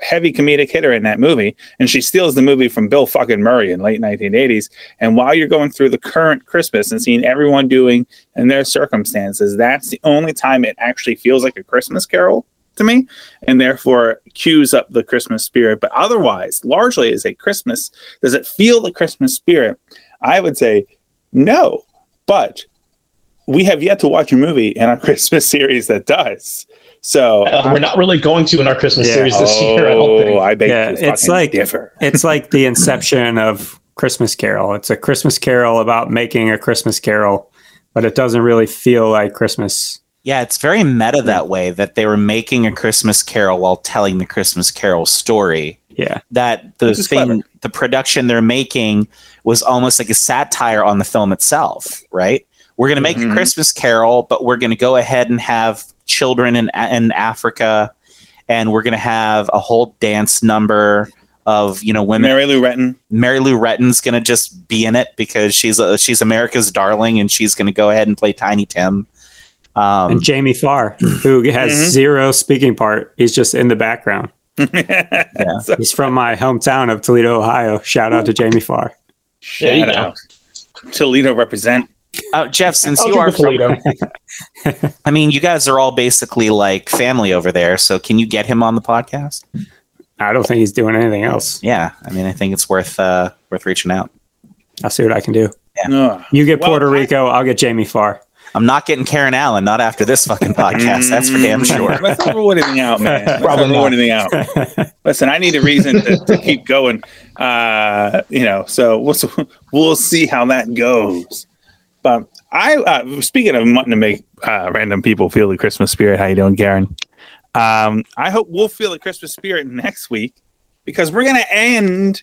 heavy comedic hitter in that movie, and she steals the movie from Bill fucking Murray in late 1980s. And while you're going through the current Christmas and seeing everyone doing in their circumstances, that's the only time it actually feels like a Christmas Carol to me, and therefore cues up the Christmas spirit. But otherwise, largely as a Christmas, does it feel the Christmas spirit? I would say no, but we have yet to watch a movie in our Christmas series that does. So Uh, we're not really going to in our Christmas Yeah. series this year. I don't oh, think. I beg Yeah, to it's like- differ. It's like the inception of Christmas Carol. It's a Christmas Carol about making a Christmas Carol, but it doesn't really feel like Christmas. Yeah, it's very meta that way that they were making a Christmas Carol while telling the Christmas Carol story. Yeah. That the thing, clever. the production they're making was almost like a satire on the film itself, right? We're going to make Mhm. a Christmas Carol, but we're going to go ahead and have children in in Africa, and we're going to have a whole dance number of you know women. Mary Lou Retton. Mary Lou Retton's going to just be in it because she's a, she's America's darling, and she's going to go ahead and play Tiny Tim. Um, And Jamie Farr, who has Mhm. zero speaking part, he's just in the background. So, He's from my hometown of Toledo, Ohio. Shout out to Jamie Farr. Shout out. Toledo represent. Uh, Jeff, since I'll you are Toledo. from, I mean, you guys are all basically like family over there. So can you get him on the podcast? I don't think he's doing anything else. Yeah, I mean, I think it's worth uh, worth reaching out. I'll see what I can do. Ugh. You get Well, Puerto I- Rico, I'll get Jamie Farr. I'm not getting Karen Allen, not after this fucking podcast. That's for damn sure. Let's not rule anything out, man. Let's Probably not rule not. anything out. Listen, I need a reason to, to keep going. Uh, you know, so we'll we'll see how that goes. But I, uh, speaking of wanting to make uh, random people feel the Christmas spirit, how you doing, Karen? Um, I hope we'll feel the Christmas spirit next week because we're gonna end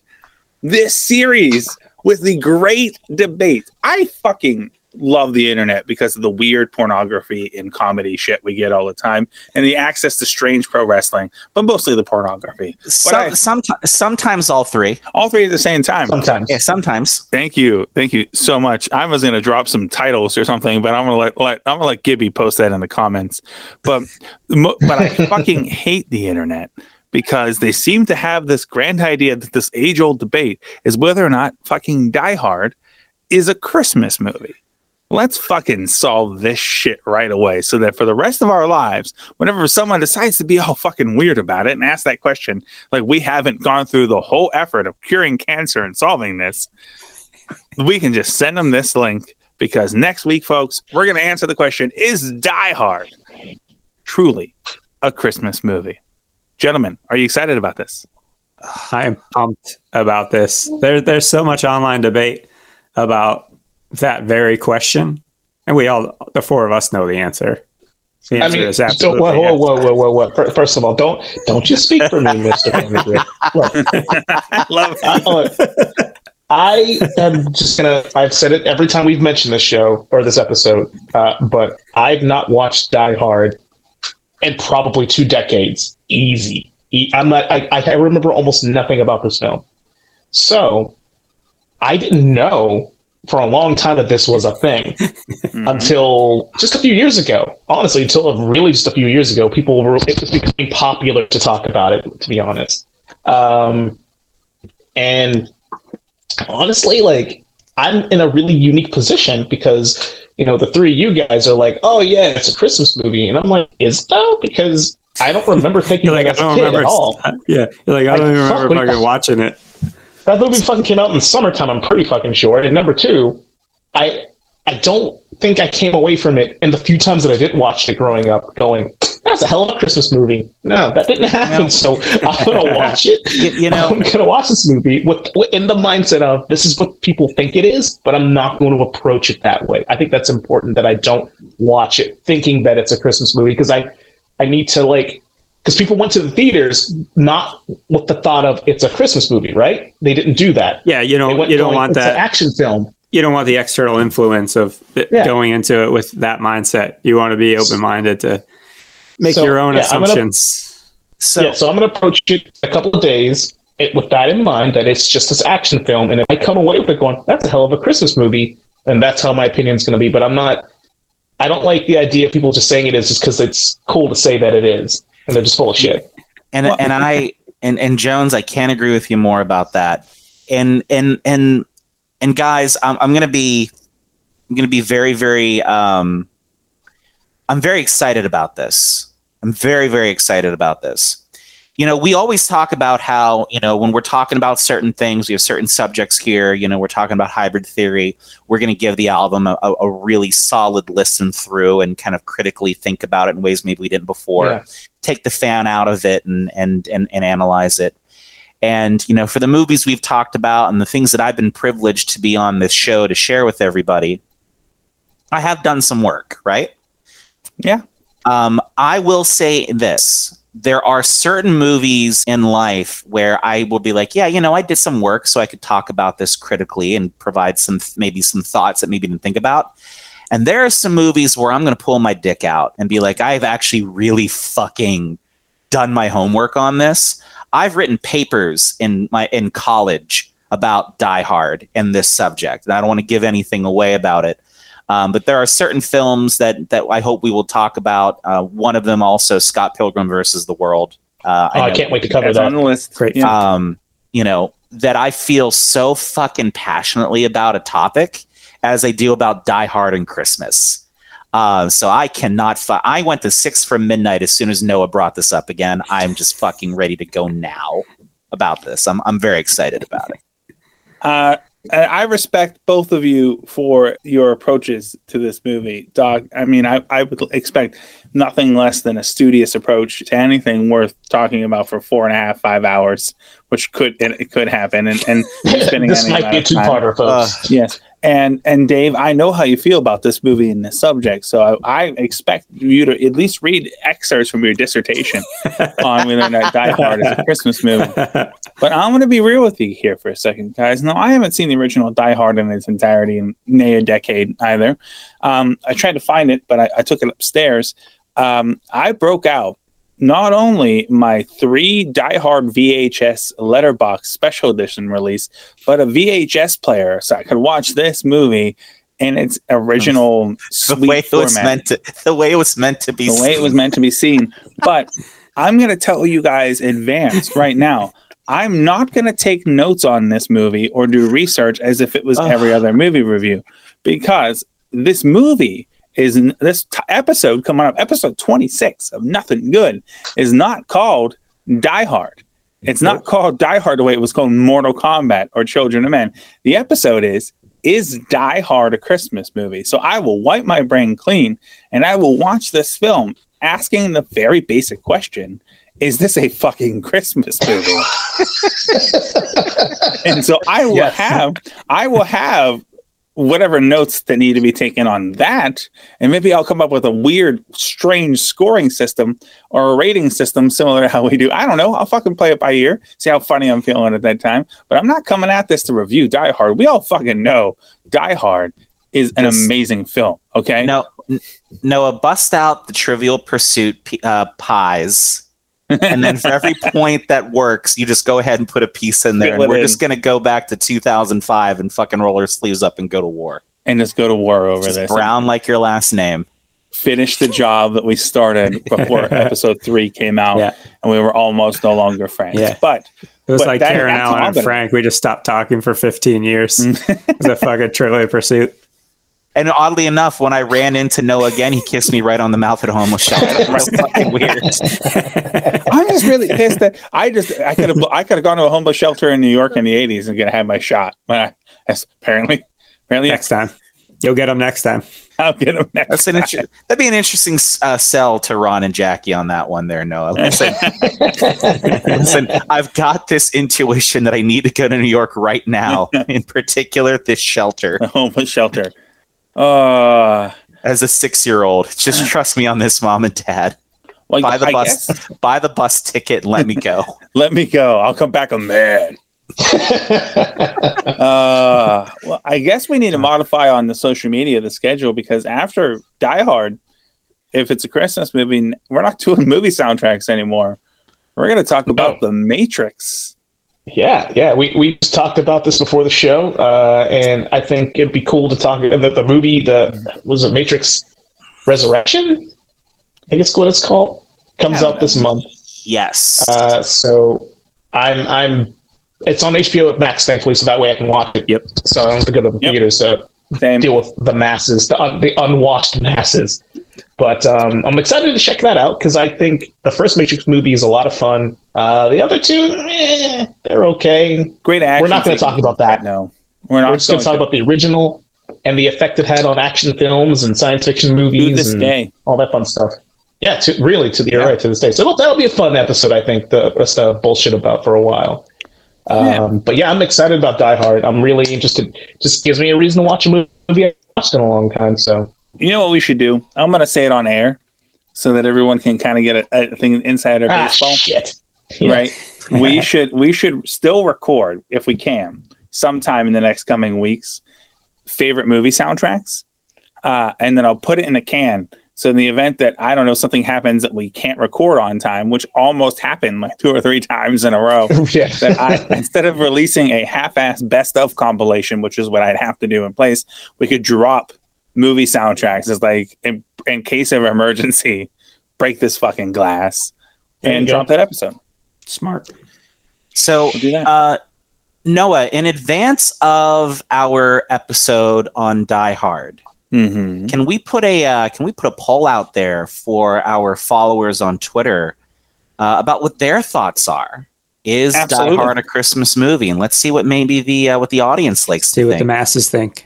this series with the great debate. I fucking love the internet because of the weird pornography and comedy shit we get all the time and the access to strange pro wrestling, but mostly the pornography. I- Some, sometimes all three. All three at the same time. Sometimes. Yeah, sometimes. Thank you, thank you so much. I was gonna drop some titles or something, but I'm gonna let, let I'm gonna let Gibby post that in the comments. But mo- but I fucking hate the internet because they seem to have this grand idea that this age old debate is whether or not fucking Die Hard is a Christmas movie. Let's fucking solve this shit right away so that for the rest of our lives, whenever someone decides to be all fucking weird about it and ask that question, like we haven't gone through the whole effort of curing cancer and solving this, we can just send them this link because next week, folks, we're going to answer the question Is Die Hard truly a Christmas movie? Gentlemen, are you excited about this? I am pumped about this. There, there's so much online debate about that very question, and we all, the four of us, know the answer. The I answer mean, is absolutely whoa, whoa, whoa, whoa, whoa, whoa. First of all, don't don't you speak for me, Mister Manager. I love I, look, I am just gonna. I've said it every time we've mentioned this show or this episode, uh, but I've not watched Die Hard in probably two decades. Easy. I'm not. I, I remember almost nothing about this film, so I didn't know for a long time that this was a thing Mhm. until just a few years ago. Honestly, until really just a few years ago, people were it was becoming popular to talk about it. To be honest, um, and honestly, like I'm in a really unique position because you know the three of you guys are like, "Oh yeah, it's a Christmas movie," and I'm like, "Is it though?" Because I don't remember thinking like, I don't remember. at all. Yeah, you're like, I don't Like, even remember fucking watching it. That movie fucking came out in the summertime. I'm pretty fucking sure. And number two, I I don't think I came away from it. And the few times that I did watch it growing up, going, "That's a hell of a Christmas movie." No, that didn't happen. No. So I'm gonna watch it. You, you know, I'm gonna watch this movie with, with in the mindset of this is what people think it is, but I'm not going to approach it that way. I think that's important that I don't watch it thinking that it's a Christmas movie because I I need to like because people went to the theaters not with the thought of it's a Christmas movie, right? They didn't do that. Yeah, you don't you don't want that. action film. you don't want the external influence of Yeah. going into it with that mindset. You want to be open minded to make So, your own yeah, I'm gonna- assumptions. So yeah, so I'm going to approach it a couple of days it, with that in mind that it's just this action film, and if I come away with it going, that's a hell of a Christmas movie, and that's how my opinion is going to be. But I'm not. I don't like the idea of people just saying it is just because it's cool to say that it is, and they're just full of shit. and and I and and Jones, I can't agree with you more about that. And and and and guys, I'm I'm gonna be I'm gonna be very very um I'm very excited about this. I'm very very excited about this. You know, we always talk about how you know when we're talking about certain things, we have certain subjects here. You know, we're talking about hybrid theory. We're going to give the album a, a, a really solid listen through and kind of critically think about it in ways maybe we didn't before Yeah. Take the fan out of it and and and, and analyze it. And you know, for the movies we've talked about and the things that I've been privileged to be on this show to share with everybody, I have done some work, right? Yeah. Um, I will say this. There are certain movies in life where I will be like, yeah, you know, I did some work so I could talk about this critically and provide some maybe some thoughts that maybe didn't think about. And there are some movies where I'm going to pull my dick out and be like, I've actually really fucking done my homework on this. I've written papers in my in college about Die Hard and this subject, and I don't want to give anything away about it. Um, but there are certain films that that I hope we will talk about. Uh, one of them also Scott Pilgrim versus the World. Uh, Oh, I, know- can't wait to cover That's on that. the list. Great. Um, you know, that I feel so fucking passionately about a topic as they do about Die Hard and Christmas. Uh, so I cannot. Fu- I went to six from midnight as soon as Noah brought this up again. I'm just fucking ready to go now about this. I'm I'm very excited about it. Uh, I respect both of you for your approaches to this movie, Doc. I mean, I, I would expect nothing less than a studious approach to anything worth talking about for four and a half, five hours, which could it could happen. And and spending this might be a time. two-parter, folks. Yes. And and Dave, I know how you feel about this movie and this subject, so I, I expect you to at least read excerpts from your dissertation on whether or not Die Hard is a Christmas movie. But I'm going to be real with you here for a second, guys. No, I haven't seen the original Die Hard in its entirety in nay a decade either. Um, I tried to find it, but I, I took it upstairs. Um, I broke out not only my three Die Hard VHS letterbox special edition release, but a VHS player, so I could watch this movie in its original The way it was format meant to. The way it was meant to be. the way it was seen. meant to be seen. But I'm going to tell you guys advance right now. I'm not going to take notes on this movie or do research as if it was every other movie review because this movie is n- this t- episode coming up, episode 26 of Nothing Good, is not called Die Hard. It's not called Die Hard the way it was called Mortal Kombat or Children of Men. The episode is Is Die Hard a Christmas movie? So I will wipe my brain clean and I will watch this film asking the very basic question Is this a fucking Christmas movie? and so I will Yes. have, I will have whatever notes that need to be taken on that. And maybe I'll come up with a weird, strange scoring system or a rating system similar to how we do. I don't know. I'll fucking play it by ear, see how funny I'm feeling at that time. But I'm not coming at this to review Die Hard. We all fucking know Die Hard is an Yes. amazing film. Okay. No, Noah, bust out the Trivial Pursuit uh, pies, and then for every point that works, you just go ahead and put a piece in there, and we're in. just gonna go back to 2005 and fucking roll our sleeves up and go to war. And just go to war over Just this. brown like your last name. Finish the job that we started before episode three came out, Yeah. and we were almost no longer friends. Yeah. But It was But like that- Karen Allen and Frank. We just stopped talking for 15 years. Mm. it was a fucking trivial pursuit. And oddly enough, when I ran into Noah again, he kissed me right on the mouth at a homeless shelter. It was fucking weird. I'm just really pissed that I just I could have I could have gone to a homeless shelter in New York in the 80s and could have had my shot. But I, that's apparently apparently next time. You'll get them next time. I'll get him next. That's an inter- that'd be an interesting uh, sell to Ron and Jackie on that one there, Noah. Listen, listen, I've got this intuition that I need to go to New York right now, in particular this shelter. a homeless shelter. Uh As a six year old, just trust me on this, mom and dad. like Buy the I bus, guess- buy the bus ticket, and let me go. let me go. I'll come back a man. Uh, well, I guess we need to modify on the social media the schedule because after Die Hard, if it's a Christmas movie, we're not doing movie soundtracks anymore. We're going to talk about The Matrix. Yeah, yeah. We we just talked about this before the show, uh, and I think it'd be cool to talk the, the movie. The was it Matrix Resurrection? I think it's what it's called. Comes out this month. Yes. Uh, so I'm I'm it's on HBO at Max, thankfully, so that way I can watch it. Yep. So I don't have to go to the Yep. theater to Same. deal with the masses, the un, the unwashed masses. But um, I'm excited to check that out because I think the first Matrix movie is a lot of fun. Uh, the other two, eh, they're okay. Great action. We're not going to talk about that. No, we're not We're just going to talk about the original and the effect it had on action films and science fiction to movies this and day. all that fun stuff. Yeah, to, really, to the Yeah. right to this day. So that'll, that'll be a fun episode. I think the rest of bullshit about for a while. Um, Yeah. But yeah, I'm excited about Die Hard. I'm really interested. Just gives me a reason to watch a movie I watched in a long time. So You know what we should do? I'm going to say it on air so that everyone can kind of get a, a thing insider ah, baseball. shit. Yeah. right? we should we should still record if we can sometime in the next coming weeks favorite movie soundtracks, uh, and then I'll put it in a can. So in the event that I don't know something happens that we can't record on time, which almost happened like two or three times in a row, yeah. that I instead of releasing a half-ass best of compilation, which is what I'd have to do in place, we could drop movie soundtracks is like in, in case of emergency, break this fucking glass There and drop that episode. Smart. so We'll do that. uh, Noah, in advance of our episode on Die Hard, Mm-hmm. can we put a uh, can we put a poll out there for our followers on Twitter uh, about what their thoughts are? Is Absolutely. Die Hard a Christmas movie? And let's see what maybe the uh, what the audience likes See to what the masses think.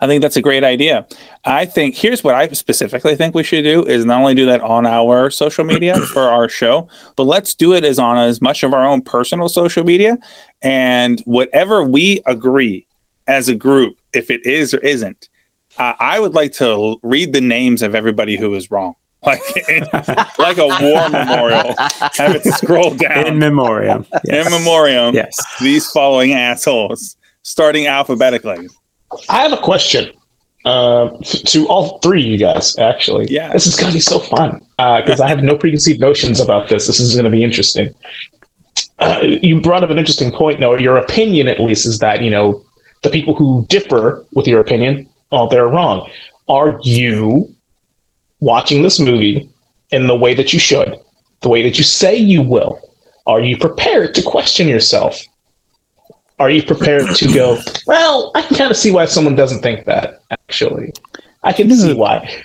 I think that's a great idea. I think here's what I specifically think we should do is not only do that on our social media for our show, but let's do it as on as much of our own personal social media and whatever we agree as a group, if it is or isn't. Uh, I would like to l- read the names of everybody who is wrong, like like a war memorial. Have it scroll down. In memoriam. in memoriam. Yes. These following assholes, starting alphabetically. I have a question uh, f- to all three of you guys. Actually, Yeah. this is going to be so fun because I have no preconceived notions about this. This is going to be interesting. Uh, you brought up an interesting point, Noah. Your opinion, at least, is that you know the people who differ with your opinion, oh, they're wrong. Are you watching this movie in the way that you should, the way that you say you will? Are you prepared to question yourself? Are you prepared to go, well, I can kind of see why someone doesn't think that, actually. I can see why.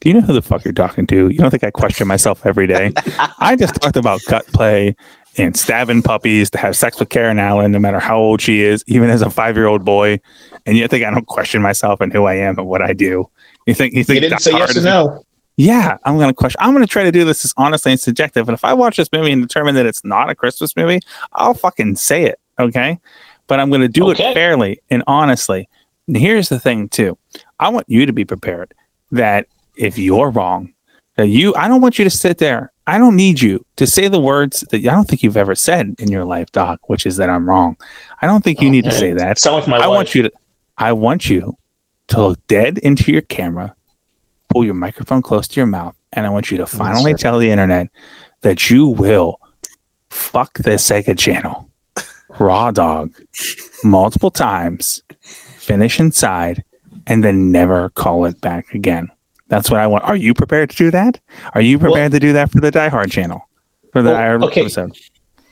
Do you know who the fuck you're talking to? You don't think I question myself every day? I just talked about gut play and stabbing puppies to have sex with Karen Allen, no matter how old she is, even as a five year old boy. And you think I don't question myself and who I am and what I do? You think you think You didn't say yes or no. Yeah, I'm gonna question. I'm gonna try to do this as honestly and subjective. And if I watch this movie and determine that it's not a Christmas movie, I'll fucking say it. Okay, but I'm gonna do Okay. it fairly and honestly. And here's the thing, too. I want you to be prepared that if you're wrong, that you. I don't want you to sit there. I don't need you to say the words that I don't think you've ever said in your life, Doc, which is that I'm wrong. I don't think you oh, need to say that. Sound like my I wife. want you to I want you to look dead into your camera, pull your microphone close to your mouth, and I want you to finally tell the internet that you will fuck the Sega channel, raw dog, multiple times, finish inside, and then never call it back again. That's what I want. Are you prepared to do that? Are you prepared to do that for the Die Hard channel? For the Well, okay. episode?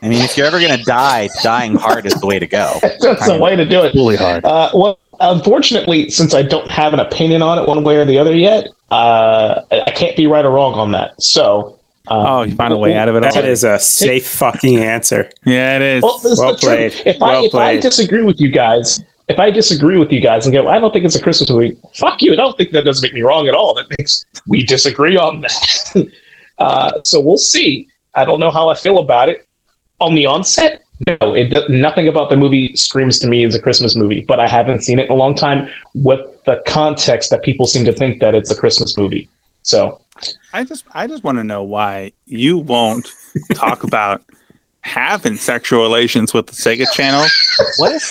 I mean, if you're ever gonna die, dying hard is the way to go. That's the way to do it. Really hard. Uh, well, unfortunately, since I don't have an opinion on it one way or the other yet, uh, I I can't be right or wrong on that. So, Oh, you found a way out of it. That already. is a safe fucking answer. Yeah, it is. well, Well the truth. played. If I Well if I disagree with you guys, if I disagree with you guys and go, I don't think it's a Christmas movie. Fuck you. I don't think that doesn't make me wrong at all. That makes we disagree on that. uh, so we'll see. I don't know how I feel about it on the onset. No, it nothing about the movie screams to me as a Christmas movie, but I haven't seen it in a long time with the context that people seem to think that it's a Christmas movie. So I just I just want to know why you won't talk about having sexual relations with the Sega Channel What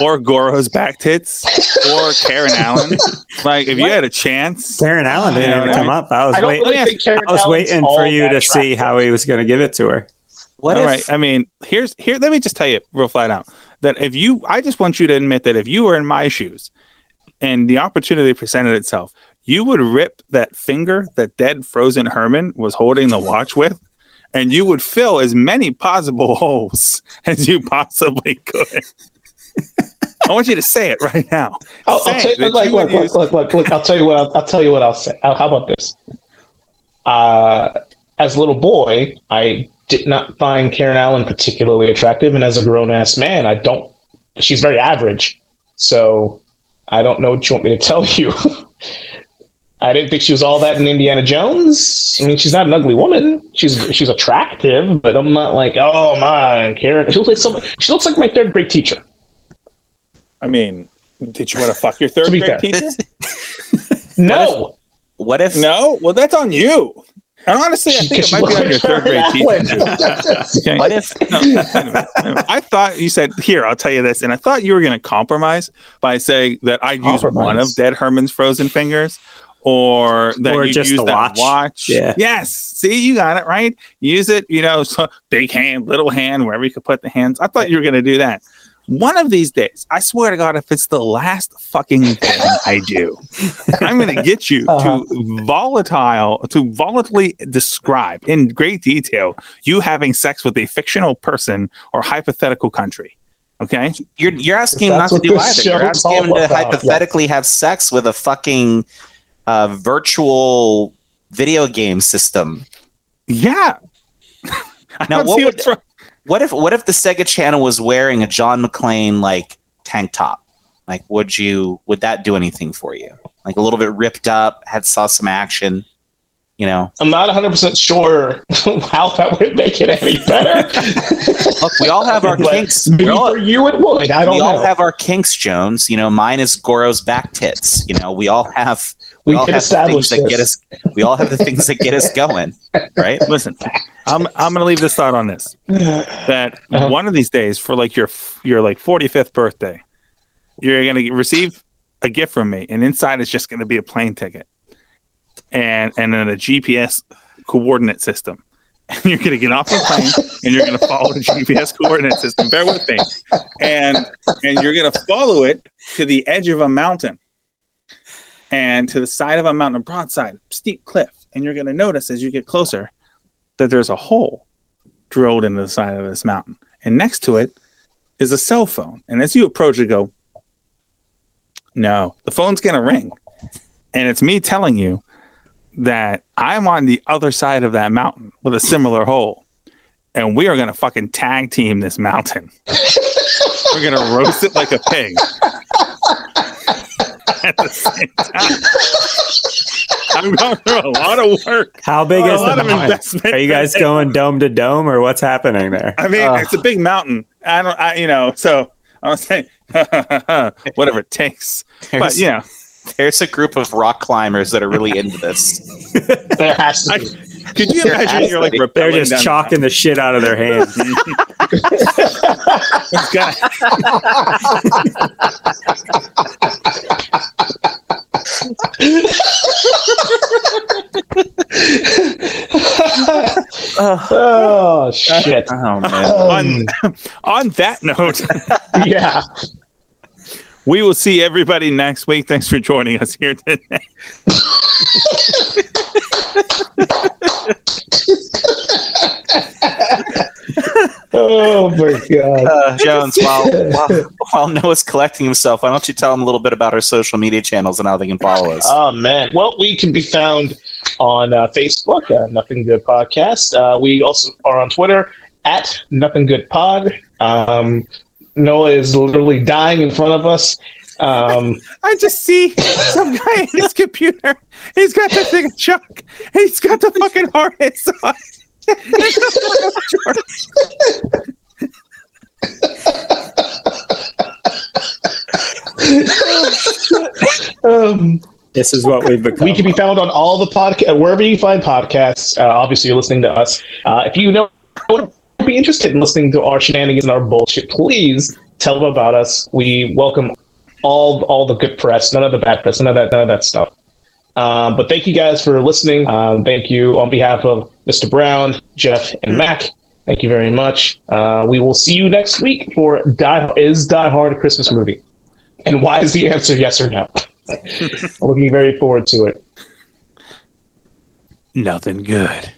or Goro's back tits or Karen Allen. Like, if you had a chance, Karen Allen didn't even come up. I was I waiting. really I was Allen's waiting for you to see attractive. how he was going to give it to her. what all if right. I mean, here's here. Let me just tell you real flat out that if you, I just want you to admit that if you were in my shoes and the opportunity presented itself, you would rip that finger that dead frozen Herman was holding the watch with, and you would fill as many possible holes as you possibly could. I want you to say it right now. I'll, I'll tell you, like, look, use- look, look, look, look, I'll tell you what. I'll, I'll tell you what I'll say. How how about this? Uh, as a little boy, I did not find Karen Allen particularly attractive, and as a grown ass man, I don't. She's very average, so I don't know what you want me to tell you. I didn't think she was all that in Indiana Jones. I mean, she's not an ugly woman. She's she's attractive, but I'm not like, oh my, Karen. She looks like some, She looks like my third grade teacher. I mean, did you want to fuck your third grade fair. teacher? No, what if No. Well, that's on you. And honestly, I think it might be on your third grade teacher. What if No, anyway, anyway. I thought you said here. I'll tell you this, and I thought you were going to compromise by saying that I'd use one of Dead Herman's frozen fingers, or that Or you just use the that watch. Yeah. Yes. See, you got it right. Use it. You know, so big hand, little hand, wherever you could put the hands. I thought you were going to do that. One of these days, I swear to God, if it's the last fucking thing I do, I'm going to get you Uh-huh. to volatile, to volatilely describe in great detail you having sex with a fictional person or hypothetical country. Okay. you're you're asking him not to do either? You're asking him to about, hypothetically have sex with a fucking uh, virtual video game system. Yeah. Now, what would- what's What if what if the Sega Channel was wearing a John McClane like tank top? Like, would you would that do anything for you? Like a little bit ripped up, had saw some action. You know, I'm not 100 percent sure how that would make it any better. look, we all have our kinks. Maybe all, for you it would. I don't we all have our kinks, Jones. You know, mine is Goro's back tits. You know, we all have we, We all have the things establish that get us. We all have the things that get us going, right? Listen, I'm I'm gonna leave this thought on this. That Uh-huh. one of these days, for like your your like 45th birthday, you're gonna receive a gift from me, and inside is just gonna be a plane ticket, and and then a GPS coordinate system. And you're gonna get off the plane, and you're gonna follow the GPS coordinate system. Bear with me, and and you're gonna follow it to the edge of a mountain, and to the side of a mountain, a broadside, steep cliff, and you're gonna notice as you get closer that there's a hole drilled into the side of this mountain. And next to it is a cell phone. And as you approach it, go, no, the phone's going to ring. And it's me telling you that I'm on the other side of that mountain with a similar hole. And we are going to fucking tag team this mountain. We're going to roast it like a pig. At the same time. I'm going through a lot of work. How big A is the lot of mountain? investment Are you guys going dome to dome, or what's happening there? I mean, Uh. it's a big mountain. I don't, I, you know, so I'm saying whatever it takes. But There's, you know, there's a group of rock climbers that are really into this. There has to I- be. Could you imagine you're like be. They're just down the chalking the shit out of their hands. It's got- oh shit. Oh man. on, Um, on that note, yeah. we will see everybody next week. Thanks for joining us here today. Oh my god. Uh, Jones, while, while while Noah's collecting himself, why don't you tell him a little bit about our social media channels and how they can follow us? Oh man. Well, we can be found on uh, Facebook, uh, Nothing Good Podcast. Uh, we also are on Twitter at Nothing Good Pod. Um, Noah is literally dying in front of us. Um, I just see some guy in his computer. He's got the thing of Chuck. He's got the fucking harness on. um, this is what we've become. we can be found on all the podcast wherever you find podcasts. Uh, obviously, you're listening to us. Uh, if you know what be interested in listening to our shenanigans and our bullshit, please tell them about us. We welcome all all the good press, none of the bad press, none of that none of that stuff. Um, but thank you guys for listening. Um, thank you on behalf of Mr. Brown, Jeff, and Mac. Thank you very much. Uh, we will see you next week for Die is Die Hard a Christmas movie, and why is the answer yes or no? Looking very forward to it. Nothing good.